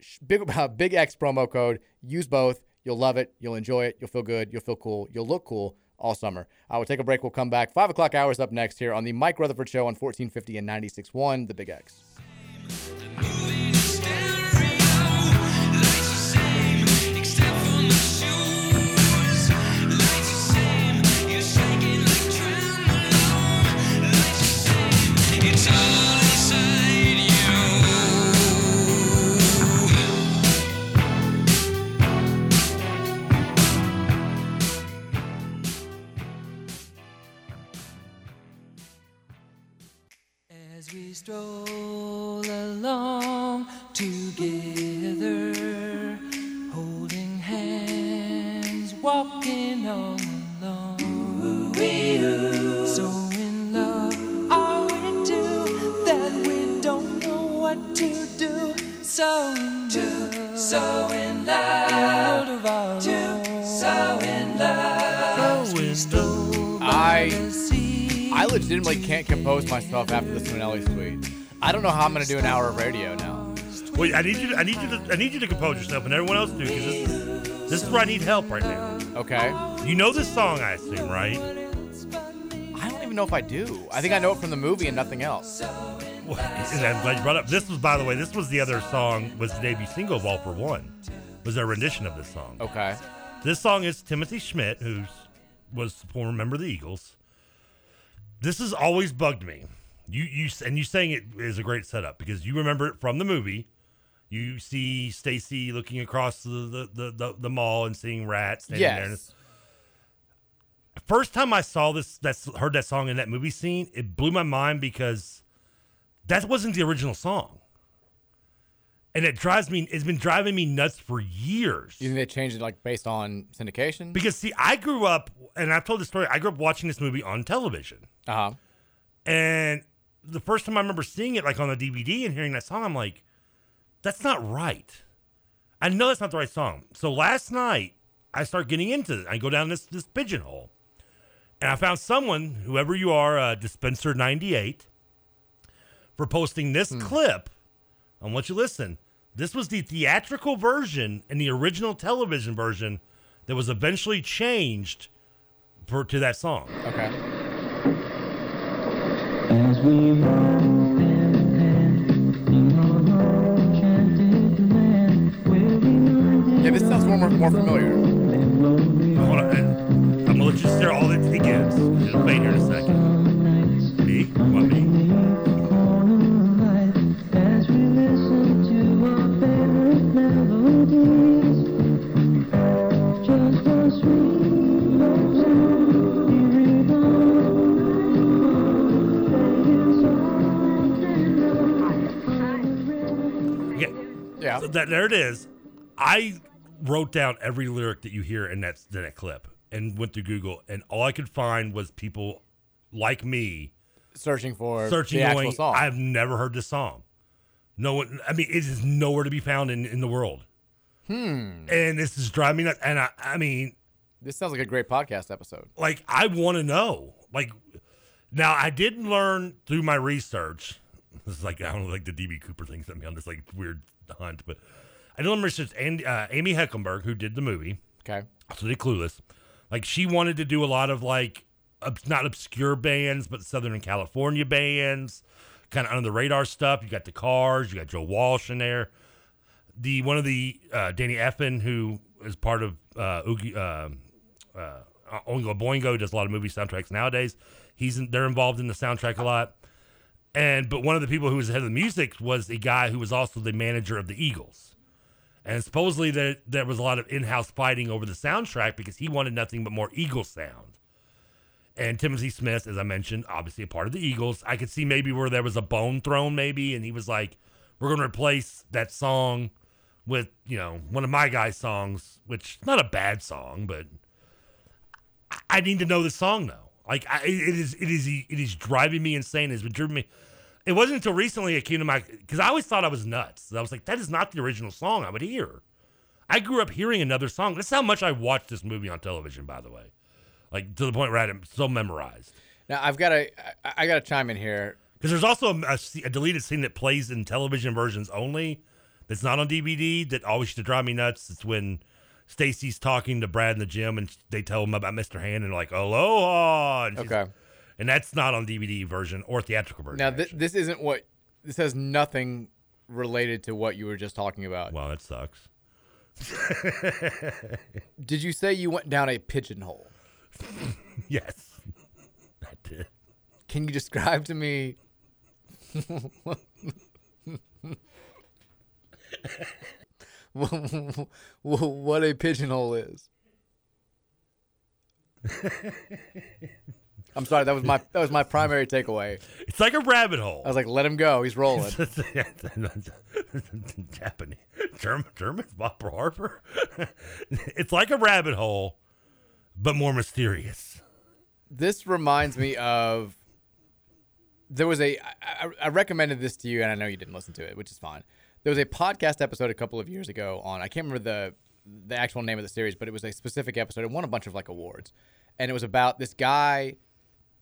sh- big, *laughs* uh, big X promo code. Use both. You'll love it. You'll enjoy it. You'll feel good. You'll feel cool. You'll look cool all summer. I will take a break. We'll come back. Five o'clock hours up next here on the Mike Rutherford Show on 1450 and 96.1, The Big X. stroll along together, holding hands, walking all alone. So in love are we two that we don't know what to do. So in love, so in love, of our own. so in love. So we stroll by I the sea. I legitimately can't compose myself after the Spinelli Suite. I don't know how I'm going to do an hour of radio now. Wait, I need you. To, I need you to. I need you to compose yourself, and everyone else do, because this is this is where I need help right now. Okay. You know this song, I assume, right? I don't even know if I do. I think I know it from the movie and nothing else. Well, *laughs* I'm glad you brought up. This was, by the way, this was the other song. Was the debut single of All-4-One? Was their rendition of this song? Okay. This song is Timothy Schmit, who was a former member of the Eagles. This has always bugged me. You you and you saying it is a great setup because you remember it from the movie. You see Stacy looking across the the, the, the, the mall and seeing rats standing there. And Yes. first time I saw this, that's heard that song in that movie scene, it blew my mind because that wasn't the original song, and it drives me. It's been driving me nuts for years. You think they changed it like based on syndication? Because see, I grew up, and I've told this story. I grew up watching this movie on television, Uh huh. and the first time I remember seeing it, like on the DVD and hearing that song, I'm like, "That's not right." I know that's not the right song. So last night, I start getting into it. I go down this this pigeonhole, and I found someone, whoever you are, uh, Dispenser ninety eight, for posting this clip. I want you to listen. This was the theatrical version and the original television version that was eventually changed for to that song. Okay. As we roll hand in hand, Yeah, this sounds more more familiar. Hold on. I'm gonna let you just hear all that it gets. It'll fade here in a second. Me? What me? Yeah. So that, there it is. I wrote down every lyric that you hear in that, in that clip and went to Google, and all I could find was people like me Searching for searching, the actual going, song. I've never heard this song. No one, I mean, it is nowhere to be found in, in the world. Hmm. And this is driving me nuts. And I, I mean, This sounds like a great podcast episode. like I want to know. Like now, I did learn through my research. This is like I don't know, like the DB Cooper thing sent me on this like weird hunt, but I did research. And uh, Amy Heckenberg, who did the movie, Okay. so did Clueless. Like she wanted to do a lot of like ob- not obscure bands, but Southern California bands, kind of under the radar stuff. You got the Cars, you got Joe Walsh in there. The one of the uh, Danny Elfman who is part of uh, Oogie, uh, uh, Oingo Boingo. Does a lot of movie soundtracks nowadays. He's in, they're involved in the soundtrack a lot. And but one of the people who was the head of the music was a guy who was also the manager of the Eagles. And supposedly there there was a lot of in-house fighting over the soundtrack because he wanted nothing but more Eagles sound. And Timothy Smith, as I mentioned, obviously a part of the Eagles. I could see maybe where there was a bone thrown, maybe, and he was like, "We're going to replace that song with you know one of my guys' songs, which not a bad song, but I- I need to know the song though. Like I, it is, it is, it is driving me insane. It's been driving me. It wasn't until recently it came to my because I always thought I was nuts. I was like, that is not the original song I would hear. I grew up hearing another song. That's how much I watched this movie on television, by the way. Like to the point where I had it so memorized. Now I've got to I, got to chime in here Because there's also a, a a deleted scene that plays in television versions only. That's not on DVD. That always used to drive me nuts. It's when Stacy's talking to Brad in the gym and they tell him about Mr. Hand and like aloha. And Okay. And that's not on DVD version or theatrical version. Now th- this isn't what this has nothing related to what you were just talking about. Wow, that sucks. *laughs* Did you say you went down a pigeonhole? *laughs* yes, I did. Can you describe to me *laughs* what a pigeonhole is? I'm sorry, that was my that was my primary takeaway. It's like a rabbit hole. I was like, let him go, he's rolling. *laughs* Japanese, German, German, Bob Harper. *laughs* it's like a rabbit hole, but more mysterious. this reminds me of there was a I, I- I recommended this to you and I know you didn't listen to it, which is fine. There was a podcast episode a couple of years ago on I can't remember the the actual name of the series, but it was a specific episode. It won a bunch of like awards, and it was about this guy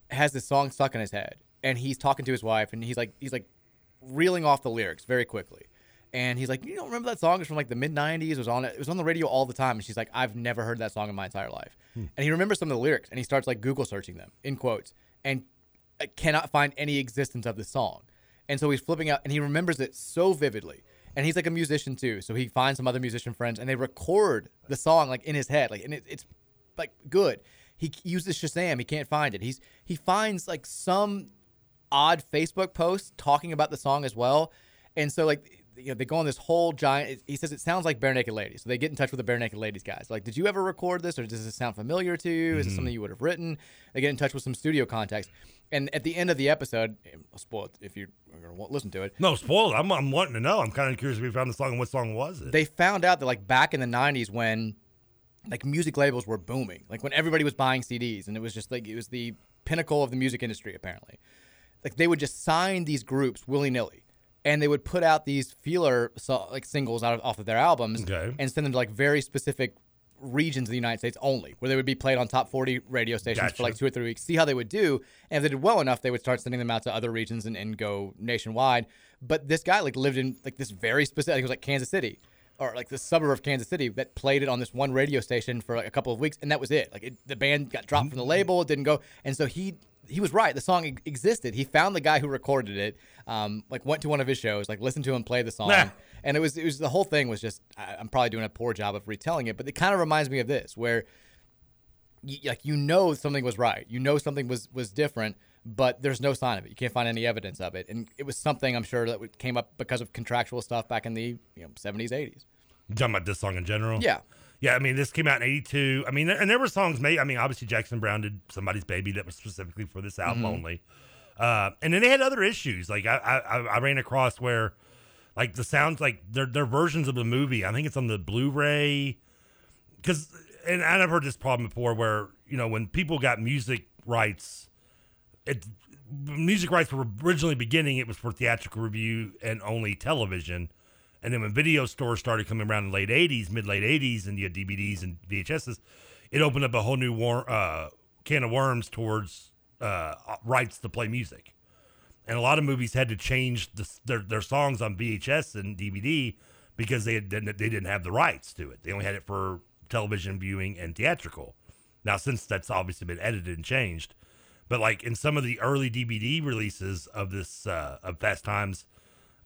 has this song stuck in his head, and he's talking to his wife, and he's like he's like reeling off the lyrics very quickly. And he's like, you don't remember that song? It's from like the mid '90s. It was on it was on the radio all the time. And she's like, I've never heard that song in my entire life. Hmm. And he remembers some of the lyrics, and he starts like Google searching them in quotes, and cannot find any existence of the song. And so he's flipping out, and he remembers it so vividly. And he's like a musician too, so he finds some other musician friends, and they record the song like in his head, like, and it, it's like good. He uses Shazam, he can't find it. He's he finds like some odd Facebook post talking about the song as well, and so like you know they go on this whole giant. He says it sounds like Barenaked Ladies, so they get in touch with the Barenaked Ladies guys. Like, did you ever record this, or does this sound familiar to you? Is it Mhm. something you would have written? They get in touch with some studio contacts, and at the end of the episode, I'll spoil it if you're going to listen to it. No, spoil it. I'm, I'm wanting to know. I'm kind of curious if we found the song and what song was it. They found out that like back in the '90s when like music labels were booming, like when everybody was buying CDs, and it was just like it was the pinnacle of the music industry apparently. Like they would just sign these groups willy nilly, and they would put out these feeler so, like singles out of, off of their albums, Okay. and send them to like very specific regions of the United States only, where they would be played on top 40 radio stations Gotcha. for like two or three weeks, see how they would do. And if they did well enough, they would start sending them out to other regions and, and go nationwide. But this guy like lived in like this very specific, like, it was like Kansas City or like the suburb of Kansas City that played it on this one radio station for like a couple of weeks. And that was it. Like it, the band got dropped from the label, it didn't go. And so he, he was right. The song existed. He found the guy who recorded it. Um, like went to one of his shows, like listened to him play the song, Nah. and it was it was the whole thing was just I, I'm probably doing a poor job of retelling it, but it kind of reminds me of this where you, like you know something was right, you know something was was different, but there's no sign of it. You can't find any evidence of it, and it was something I'm sure that came up because of contractual stuff back in the you know 70s 80s. You talking about this song in general? Yeah. Yeah, I mean, this came out in '82. I mean, and there were songs made. I mean, obviously Jackson Browne did "Somebody's Baby" that was specifically for this album Mhm. only. Uh, and then they had other issues. Like I, I, I ran across where, like the sounds, like their their versions of the movie. I think it's on the Blu-ray. Because, and I've heard this problem before, where you know when people got music rights, it music rights were originally beginning. It was for theatrical review and only television. And then when video stores started coming around in the late 80s, mid late 80s, and you had DVDs and VHSs, it opened up a whole new war, uh, can of worms towards uh, rights to play music. And a lot of movies had to change the, their, their songs on VHS and DVD because they, had, they didn't have the rights to it. They only had it for television viewing and theatrical. Now, since that's obviously been edited and changed, but like in some of the early DVD releases of this uh, of Fast Times,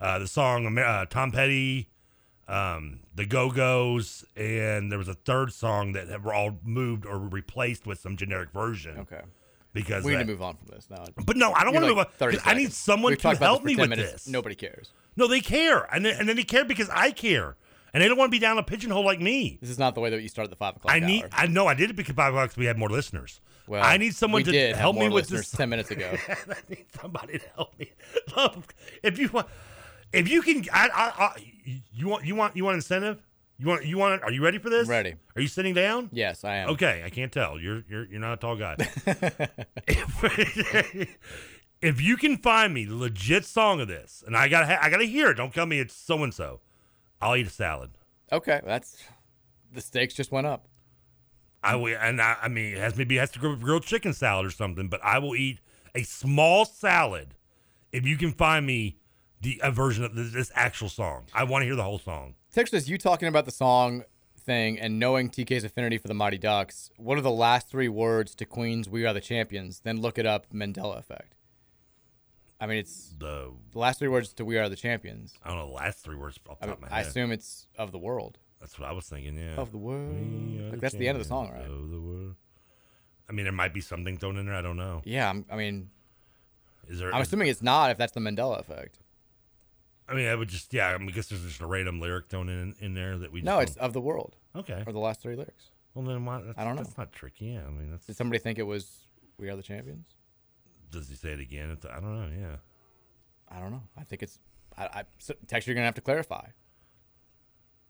uh, the song uh, Tom Petty, um, the Go Go's, and there was a third song that were all moved or replaced with some generic version. Okay. Because we need that- to move on from this now. But no, I don't want to like move on. 30 'cause I need someone We've to help me with minutes. this. Nobody cares. No, they care, and then, and then they care because I care, and they don't want to be down a pigeonhole like me. This is not the way that you start the five o'clock. I need. hour. I know I did it because five bucks we had more listeners. Well, I need someone to did help me with this. 10 minutes ago. *laughs* I need somebody to help me. If you want, if you can, I, I, I, you want, you want, you want incentive. You want, you want. Are you ready for this? I'm Ready. Are you sitting down? Yes, I am. Okay, I can't tell. You're, you're, you're not a tall guy. *laughs* if, *laughs* if you can find me the legit song of this, and I gotta, I gotta hear it. Don't tell me it's so and so. I'll eat a salad. Okay, that's the stakes just went up. I will, and I, I mean, it has maybe it has to go with grilled chicken salad or something. But I will eat a small salad if you can find me the a version of this, this actual song. I want to hear the whole song. Text us you talking about the song thing and knowing TK's affinity for the Mighty Ducks. What are the last three words to Queen's "We Are the Champions"? Then look it up. Mandela effect. I mean, it's the, the last three words to "We Are the Champions." I don't know the last three words off the I, top mean, of my I assume it's of the world. That's what I was thinking. Yeah, Of the world. Like, that's the end of the song, right? of the world. I mean, there might be something thrown in there. I don't know. Yeah, I'm, I mean, Is there? I'm assuming it's not if that's the Mandela effect. I mean, I would just yeah. I, guess there's just a random lyric thrown in in there that we. Just No, don't- it's of the world. Okay. Or the last three lyrics. Well, then why? I don't know. That's not tricky. Yeah, I mean, that's. Did somebody think it was "We Are the Champions"? Does he say it again? It's- I don't know. Yeah. I don't know. I think it's. I, I so, text you're gonna have to clarify.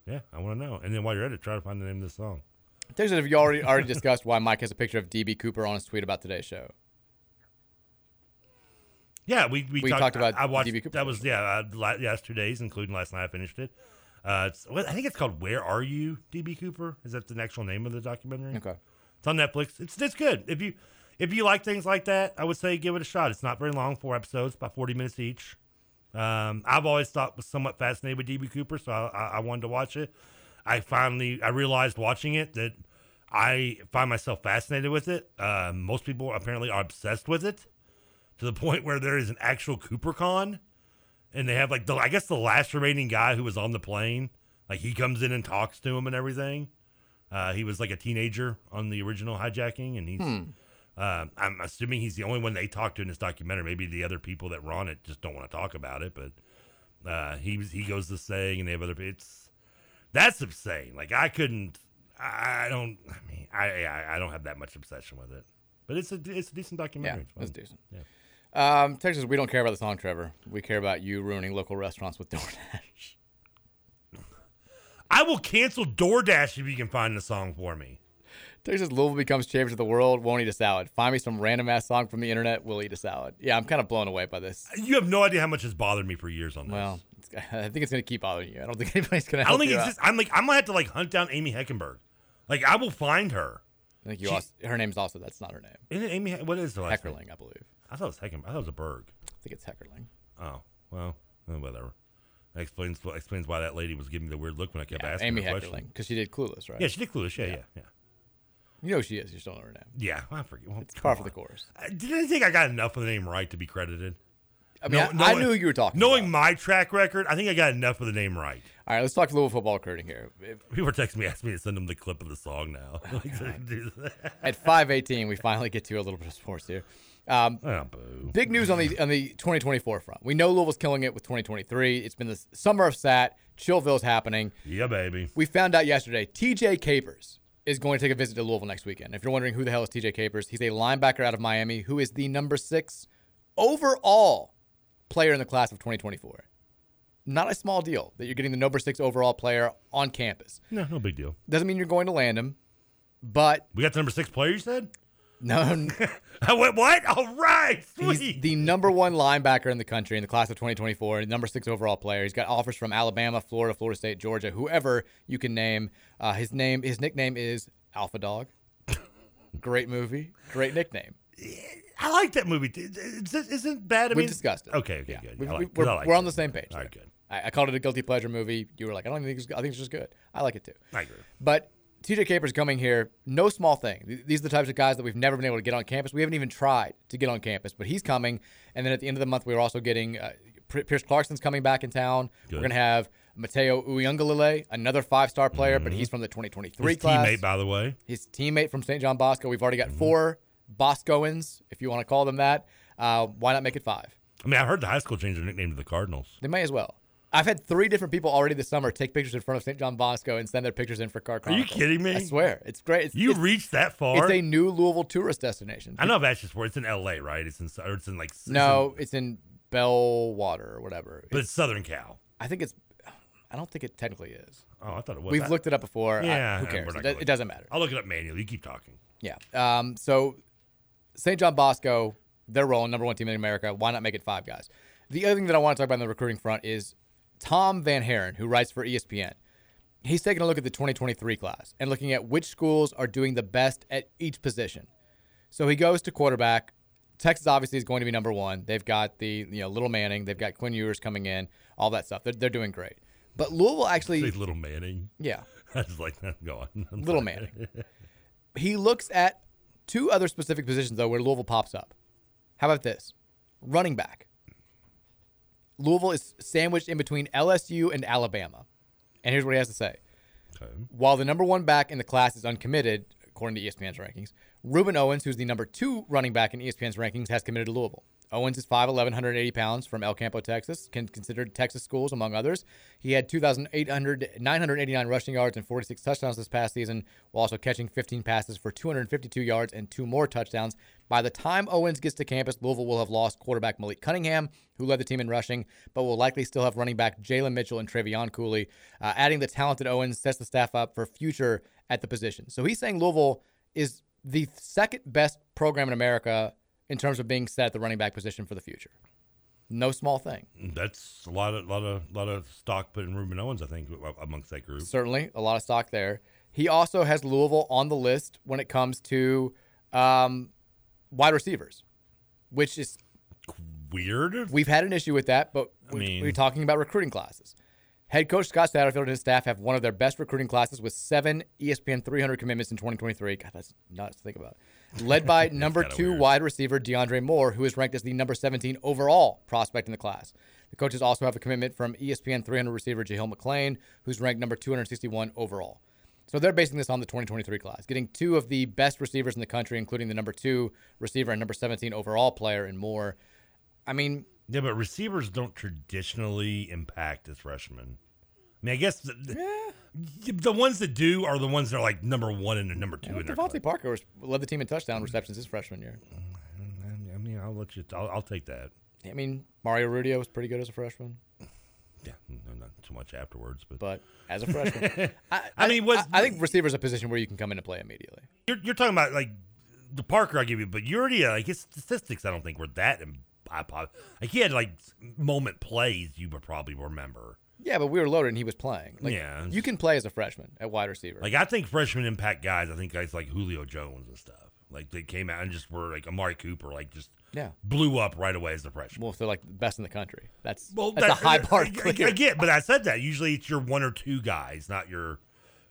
Yeah, I want to know. And then while you're at it, try to find the name of the song. Us if you already already discussed why Mike has a picture of DB Cooper on his tweet about today's show. Yeah, we we, We talked about I, I watched. DB Cooper That was yeah, uh, la- yeah, it's two days, including last night. I finished it. Uh, I think it's called "Where Are You, DB Cooper." Is that the actual name of the documentary? Okay. It's on Netflix. It's it's good. If you if you like things like that, I would say give it a shot. It's not very long, four episodes, about forty minutes each. Um, I've always thought was somewhat fascinated with DB Cooper, so I, I, wanted to watch it. I finally I realized watching it that I find myself fascinated with it. Uh, most people apparently are obsessed with it to the *laughs* point where there is an actual CooperCon, and they have like the I guess the last remaining guy who was on the plane. Like he comes in and talks to him and everything. Uh, he was like a teenager on the original hijacking, and he's. Hmm. Uh, I'm assuming he's the only one they talked to in this documentary. Maybe the other people that were on it just don't want to talk about it, but uh, he he goes to saying, and they have other. It's that's insane. Like I couldn't. I don't. I mean, I I, I don't have that much obsession with it, but it's a it's a decent documentary. Yeah, it's fun. decent. Yeah. Um, Texas, we don't care about the song, Trevor. We care about you ruining local restaurants with *laughs* DoorDash. I will cancel DoorDash if you can find the song for me. Texas, Louisville becomes champions of the world. Won't eat a salad. Find me some random ass song from the internet. We'll eat a salad. Yeah, I'm kind of blown away by this. You have no idea how much has bothered me for years on this. Well, it's, *laughs* I think it's gonna keep bothering you. I don't think *laughs* anybody's gonna. I Help don't think it's out. just. I'm like I'm gonna have to like hunt down Amy Heckenberg. Like I will find her. I think you She- also, her name's also that's not her name. Isn't it Amy? What is the last name? I believe. I thought it was Hecken. I thought it was a Berg. I think it's Heckerling. Oh well, eh, whatever. That explains explains why that lady was giving me the weird look when I kept Yeah, asking Amy her. Heckerling, because she did Clueless, right? Yeah, she did Clueless. Yeah, yeah, yeah. You know who she is. You don't know her name. Yeah, I forget. Well, It's par for the course. Uh, Did I think I got enough of the name right to be credited? I mean, I- I knew who you were talking Knowing my track record, I think I got enough of the name right. All right, let's talk Louisville football recruiting here. If- People are texting me, asking me to send them the clip of the song now. *laughs* Like, so I can do that. At 518, we finally get to a little bit of sports here. Um, Oh, boo. Big news on the on the 2024 front. We know Louisville's killing it with 2023. It's been the summer of SAT. Chillville's happening. Yeah, baby. We found out yesterday TJ Capers is going to take a visit to Louisville next weekend. If you're wondering who the hell is TJ Capers, he's a linebacker out of Miami who is the number six overall player in the class of 2024. Not a small deal that you're getting the number six overall player on campus. No, no big deal. Doesn't mean you're going to land him, but We got the number six player, you said? No, *laughs* I went, what? All right. Sweet. He's the number one linebacker in the country in the class of 2024, number six overall player. He's got offers from Alabama, Florida, Florida State, Georgia, whoever you can name. Uh, his name, his nickname is Alpha Dog. *laughs* Great movie, great nickname. I like that movie. Isn't bad? I we mean, discussed it. Okay, okay, good. We, I like- we, 'cause are like we're on the same page. All right, there. good. I, I called it a guilty pleasure movie. You were like, I don't think it's, I think it's just good. I like it too. I agree. But TJ Capers coming here, no small thing. These are the types of guys that we've never been able to get on campus. We haven't even tried to get on campus, but he's coming. And then at the end of the month, we're also getting uh, Pierce Clarkson's coming back in town. Good. We're going to have Matayo Uiagalelei, another five-star player, but he's from the 2023 Mm-hmm. His class. teammate, by the way. His teammate from St. John Bosco. We've already Mm-hmm. got four Boscoans, if you want to call them that. Uh, why not make it five? I mean, I heard the high school changed their nickname to the Cardinals. They may as well. I've had three different people already this summer take pictures in front of St. John Bosco and send their pictures in for Car Are you kidding me? I swear, it's great. It's, You it's, reached that far? It's a new Louisville tourist destination. I know if that's just where it's in L.A., right? It's in, or it's in like. it's No, in- it's in Bellwater or whatever. but it's Southern Cal. I think it's. I don't think it technically is. Oh, I thought it was. We've I- looked it up before. I- Yeah, who cares? It, it doesn't matter. I'll look it up manually. You keep talking. Yeah. Um, so St. John Bosco, they're rolling number one team in America. Why not make it five guys? The other thing that I want to talk about on the recruiting front is Tom VanHaaren, who writes for ESPN. He's taking a look at the 2023 class and looking at which schools are doing the best at each position. So he goes to quarterback. Texas obviously is going to be number one. They've got the you know little Manning. They've got Quinn Ewers coming in. All that stuff. They're, they're doing great. But Louisville actually, Say little Manning. Yeah. *laughs* I just like that. Go on. I'm going. Little sorry. Manning. *laughs* he looks at two other specific positions though where Louisville pops up. How about this? Running back. Louisville is sandwiched in between LSU and Alabama. And here's what he has to say. While the number one back in the class is uncommitted, according to ESPN's rankings, Rueben Owens, who's the number two running back in ESPN's rankings, has committed to Louisville. Owens is 5'11", 180 pounds from El Campo, Texas, considered Texas schools, among others. He had 2,800 989 rushing yards and 46 touchdowns this past season, while also catching 15 passes for 252 yards and two more touchdowns. By the time Owens gets to campus, Louisville will have lost quarterback Malik Cunningham, who led the team in rushing, but will likely still have running back Jalen Mitchell and Trevion Cooley. Uh, adding the talented Owens sets the staff up for future at the position. So he's saying Louisville is the second best program in America in terms of being set at the running back position for the future. No small thing. That's a lot of lot of lot of stock put in Rueben Owens, I think, amongst that group. Certainly, a lot of stock there. He also has Louisville on the list when it comes to um, wide receivers, which is weird. We've had an issue with that, but I we, mean- we're talking about recruiting classes. Head coach Scott Satterfield and his staff have one of their best recruiting classes with seven ESPN 300 commitments in 2023. God, that's nuts to think about. Led by *laughs* number two wide receiver DeAndre Moore, who is ranked as the number 17 overall prospect in the class. The coaches also have a commitment from ESPN 300 receiver Jahlil McClain, who's ranked number 261 overall. So they're basing this on the 2023 class, getting two of the best receivers in the country, including the number two receiver and number 17 overall player and Moore. I mean, Yeah, but receivers don't traditionally impact as freshmen. I mean, I guess the, the, the ones that do are the ones that are like number one and number two in their. DeVante Parker was, led the team in touchdown receptions his freshman year. Mm, I mean, I'll let you. I'll, I'll take that. I mean, Mario Urrutia was pretty good as a freshman, Yeah, not too much afterwards, but but as a freshman, *laughs* I, I mean, what I, I think receiver's a position where you can come in and play immediately. you're, you're talking about like the Parker I give you, but you already uh, like his statistics. I don't think were that. I- I- Like he had like moment plays you would probably remember. Yeah, but we were loaded and he was playing. Like, Yeah. you can play as a freshman at wide receiver. Like I think freshman impact guys. I think guys like Julio Jones and stuff. Like they came out and just were like Amari Cooper, like just Yeah. blew up right away as a freshman. well, if they're like the best in the country, that's Well, that's that- a high bar. I, I. I get, but I said that usually it's your one or two guys, not your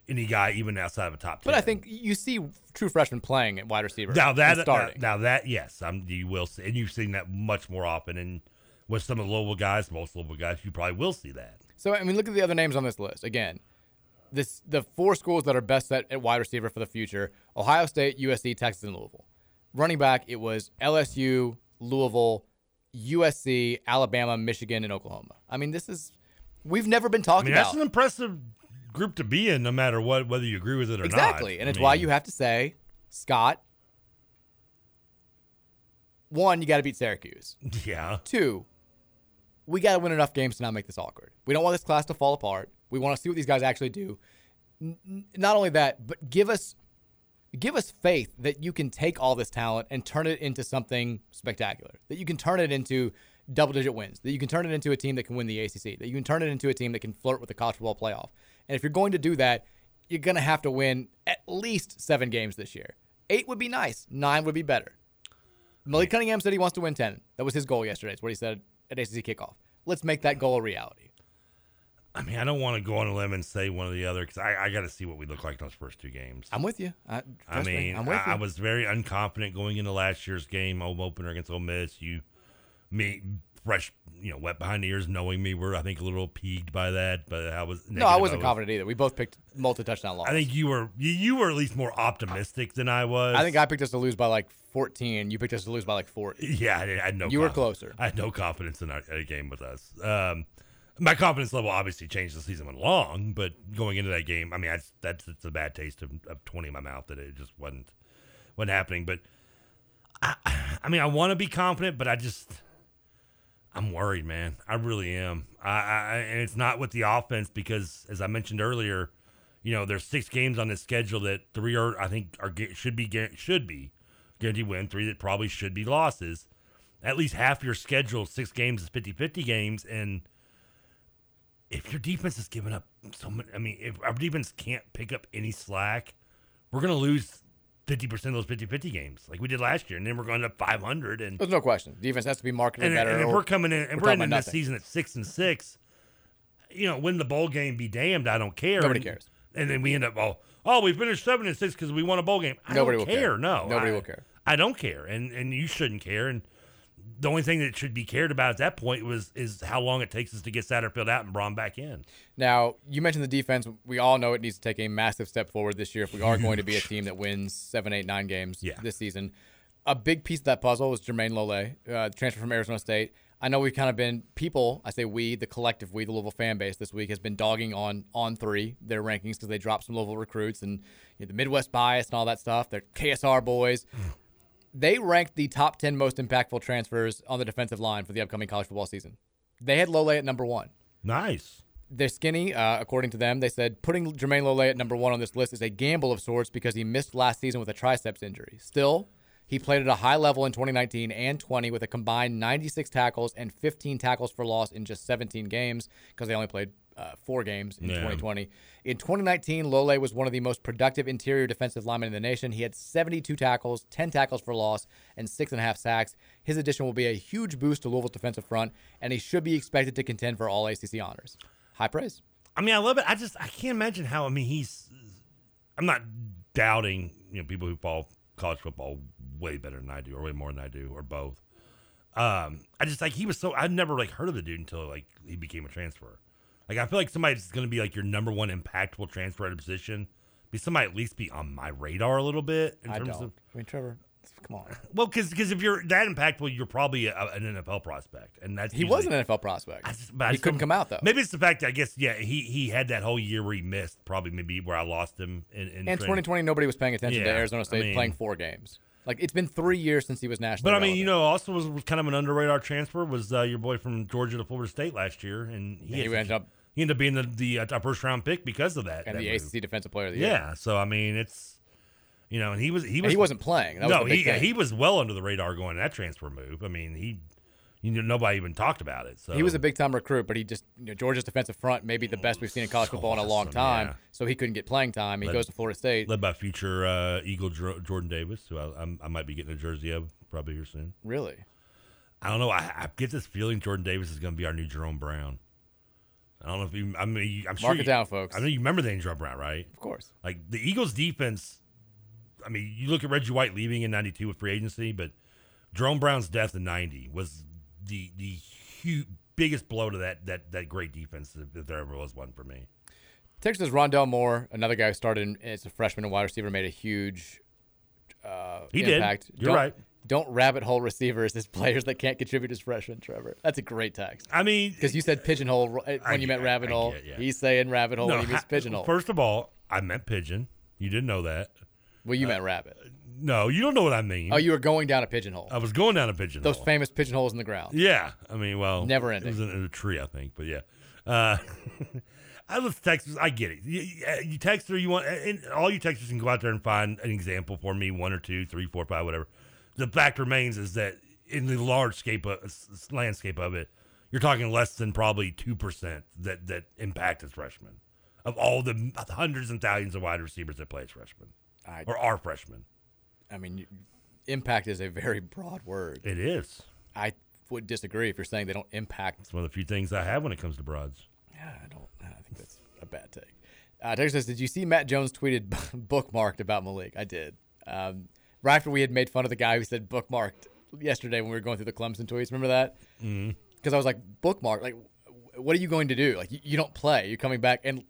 any guy even outside of a top. 10. But I think you see true freshmen playing at wide receiver. now that uh, starting. now, now that yes, I'm, you will see, and you've seen that much more often. And with some of the Louisville guys, most Louisville guys, you probably will see that. So I mean, look at the other names on this list. Again, this the four schools that are best set at wide receiver for the future: Ohio State, USC, Texas, and Louisville. Running back, it was LSU, Louisville, USC, Alabama, Michigan, and Oklahoma. I mean, this is we've never been I talking mean, about that's an impressive group to be in, no matter what, whether you agree with it or not. exactly, and I it's why you have to say, Scott. One, you got to beat Syracuse. *laughs* Yeah. Two, we got to win enough games to not make this awkward. We don't want this class to fall apart. We want to see what these guys actually do. N- not only that, but give us give us faith that you can take all this talent and turn it into something spectacular. That you can turn it into double digit wins. That you can turn it into a team that can win the ACC. That you can turn it into a team that can flirt with the college football playoff. And if you're going to do that, you're going to have to win at least seven games this year. Eight would be nice. Nine would be better. Malik Cunningham said he wants to win 10. That was his goal yesterday. It's what he said at ACC kickoff. Let's make that goal a reality. I mean, I don't want to go on a limb and say one or the other because I, I got to see what we look like in those first two games. I'm with you. I, I trust me, mean, I'm with I, I was very unconfident going into last year's game, home opener against Ole Miss. You, me, fresh, you know, wet behind the ears, knowing me, were I think a little peeved by that. But I was No, I wasn't confident either. We both picked multi touchdown loss. I think you were you, you were at least more optimistic than I was. I think I picked us to lose by like 14. You picked us to lose by like 40. *laughs* Yeah, I, I had no. You were closer. I had no confidence in our, a game with us. Um, my confidence level obviously changed as the season went along, but going into that game, I mean, that's that's it's a bad taste of, of twenty in my mouth that it just wasn't wasn't happening. But I, I mean, I want to be confident, but I just I'm worried, man. I really am. I, I and it's not with the offense because, as I mentioned earlier, you know, there's six games on this schedule that three are I think are should be should be guaranteed win, three that probably should be losses. At least half your schedule, six games is 50-50 games, and if your defense is giving up so much, I mean, if our defense can't pick up any slack, we're gonna lose. 50% of those 50-50 games like we did last year and then we're going up 500 and There's no question. Defense has to be marketed and, better. and if we're coming in and we're we're, ending this season at six and six, you know, win the bowl game, be damned. I don't care. Nobody And- cares. And then we end up, oh, oh, we finished seven and six because we won a bowl game. I Nobody don't will care. care. No, Nobody I- will care. I don't care, and and you shouldn't care. And the only thing that should be cared about at that point was is how long it takes us to get Satterfield out and Brohm back in. Now, you mentioned the defense. We all know it needs to take a massive step forward this year if we are going to be a team that wins seven, eight, nine games Yeah. this season. A big piece of that puzzle was Jermayne Lole, uh, the transfer from Arizona State. I know we've kind of been people. I say we, the collective we, the Louisville fan base this week has been dogging on On3 their rankings because they dropped some Louisville recruits and you know, the Midwest bias and all that stuff. They're KSR boys. *laughs* They ranked the top ten most impactful transfers on the defensive line for the upcoming college football season. They had Lole at number one. Nice. They're skinny, uh, according to them. They said putting Jermayne Lole at number one on this list is a gamble of sorts because he missed last season with a triceps injury. Still, he played at a high level in 2019 and 20 with a combined 96 tackles and 15 tackles for loss in just 17 games because they only played uh, four games in Yeah. 2020. In 2019, Lole was one of the most productive interior defensive linemen in the nation. He had 72 tackles, 10 tackles for loss, and six and a half sacks. His addition will be a huge boost to Louisville's defensive front, and he should be expected to contend for all ACC honors. High praise. I mean, I love it. I just I can't imagine how. I mean, he's. I'm not doubting you know people who follow college football way better than I do, or way more than I do, or both. Um, I just like he was so I'd never like heard of the dude until like he became a transfer. Like I feel like somebody's going to be like your number one impactful transfer at a position. Be somebody at least be on my radar a little bit in I terms don't. of I mean, Trevor, come on. *laughs* well, because if you're that impactful, you're probably a, an NFL prospect, and that's He was an NFL prospect. I just- but I he couldn't come out though. Maybe it's the fact that I guess yeah he he had that whole year where he missed probably maybe where I lost him in, in And 2020, nobody was paying attention to Yeah, Arizona I State mean- playing four games. Like it's been three years since he was national. But I mean, you know, also was, was kind of an under radar transfer was uh, your boy from Georgia to Florida State last year, and He had- ended up- he ended up being the, the uh, first round pick because of that and that the move. ACC Defensive Player of the Year. Yeah, so I mean, it's you know, and he was he And was he wasn't playing. That no, big he thing. he was well under the radar going that transfer move. I mean, he you know nobody even talked about it. So He was a big time recruit, but he just you know, Georgia's defensive front may be the best we've seen in college football in a long awesome, time. yeah. So he couldn't get playing time. He Led- goes to Florida State. led by future uh, Eagle Jordan Davis, who I, I'm, I might be getting a jersey of probably here soon. Really? I don't know. I, I get this feeling Jordan Davis is going to be our new Jerome Brown. I don't know if you. I mean, I'm sure Mark it you- down, folks. I know you remember the Jerome Brown, right? Of course. Like the Eagles' defense. I mean, you look at Reggie White leaving in '92 with free agency, but Jerome Brown's death in '90 was the the huge, biggest blow to that that that great defense if, if there ever was one for me. Texas Rondale Moore, another guy who started as a freshman and wide receiver, made a huge uh, He did. impact. You're Don't- right. Don't rabbit hole receivers as players that can't contribute as freshmen, Trevor. That's a great text. I mean, because you said pigeonhole when I you meant get- rabbit I hole. get, yeah. He's saying rabbit hole when he means pigeonhole. First of all, I meant pigeon. You didn't know that. Well, you uh, meant rabbit. No, you don't know what I mean. Oh, you were going down a pigeonhole. I was going down a pigeonhole. Those famous pigeonholes in the ground. Yeah, I mean, well, Never It was in, in a tree, I think, but yeah. Uh, *laughs* I love Texas. I get it. You, you- you text her, you want, and all you texters can go out there and find an example for me, one or two, three, four, five, whatever. The fact remains is that in the large scape of, s- landscape of it, you're talking less than probably two percent that that impact as freshmen of all the hundreds and thousands of wide receivers that play as freshmen I- or are freshmen. I mean, impact is a very broad word. It is. I would disagree if you're saying they don't impact. It's one of the few things I have when it comes to broads. Yeah, I don't. I think that's a bad take. Uh, Texas says, "Did you see Matt Jones tweeted *laughs* bookmarked about Malik?" I did. Um, right after we had made fun of the guy who said bookmarked yesterday when we were going through the Clemson tweets. Remember that? mm-hmm because I was like, bookmarked. Like, what are you going to do? Like, you, you don't play. You're coming back, and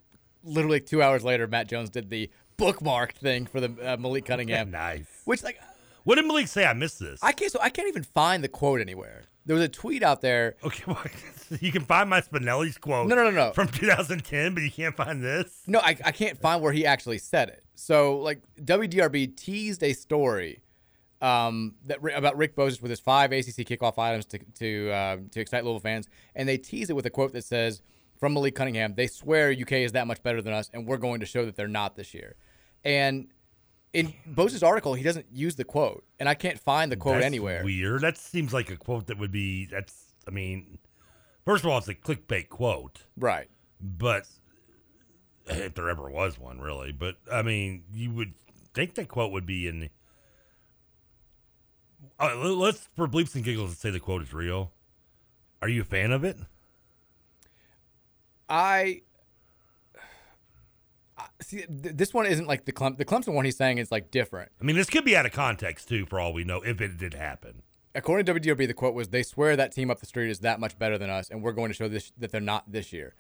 literally two hours later, Matt Jones did the bookmarked thing for the uh, Malik Cunningham. *laughs* nice. Which like, what did Malik say? I missed this. I can't. So I can't even find the quote anywhere. There was a tweet out there. Okay, *laughs* well, *laughs* you can find my Spinelli's quote. No, no, no, no. From 2010, but you can't find this. No, I, I can't find where he actually said it. So like WDRB teased a story um, that about Rick Bozich with his five ACC kickoff items to to uh, to excite Louisville fans, and they tease it with a quote that says from Malik Cunningham, "They swear UK is that much better than us, and we're going to show that they're not this year." And in Bozich's article, he doesn't use the quote, and I can't find the quote That's anywhere. Weird. That seems like a quote that would be. That's. I mean, first of all, it's a clickbait quote, right? But if there ever was one, really. But I mean, you would think that quote would be in. Uh, let's for bleeps and giggles say the quote is real. Are you a fan of it? I see. Th- this one isn't like the Clem- the Clemson one. He's saying is like different. I mean, this could be out of context too, for all we know, if it did happen. According to WDRB, the quote was, "They swear that team up the street is that much better than us, and we're going to show this that they're not this year."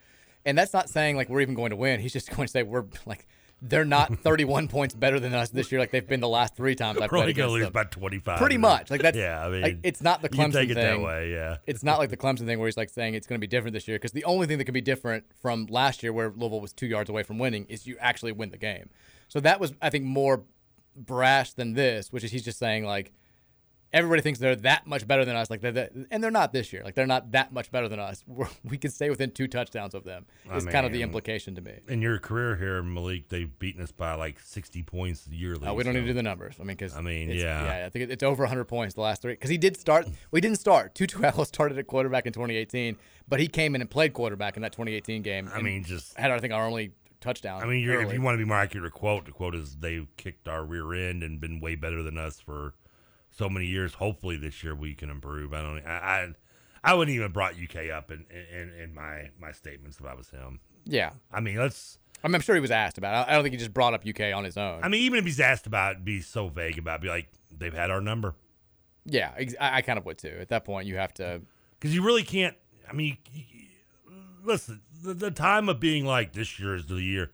And that's not saying like we're even going to win. He's just *laughs* going to say we're like they're not *laughs* 31 points better than us this year, like they've been the last three times I've We're only gonna lose them. by 25. Pretty much, like that's Yeah, I mean, like, it's not the Clemson take it that way, yeah. it's not like the Clemson thing where he's like saying it's going to be different this year because the only thing that can be different from last year, where Louisville was two yards away from winning, is you actually win the game. So that was, I think, more brash than this, which is he's just saying like everybody thinks they're that much better than us, like they're that, and they're not this year. Like they're not that much better than us. *laughs* We're, we can stay within two touchdowns of them. I Is kind of the implication to me. In your career here, Malik, they've beaten us by like 60 points yearly. Uh, we don't so- need to do the numbers. I mean, because I mean, it's- yeah. yeah. I think it's over 100 points the last three. Because he did start. We didn't start. *laughs* Tutu Atwell started at quarterback in 2018, but he came in and played quarterback in that 2018 game. I mean, just had I think our only touchdown. I mean, you're, if you want to be more accurate, quote the quote is they've kicked our rear end and been way better than us for so many years. Hopefully, this year we can improve. I don't. I I, I wouldn't even brought UK up in, in in my my statements if I was him. Yeah. I mean, let's. I mean, I'm sure he was asked about. it. I don't think he just brought up UK on his own. I mean, even if he's asked about, it, be so vague about, it, be like, they've had our number yeah, ex- I, I kind of would too. At that point, you have to. because you really can't. I mean, you, you- listen, the, the time of being like this year is the year.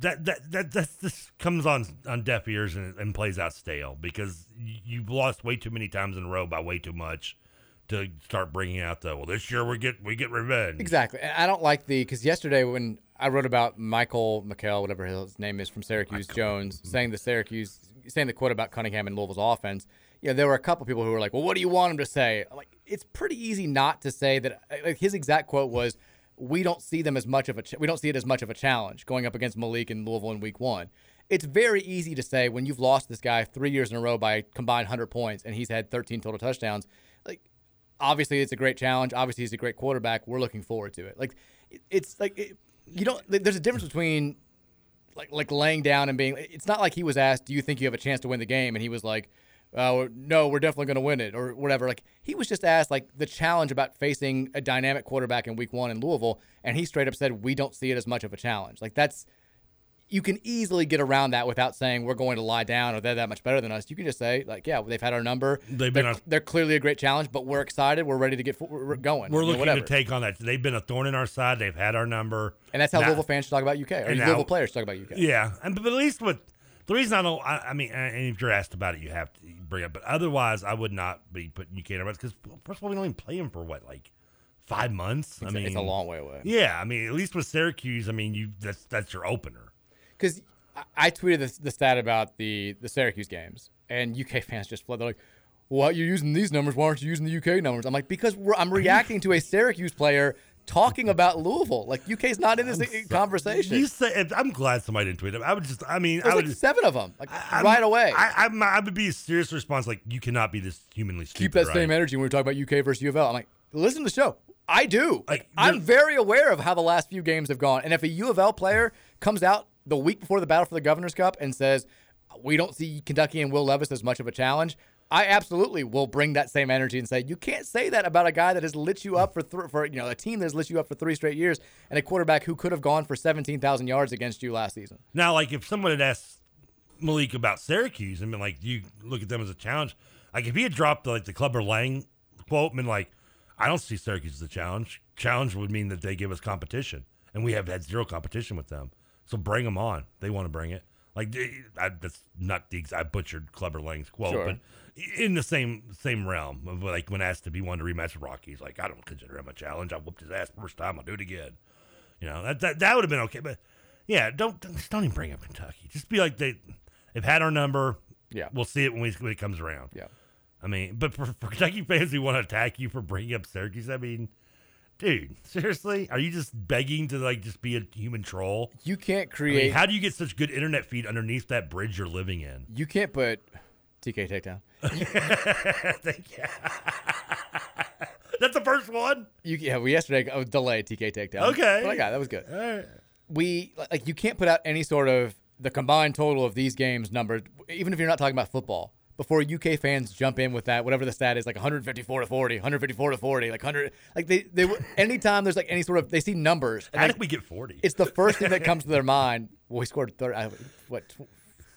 That that that that this comes on on deaf ears and, and plays out stale because you- you've lost way too many times in a row by way too much to start bringing out the well this year we get we get revenge Exactly. And I don't like the because yesterday when I wrote about Michael McKell, whatever his name is from Syracuse Jones, mm-hmm. saying the Syracuse saying the quote about Cunningham and Louisville's offense. Yeah, there were a couple people who were like, "Well, what do you want him to say?" Like, it's pretty easy not to say that. Like his exact quote was, "We don't see them as much of a ch- we don't see it as much of a challenge going up against Malik and Louisville in Week One." It's very easy to say when you've lost this guy three years in a row by combined 100 points and he's had 13 total touchdowns. Like obviously it's a great challenge. Obviously he's a great quarterback. We're looking forward to it. Like it's like it, you don't. There's a difference between like like laying down and being. It's not like he was asked, "Do you think you have a chance to win the game?" And he was like, uh, "No, we're definitely going to win it," or whatever. Like he was just asked like the challenge about facing a dynamic quarterback in Week One in Louisville, and he straight up said, "We don't see it as much of a challenge." Like that's you can easily get around that without saying we're going to lie down or they're that much better than us. You can just say like, yeah, they've had our number. They've they're, been a- they're clearly a great challenge, but we're excited. We're ready to get we're going. we're you know, looking to take on that they've been a thorn in our side they've had our number and that's how Now- Louisville fans should talk about UK or now- Louisville players should talk about UK. Yeah, and but at least with the reason I don't, I, I mean, and if you're asked about it, you have to bring it. But otherwise, I would not be putting UK in because first of all, we don't even play them for what like five months. I It's a- mean, it's a long way away. Yeah, I mean, at least with Syracuse, I mean, you that's that's your opener. because I, I tweeted the, the stat about the the Syracuse games, and UK *laughs* fans just flooded. They're like, "Well, you're using these numbers. Why aren't you using the UK numbers?" I'm like, "Because we're, I'm *laughs* reacting to a Syracuse player talking about Louisville. Like UK's not in this conversation." You say, I'm glad somebody didn't tweet it. I would just, I mean, There's I would like just, seven of them, like I'm- right away. I, I'm, I would be a serious response like you cannot be this humanly stupid. Keep that right? same energy when we talk about UK versus U of L. I'm like, listen to the show. I do. Like, I'm very aware of how the last few games have gone. And if a U of L player comes out the week before the battle for the Governor's Cup and says, we don't see Kentucky and Will Levis as much of a challenge, I absolutely will bring that same energy and say, you can't say that about a guy that has lit you up for, th- for you know, a team that has lit you up for three straight years and a quarterback who could have gone for 17,000 yards against you last season. Now, like if someone had asked Malik about Syracuse and been like, "Do you look at them as a challenge?" Like if he had dropped like the Clubber Lang quote and been like, I don't see Syracuse as a challenge. Challenge would mean that they give us competition, and we have had zero competition with them. So bring them on. They want to bring it. Like I, that's not the I butchered Clubber Lang's quote, Sure. but in the same same realm of like when asked to be one to rematch with Rocky, he's like, I don't consider him a challenge. I whooped his ass first time. I'll do it again. You know that that, that would have been okay, but yeah, don't just don't even bring up Kentucky. Just be like they they've had our number. Yeah, we'll see it when we when it comes around. Yeah. I mean, but for, for Kentucky fans who want to attack you for bringing up Syracuse, I mean, dude, seriously, are you just begging to like just be a human troll? You can't I mean, create. how do you get such good internet feed underneath that bridge you're living in? you can't put TK takedown. *laughs* Thank you. That's the first one. You yeah, well, yesterday oh, I was delayed TK takedown. Okay. but I got it. that was good. Right. We like you can't put out any sort of the combined total of these games numbered, even if you're not talking about football. Before UK fans jump in with that, whatever the stat is, like 154 to 40, 154 to 40, like 100, like they, they, *laughs* anytime there's like any sort of, they see numbers. and, How like, did we get 40? It's the first thing that comes to their *laughs* mind. Well, we scored 30, uh, what,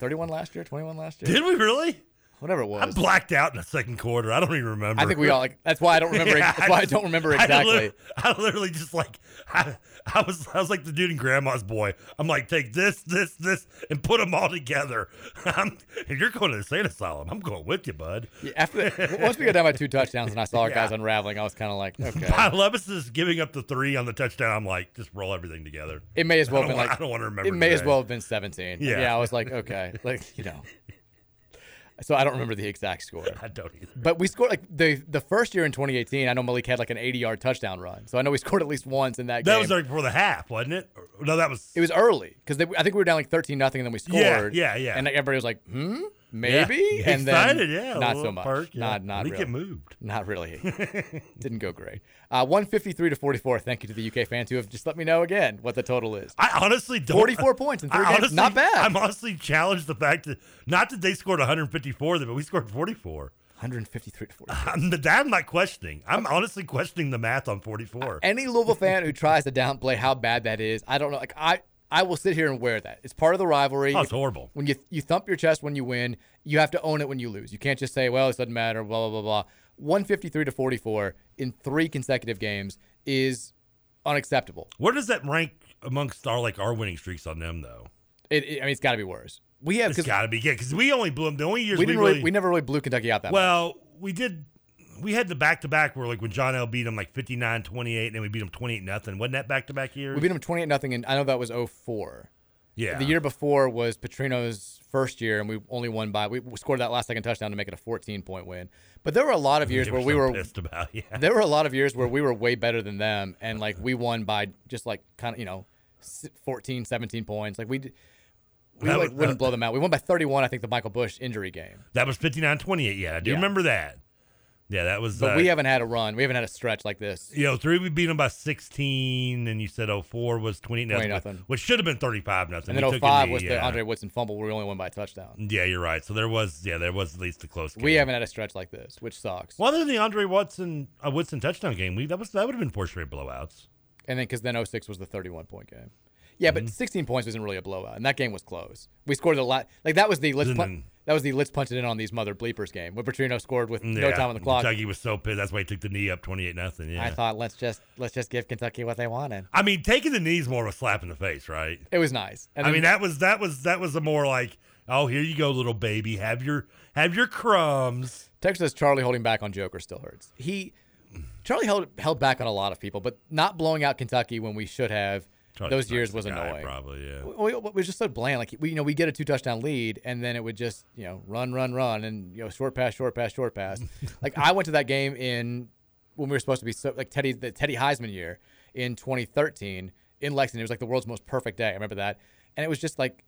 31 last year, 21 last year? Did we really? Whatever it was. I blacked out in the second quarter. I don't even remember. I think we all like. That's why I don't remember. *laughs* Yeah, that's why I just- don't remember I exactly. I literally just like I, I was I was like the dude in Grandma's Boy. I'm like, take this, this, this, and put them all together. *laughs* I'm, if you're going to the insane asylum, I'm going with you, bud. Yeah, after once we got down by two touchdowns and I saw *laughs* our guys unraveling, I was kind of like, okay. By Levis is giving up the three on the touchdown. I'm like, just roll everything together. It may as well have been like I don't want to remember. It may as well have been 17. Yeah. yeah. I was like, okay, like you know. So I don't remember the exact score. *laughs* I don't either. But we scored like the the first year in 2018. I know Malik had like an 80 yard touchdown run, so I know we *laughs* scored at least once in that, game. That game. was like before the half, wasn't it? Or- No, that was. it was early because I think we were down like 13 nothing, and then we Yeah, scored. yeah, yeah. And like, everybody was like, hmm, Yeah. maybe. *laughs* And then yeah, not so much. perk, yeah. Not not really. get moved. Not really. *laughs* Didn't go great. Uh, 153 to 44. Thank you to the UK fans who have just let me know again what the total is. I honestly don't. 44 points in three I games. Not bad. I'm honestly challenged the fact that not that they scored 154, but we scored 44. 153 to 44. I'm, I'm not questioning. I'm honestly questioning the math on 44. Any Louisville fan who tries to downplay how bad that is, I don't know. Like I, I will sit here and wear that. It's part of the rivalry. Oh, it's horrible. When you you thump your chest when you win, you have to own it when you lose. You can't just say, "Well, it doesn't matter." Blah blah blah blah. 153 to 44 in three consecutive games is unacceptable. Where does that rank amongst our like our winning streaks on them though? It, it- I mean, it's got to be worse. We have It's got to be yeah, because we only blew them. The only years we we, didn't really, we never really blew Kentucky out that much. well, we did. We had the back to back where like when John L beat them like 59 28 and then we beat them 28 nothing. Wasn't that back to back years? We beat them 28 nothing, and I know that was 04. Yeah. The year before was Petrino's first year, and we only won by we scored that last second touchdown to make it a 14 point win. But there were a lot of years They where were we were pissed about, *laughs* yeah. There were a lot of years where we were way better than them, and like we won by just like kind of you know, s- 14, 17 points. Like we. We That like was- wouldn't uh, blow them out. We won by 31, I think, the Michael Bush injury game. That was 59 28. Yeah, I do Yeah. remember that. Yeah, that was. But uh, we haven't had a run. We haven't had a stretch like this. You know, three we beat them by 16, and you said 04 was 20 nothing, 20 nothing. which should have been 35 nothing. And then a 05 was the yeah. Andre Woodson fumble where we only won by a touchdown. Yeah, you're right. So there was, yeah, there was at least a close game. We haven't had a stretch like this, which sucks. Well, other than the Andre Watson uh, Woodson touchdown game, we that was that would have been four straight blowouts. And then because then 06 was the 31 point game. Yeah, Mm-hmm. but 16 points wasn't really a blowout, and that game was close. We scored a lot. Like that was the let's pun- that was the let's punch it in on these mother bleepers game. When Petrino scored with no time on the clock. Kentucky was so pissed. That's why he took the knee up 28 nothing. Yeah. I thought let's just let's just give Kentucky what they wanted. I mean, taking the knees more of a slap in the face, right? It was nice. And I mean, that was that was that was a more like, oh, here you go, little baby, have your have your crumbs. Texas Charlie holding back on Joker still hurts. He Charlie held held back on a lot of people, but not blowing out Kentucky when we should have. Those years was annoying. probably, yeah. We, we, we was just so bland. Like we, you know, we get a two touchdown lead, and then it would just, you know, run, run, run, and you know, short pass, short pass, short pass. *laughs* like I went to that game in when we were supposed to be so like Teddy, the Teddy Heisman year in 2013 in Lexington. It was like the world's most perfect day. I remember that, and it was just like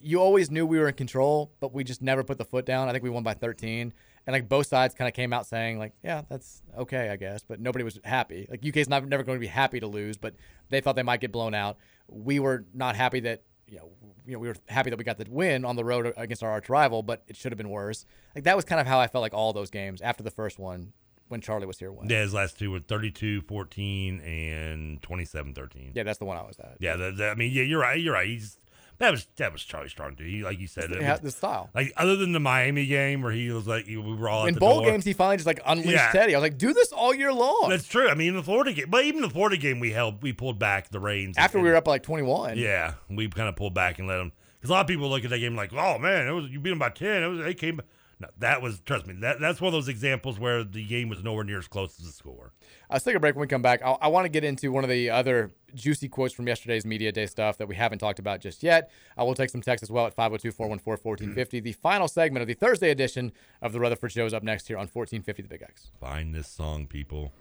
you always knew we were in control, but we just never put the foot down. I think we won by 13. And like both sides kind of came out saying like, yeah, that's okay, I guess. But nobody was happy. Like UK's not never going to be happy to lose, but they thought they might get blown out. We were not happy that you know, you know, we were happy that we got the win on the road against our arch rival, but it should have been worse. Like that was kind of how I felt like all those games after the first one when Charlie was here. Went. Yeah, his last two were 32 14 and 27 13. Yeah, that's the one I was at. Yeah, the, the- I mean, yeah, you're right. You're right. He's That was that was Charlie Strong, dude. He, like you said, it Yeah, was- the style. Like other than the Miami game where he was like, we were all In bowl door. games, he finally just like unleashed Yeah. Teddy. I was like, do this all year long. That's true. I mean, the Florida game, but even the Florida game, we held, we pulled back the reins After we were up like 21. Yeah, we kind of pulled back and let them. Because a lot of people look at that game like, oh man, it was you beat them by ten. It was they came. No, that was trust me. That that's one of those examples where the game was nowhere near as close as the score. Uh, let's take a break. When we come back, I, I want to get into one of the other juicy quotes from yesterday's Media Day stuff that we haven't talked about just yet. I will take some text as well at 502 414 1450. The final segment of the Thursday edition of the Rutherford Show is up next here on 1450 The Big X. Find this song, people.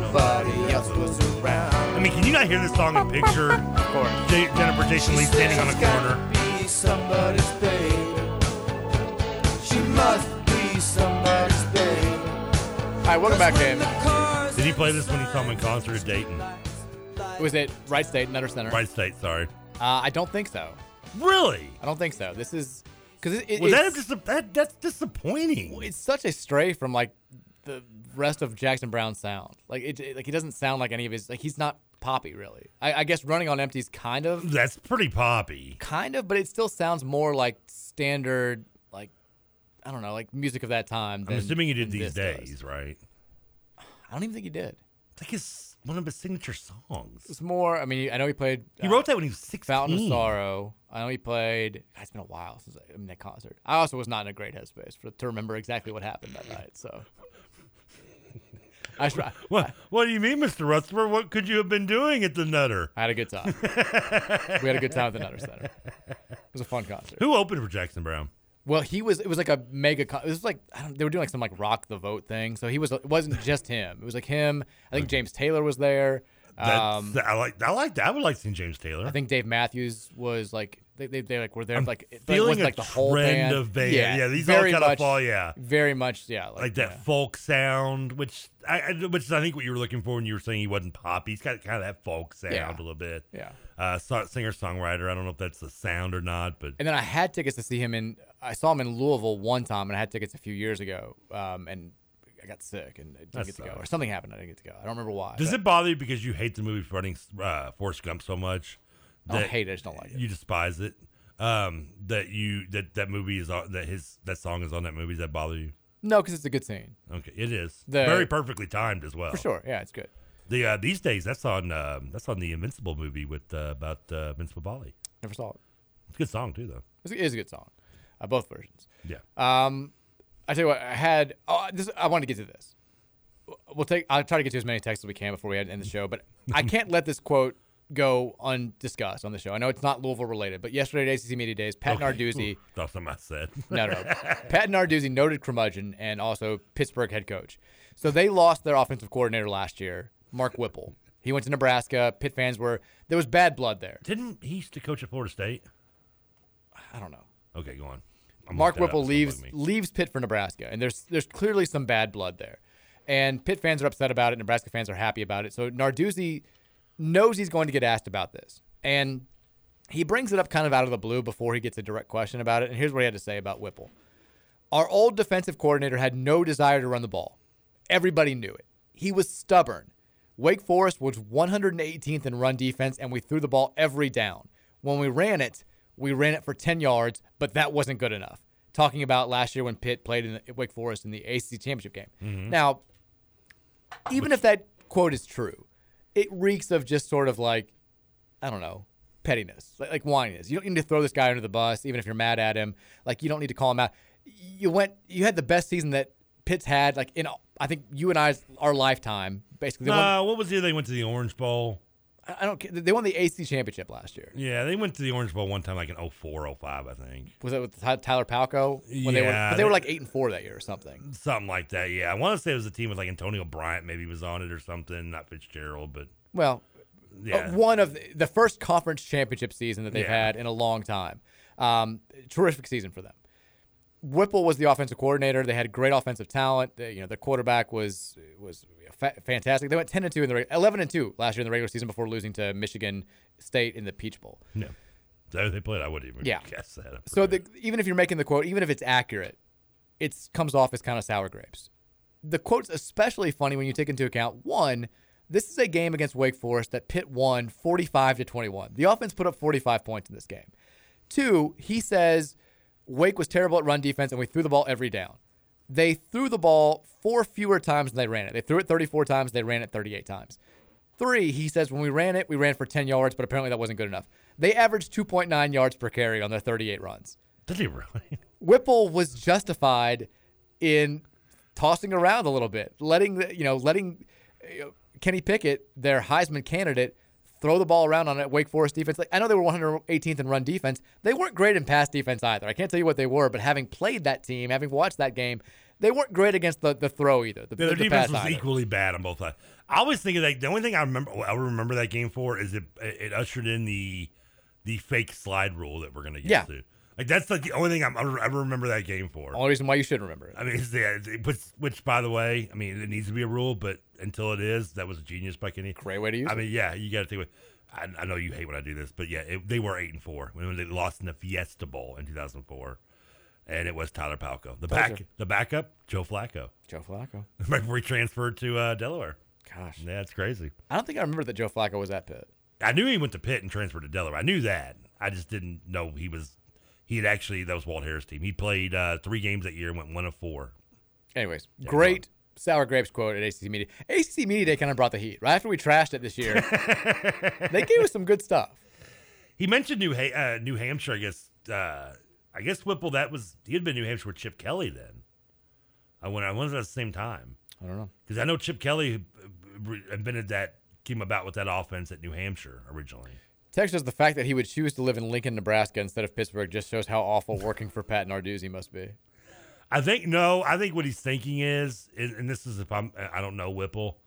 Nobody else was around. I mean, can you not hear this song and picture J- Jennifer Jason Leigh standing on the corner? be somebody's baby. She must be somebody's baby. All right, welcome back, Game. Did he play this when he saw him in concert at Dayton? Was it Wright State, Nutter Center? Wright State, sorry. Uh, I don't think so. Really? I don't think so. This is because it, it, Well, that it's, is that, that's disappointing. it's such a stray from like the rest of Jackson Browne's sound. Like it, it- like he doesn't sound like any of his. Like he's not poppy really. I, I guess Running on Empty's kind of That's pretty poppy. kind of, but it still sounds more like standard like I don't know like music of that time. I'm than- assuming he did than these this does. days, right? I don't even think he did. It's like his one of his signature songs. It's more. I mean, I know he played. He uh, wrote that when he was 16. Fountain of Sorrow. I know he played. God, it's been a while since I, I mean that concert. I also was not in a great headspace for, to remember exactly what happened that *laughs* night. So. I, I, What, what do you mean, Mr. Rutherford? What could you have been doing at the Nutter? I had a good time. we had a good time at the Nutter Center. It was a fun concert. Who opened for Jackson Browne? Well, he was. It was like a mega. Con- it was like I don't, they were doing like some like rock the vote thing. So he was. It wasn't just him. It was like him. I think James Taylor was there. Um, I like. I like that. I would like seeing James Taylor. I think Dave Matthews was like they, they, they like were there I'm like it feeling like the whole trend band. of band. Yeah, these all very kinda fall, yeah. very much yeah like, like that yeah. folk sound, which I, which is I think what you were looking for when you were saying he wasn't poppy. He's got kind of that folk sound Yeah. a little bit. Yeah. Uh, singer songwriter. I don't know if that's the sound or not, but And then I had tickets to see him in. I saw him in Louisville one time, and I had tickets a few years ago. Um, and I got sick and I didn't get to go, or something happened. I didn't get to go. I don't remember why. does but it bother you because you hate the movie running uh, Forrest Gump so much? I hate it, I just don't like it. You despise it. Um, that you that that movie is on that his that song is on that movie. Does that bother you? No, because it's a good scene. Okay, it is The- very perfectly timed as well. For sure. Yeah, it's good. The uh, these days that's on um that's on the Invincible movie with uh, about uh, Vince Papale. Never saw it. It's a good song too, though. It's, it is a good song. Uh, both versions. Yeah. Um, I tell you what, I had. Oh, this. I wanted to get to this. We'll take. I'll try to get to as many texts as we can before we end the show. But I can't let this quote go undiscussed on the show. I know it's not Louisville related, but yesterday at ACC Media Days, Pat Okay. Narduzzi. Thought something I said. no, no. *laughs* Pat Narduzzi, noted curmudgeon and also Pittsburgh head coach. So they lost their offensive coordinator last year, Mark Whipple. He went to Nebraska. Pitt fans were there was bad blood there. Didn't he used to coach at Florida State? I don't know. Okay, go on. I'm Mark Whipple leaves leaves Pitt for Nebraska, and there's there's clearly some bad blood there, and Pitt fans are upset about it. Nebraska fans are happy about it. So Narduzzi knows he's going to get asked about this, and he brings it up kind of out of the blue before he gets a direct question about it. And here's what he had to say about Whipple: Our old defensive coordinator had no desire to run the ball. Everybody knew it. He was stubborn. Wake Forest was 118th in run defense, and we threw the ball every down. When we ran it, we ran it for 10 yards, but that wasn't good enough. Talking about last year when Pitt played in the, Wake Forest in the ACC championship game. Mhm. Now, even if that quote is true, it reeks of just sort of like, I don't know, pettiness, like, like whininess. You don't need to throw this guy under the bus, even if you're mad at him. Like you don't need to call him out. You went, you had the best season that Pitt's had, like in I think you and I's our lifetime, basically. Nah, what was the year they went to the Orange Bowl? I don't. ca- They won the AC championship last year. Yeah, they went to the Orange Bowl one time, like in 04, 05, I think. Was it with Tyler Palko? When they were, Yeah, but they were like eight and four that year or something. Something like that. Yeah, I want to say it was a team with like Antonio Bryant, maybe was on it or something. Not Fitzgerald, but Well, Yeah. uh, one of the, the first conference championship season that they've Yeah. had in a long time. Um, terrific season for them. Whipple was the offensive coordinator. They had great offensive talent. They, you know, their quarterback was was fa- fantastic. They went ten and two in the reg- eleven and two last year in the regular season before losing to Michigan State in the Peach Bowl. no. So they played. I wouldn't even Yeah. guess that. So the, even if you're making the quote, even if it's accurate, it comes off as kind of sour grapes. The quote's especially funny when you take into account one, this is a game against Wake Forest that Pitt won 45 to 21. The offense put up 45 points in this game. Two, he says Wake was terrible at run defense and we threw the ball every down. They threw the ball four fewer times than they ran it. They threw it 34 times, they ran it 38 times. Three, he says when we ran it, we ran for 10 yards, but apparently that wasn't good enough. They averaged 2.9 yards per carry on their 38 runs. Did he really? *laughs* Whipple was justified in tossing around a little bit, letting the, you know, letting uh, Kenny Pickett, their Heisman candidate, throw the ball around on that Wake Forest defense. Like I know they were 118th in run defense. They weren't great in pass defense either. I can't tell you what they were, but having played that team, having watched that game, they weren't great against the, the throw either. The, Their the defense pass was either. equally bad on both sides. I always think of that. The only thing I remember, I remember that game for is it it ushered in the the fake slide rule that we're gonna get Yeah. to. Like that's like the only thing I'm, I remember that game for. Only reason why you should remember it. I mean, it's the, it- which, which, by the way, I mean, it needs to be a rule, but until it is, that was a genius by Kenny. Great way to use I it. mean, yeah, you got to take it. I, I know you hate when I do this, but yeah, it, they were eight and four when they lost in the Fiesta Bowl in 2004, and it was Tyler Palko, the back, the backup, Joe Flacco, Joe Flacco. *laughs* right before he transferred to uh, Delaware. Gosh, yeah, it's crazy. I don't think I remember that Joe Flacco was at Pitt. I knew he went to Pitt and transferred to Delaware. I knew that. I just didn't know he was. He had actually that was Walt Harris' team. He played uh, three games that year and went one of four. Anyways, great sour grapes quote at ACC Media. ACC Media Day kind of brought the heat. Right after we trashed it this year, *laughs* they gave us some good stuff. He mentioned New ha- uh, New Hampshire. I guess. Uh, I guess Whipple. That was he had been New Hampshire with Chip Kelly then. I went. I went at the same time I don't know. because I know Chip Kelly uh, invented that. Came about with that offense at New Hampshire originally. Text us the fact that he would choose to live in Lincoln, Nebraska instead of Pittsburgh just shows how awful working for Pat Narduzzi must be. I think no. I think what he's thinking is, and this is if I'm. I don't know Whipple.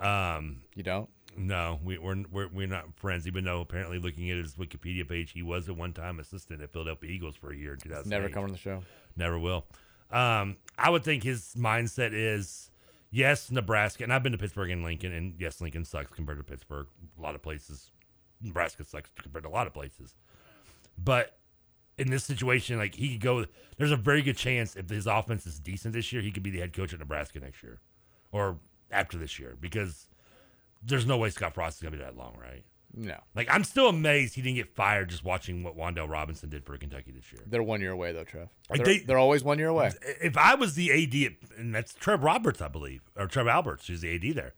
Um, you don't? No, we, we're we're we're not friends. Even though apparently, looking at his Wikipedia page, he was a one-time assistant at Philadelphia Eagles for a year in 2000. Never come on the show. Never will. Um, I would think his mindset is yes, Nebraska, and I've been to Pittsburgh and Lincoln, and yes, Lincoln sucks compared to Pittsburgh. A lot of places, Nebraska sucks compared to a lot of places. But in this situation, like he could go, there's a very good chance if his offense is decent this year, he could be the head coach at Nebraska next year, or after this year, because there's no way Scott Frost is gonna be that long, right? No. Like I'm still amazed he didn't get fired just watching what Wan'Dale Robinson did for Kentucky this year. They're one year away though, Trev. Like, they're, they- they're always one year away. If I was the AD, and that's Trev Roberts, I believe, or Trev Alberts, who's the AD there.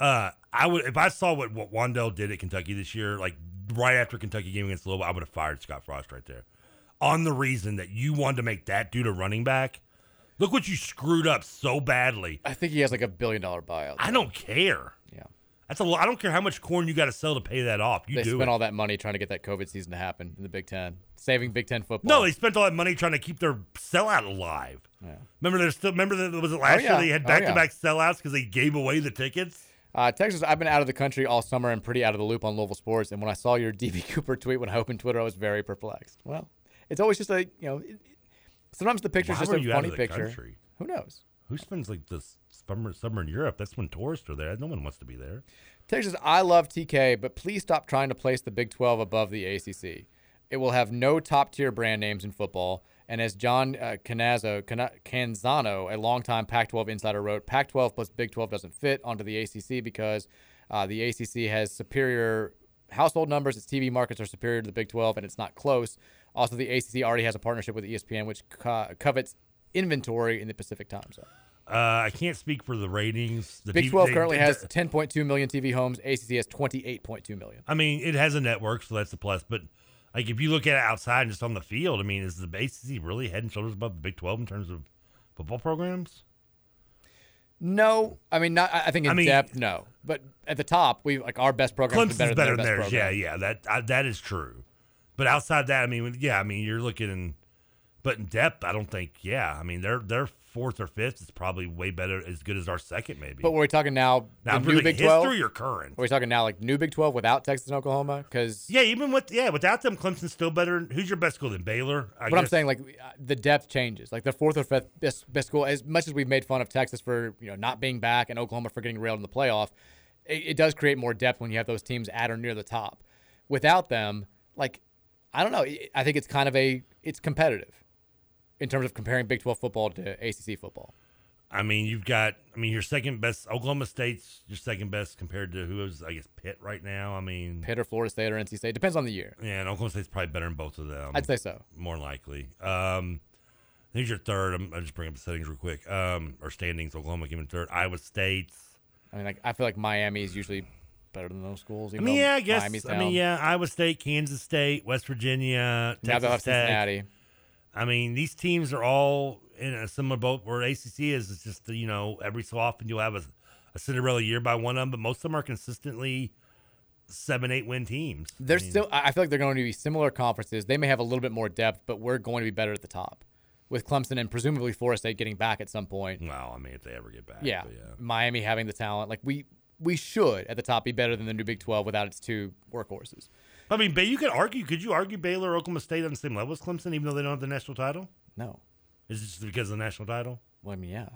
Uh, I would if I saw what what Wan'Dale did at Kentucky this year, like right after Kentucky game against Louisville, I would have fired Scott Frost right there, on the reason that you wanted to make that dude a running back. Look what you screwed up so badly. I think he has like a billion dollar buyout. I don't care. Yeah. That's a lot. I don't care how much corn you got to sell to pay that off. You they do spent it. all that money trying to get that COVID season to happen in the Big Ten, saving Big Ten football. No, they spent all that money trying to keep their sellout alive. Yeah. Remember, there's still remember that was it last yeah. year they had Oh, back to back sellouts because they gave away the tickets. Uh, Texas, I've been out of the country all summer and pretty out of the loop on Louisville sports. And when I saw your DB Cooper tweet when I opened Twitter, I was very perplexed. Well, it's always just like you know. It, sometimes the picture's Why just a funny picture. country? Who knows? Who spends like this summer summer in Europe? That's when tourists are there. No one wants to be there. Texas, I love TK, but please stop trying to place the Big 12 above the ACC. It will have no top tier brand names in football. And as John uh, Canazzo, Cana- Canzano, a longtime Pac 12 insider, wrote, Pac 12 plus Big 12 doesn't fit onto the ACC because uh, the ACC has superior household numbers, its TV markets are superior to the Big 12, and it's not close. Also, the ACC already has a partnership with ESPN, which co- covets inventory in the Pacific time zone. Uh, I can't speak for the ratings. The Big T- 12 they- currently they- has 10.2 million TV homes. ACC has 28.2 million. I mean, it has a network, so that's a plus. But like, if you look at it outside and just on the field, I mean, is the ACC really head and shoulders above the Big Twelve in terms of football programs? No, I mean not. I think in I mean- depth, no. But at the top, we like our best program is Clemson's better, better than than their theirs. best Yeah, yeah, that I, that is true. But outside that, I mean, yeah, I mean, you're looking, in, but in depth, I don't think. Yeah, I mean, they're they're fourth or fifth is probably way better, as good as our second, maybe. But were we talking now? Now, the really new Big history Twelve or current? Are we talking now like new Big Twelve without Texas and Oklahoma? Because yeah, even with yeah, without them, Clemson's still better. Who's your best school? Then Baylor. I but I'm saying like uh, the depth changes. Like the fourth or fifth best, best school. As much as we've made fun of Texas for you know not being back and Oklahoma for getting railed in the playoff, it, it does create more depth when you have those teams at or near the top. Without them, like I don't know. I- think it's kind of a it's competitive in terms of comparing Big 12 football to ACC football. I mean, you've got. I mean, your second best. Oklahoma State's your second best compared to who is I guess Pitt right now. I mean, Pitt or Florida State or NC State depends on the year. Yeah, and Oklahoma State's probably better than both of them. I'd say so. More likely. Um, who's your third? I'm, I'll just bring up the settings real quick. Um, or standings. Oklahoma came in third. Iowa State's. I mean, like I feel like Miami is usually better than those schools. I mean, yeah, I guess. Miami's I mean, yeah, Iowa State, Kansas State, West Virginia, Now they'll Texas have Tech. Cincinnati. I mean, these teams are all in a similar boat where ACC is. It's just you know every so often you'll have a, a Cinderella year by one of them, but most of them are consistently seven, eight win teams. They're I mean, still. I feel like they're going to be similar conferences. They may have a little bit more depth, but we're going to be better at the top, with Clemson and presumably Florida State getting back at some point. Well, I mean, if they ever get back. Yeah, yeah. Miami having the talent. Like we we should at the top be better than the new Big Twelve without its two workhorses. I mean, you could argue. Could you argue Baylor, or Oklahoma State on the same level as Clemson, even though they don't have the national title? No. Is it just because of the national title? Well, I mean, yeah.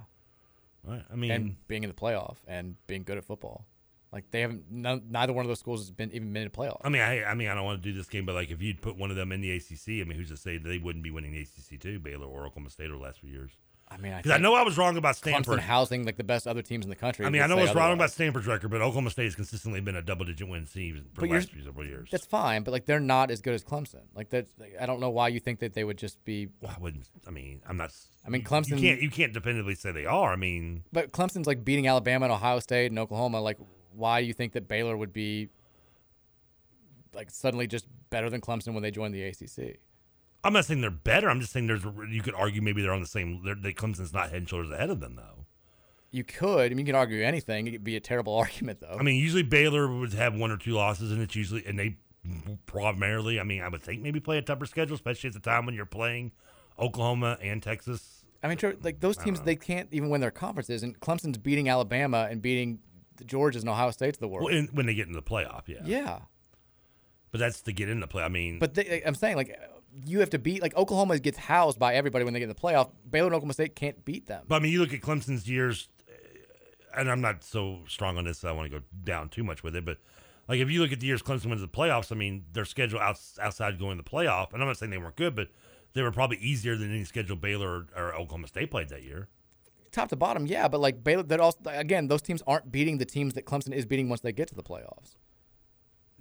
Right. I mean, and being in the playoff and being good at football. Like they haven't. None, neither one of those schools has been even been in a playoff. I mean, I, I mean, I don't want to do this game, but like, if you'd put one of them in the ACC, I mean, who's to say they wouldn't be winning the ACC too, Baylor or Oklahoma State over the last few years? I mean, I because I know I was wrong about Stanford. Clemson housing like the best other teams in the country. I mean, I know I was wrong about Stanford's record, but Oklahoma State has consistently been a double-digit win team for the last few several years. That's fine, but like they're not as good as Clemson. Like that, I don't know why you think that they would just be. Well, I wouldn't. I mean, I'm not. I mean, Clemson. You can't. You can't definitively say they are. I mean, But Clemson's like beating Alabama and Ohio State and Oklahoma. Like, why do you think that Baylor would be like suddenly just better than Clemson when they join the ACC? I'm not saying they're better. I'm just saying there's. You could argue maybe they're on the same. They're, they Clemson's not head and shoulders ahead of them though. You could. I mean, you can argue anything. It could be a terrible *laughs* argument, though. I mean, usually Baylor would have one or two losses, and it's usually and they primarily. I mean, I would think maybe play a tougher schedule, especially at the time when you're playing Oklahoma and Texas. I mean, sure, like those teams, they can't even win their conferences, and Clemson's beating Alabama and beating the Georgias and Ohio States the world. Well, in, when they get into the playoff, yeah. yeah, But that's to get in the play. I mean, but they, I'm saying like you have to beat like Oklahoma gets housed by everybody when they get in the playoff. Baylor and Oklahoma State can't beat them. But I mean, you look at Clemson's years, uh, and I'm not so strong on this. So I want to go down too much with it, but like if you look at the years Clemson wins the playoffs, I mean, their schedule outs outside going to the playoff, and I'm not saying they weren't good, but they were probably easier than any schedule Baylor or, or Oklahoma State played that year. Top to bottom, yeah, but like Baylor, that also again, those teams aren't beating the teams that Clemson is beating once they get to the playoffs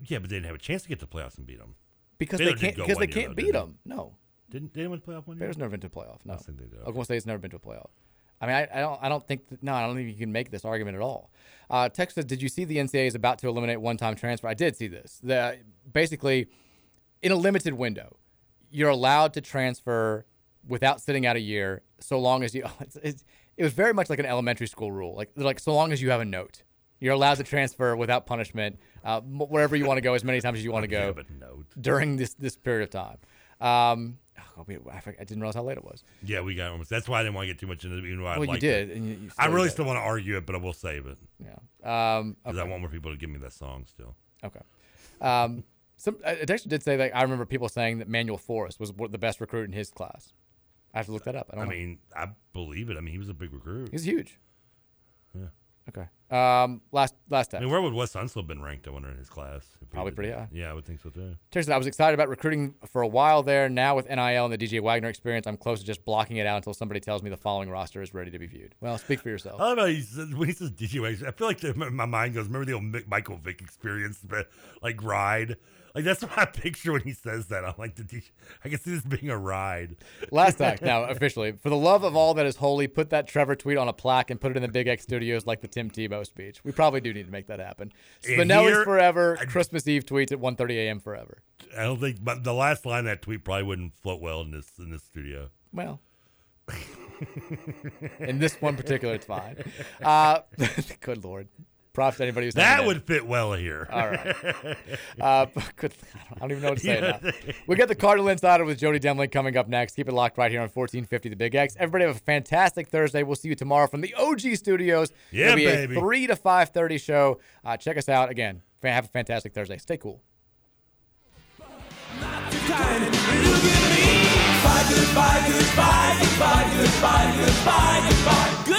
Yeah, but they didn't have a chance to get to the playoffs and beat them because Baylor they can't because they can't though, beat them. No, Didn't they win the playoff one year? Baylor's never been to a playoff. No, I think they did. Oklahoma State's never been to a playoff. I mean, I, I don't, I don't think, that, no, I don't think you can make this argument at all. Uh, Texas, did you see the NCAA is about to eliminate one-time transfer? I did see this. The basically, in a limited window, you're allowed to transfer without sitting out a year, so long as you. *laughs* It's, it's, it was very much like an elementary school rule. Like, like so long as you have a note, you're allowed to transfer without punishment, uh, wherever you want to go, as many times as you want to go note. during this this period of time. Um, oh, I, didn't realize how late it was. Yeah, we got almost. That's why I didn't want to get too much into it. Even though I Well, you did, you- you I really did. still want to argue it, but I will save it. Yeah. Um, Because I want more people to give me that song still. Okay. Um, some it actually did say that I remember people saying that Manuel Forrest was the best recruit in his class. I have to look that up. I I, mean, I believe it. I mean, he was a big recruit. he's huge. Yeah. Okay. Um, last last I mean, where would Wes have been ranked? I wonder in his class. Probably pretty high. Yeah, I would think so too. Terry I was excited about recruiting for a while there. Now with NIL and the DJ Wagner experience, I'm close to just blocking it out until somebody tells me the following roster is ready to be viewed. Well, speak for yourself. I love how he says, when he says DJ Wagner, I feel like the, my mind goes, remember the old Mick, Michael Vick experience, but like ride? Like that's what I picture when he says that. I'm like, the DJ, I can see this being a ride. Last act *laughs* now, officially. For the love of all that is holy, put that Trevor tweet on a plaque and put it in the Big X studios like the Tim Tebow speech. We probably do need to make that happen. Spinelli's forever. Christmas Eve tweets at 1.30 a.m. forever. I don't think, but the last line of that tweet probably wouldn't float well in this in this studio. Well, *laughs* In this one particular, *laughs* it's fine. Uh, *laughs* good lord. Props to anybody who's That hanging in. would fit well here. All right. *laughs* Uh, *laughs* good, I don't even know what to say now. We got the Cardinal Insider with Jody Demling coming up next. Keep it locked right here on 1450 The Big X. Everybody have a fantastic Thursday. We'll see you tomorrow from the OG studios. Yeah, It'll be baby. a 3 to 5.30 show. Uh, check us out. Again, have a fantastic Thursday. Stay cool. Goodbye, goodbye, goodbye, goodbye, goodbye, goodbye, goodbye.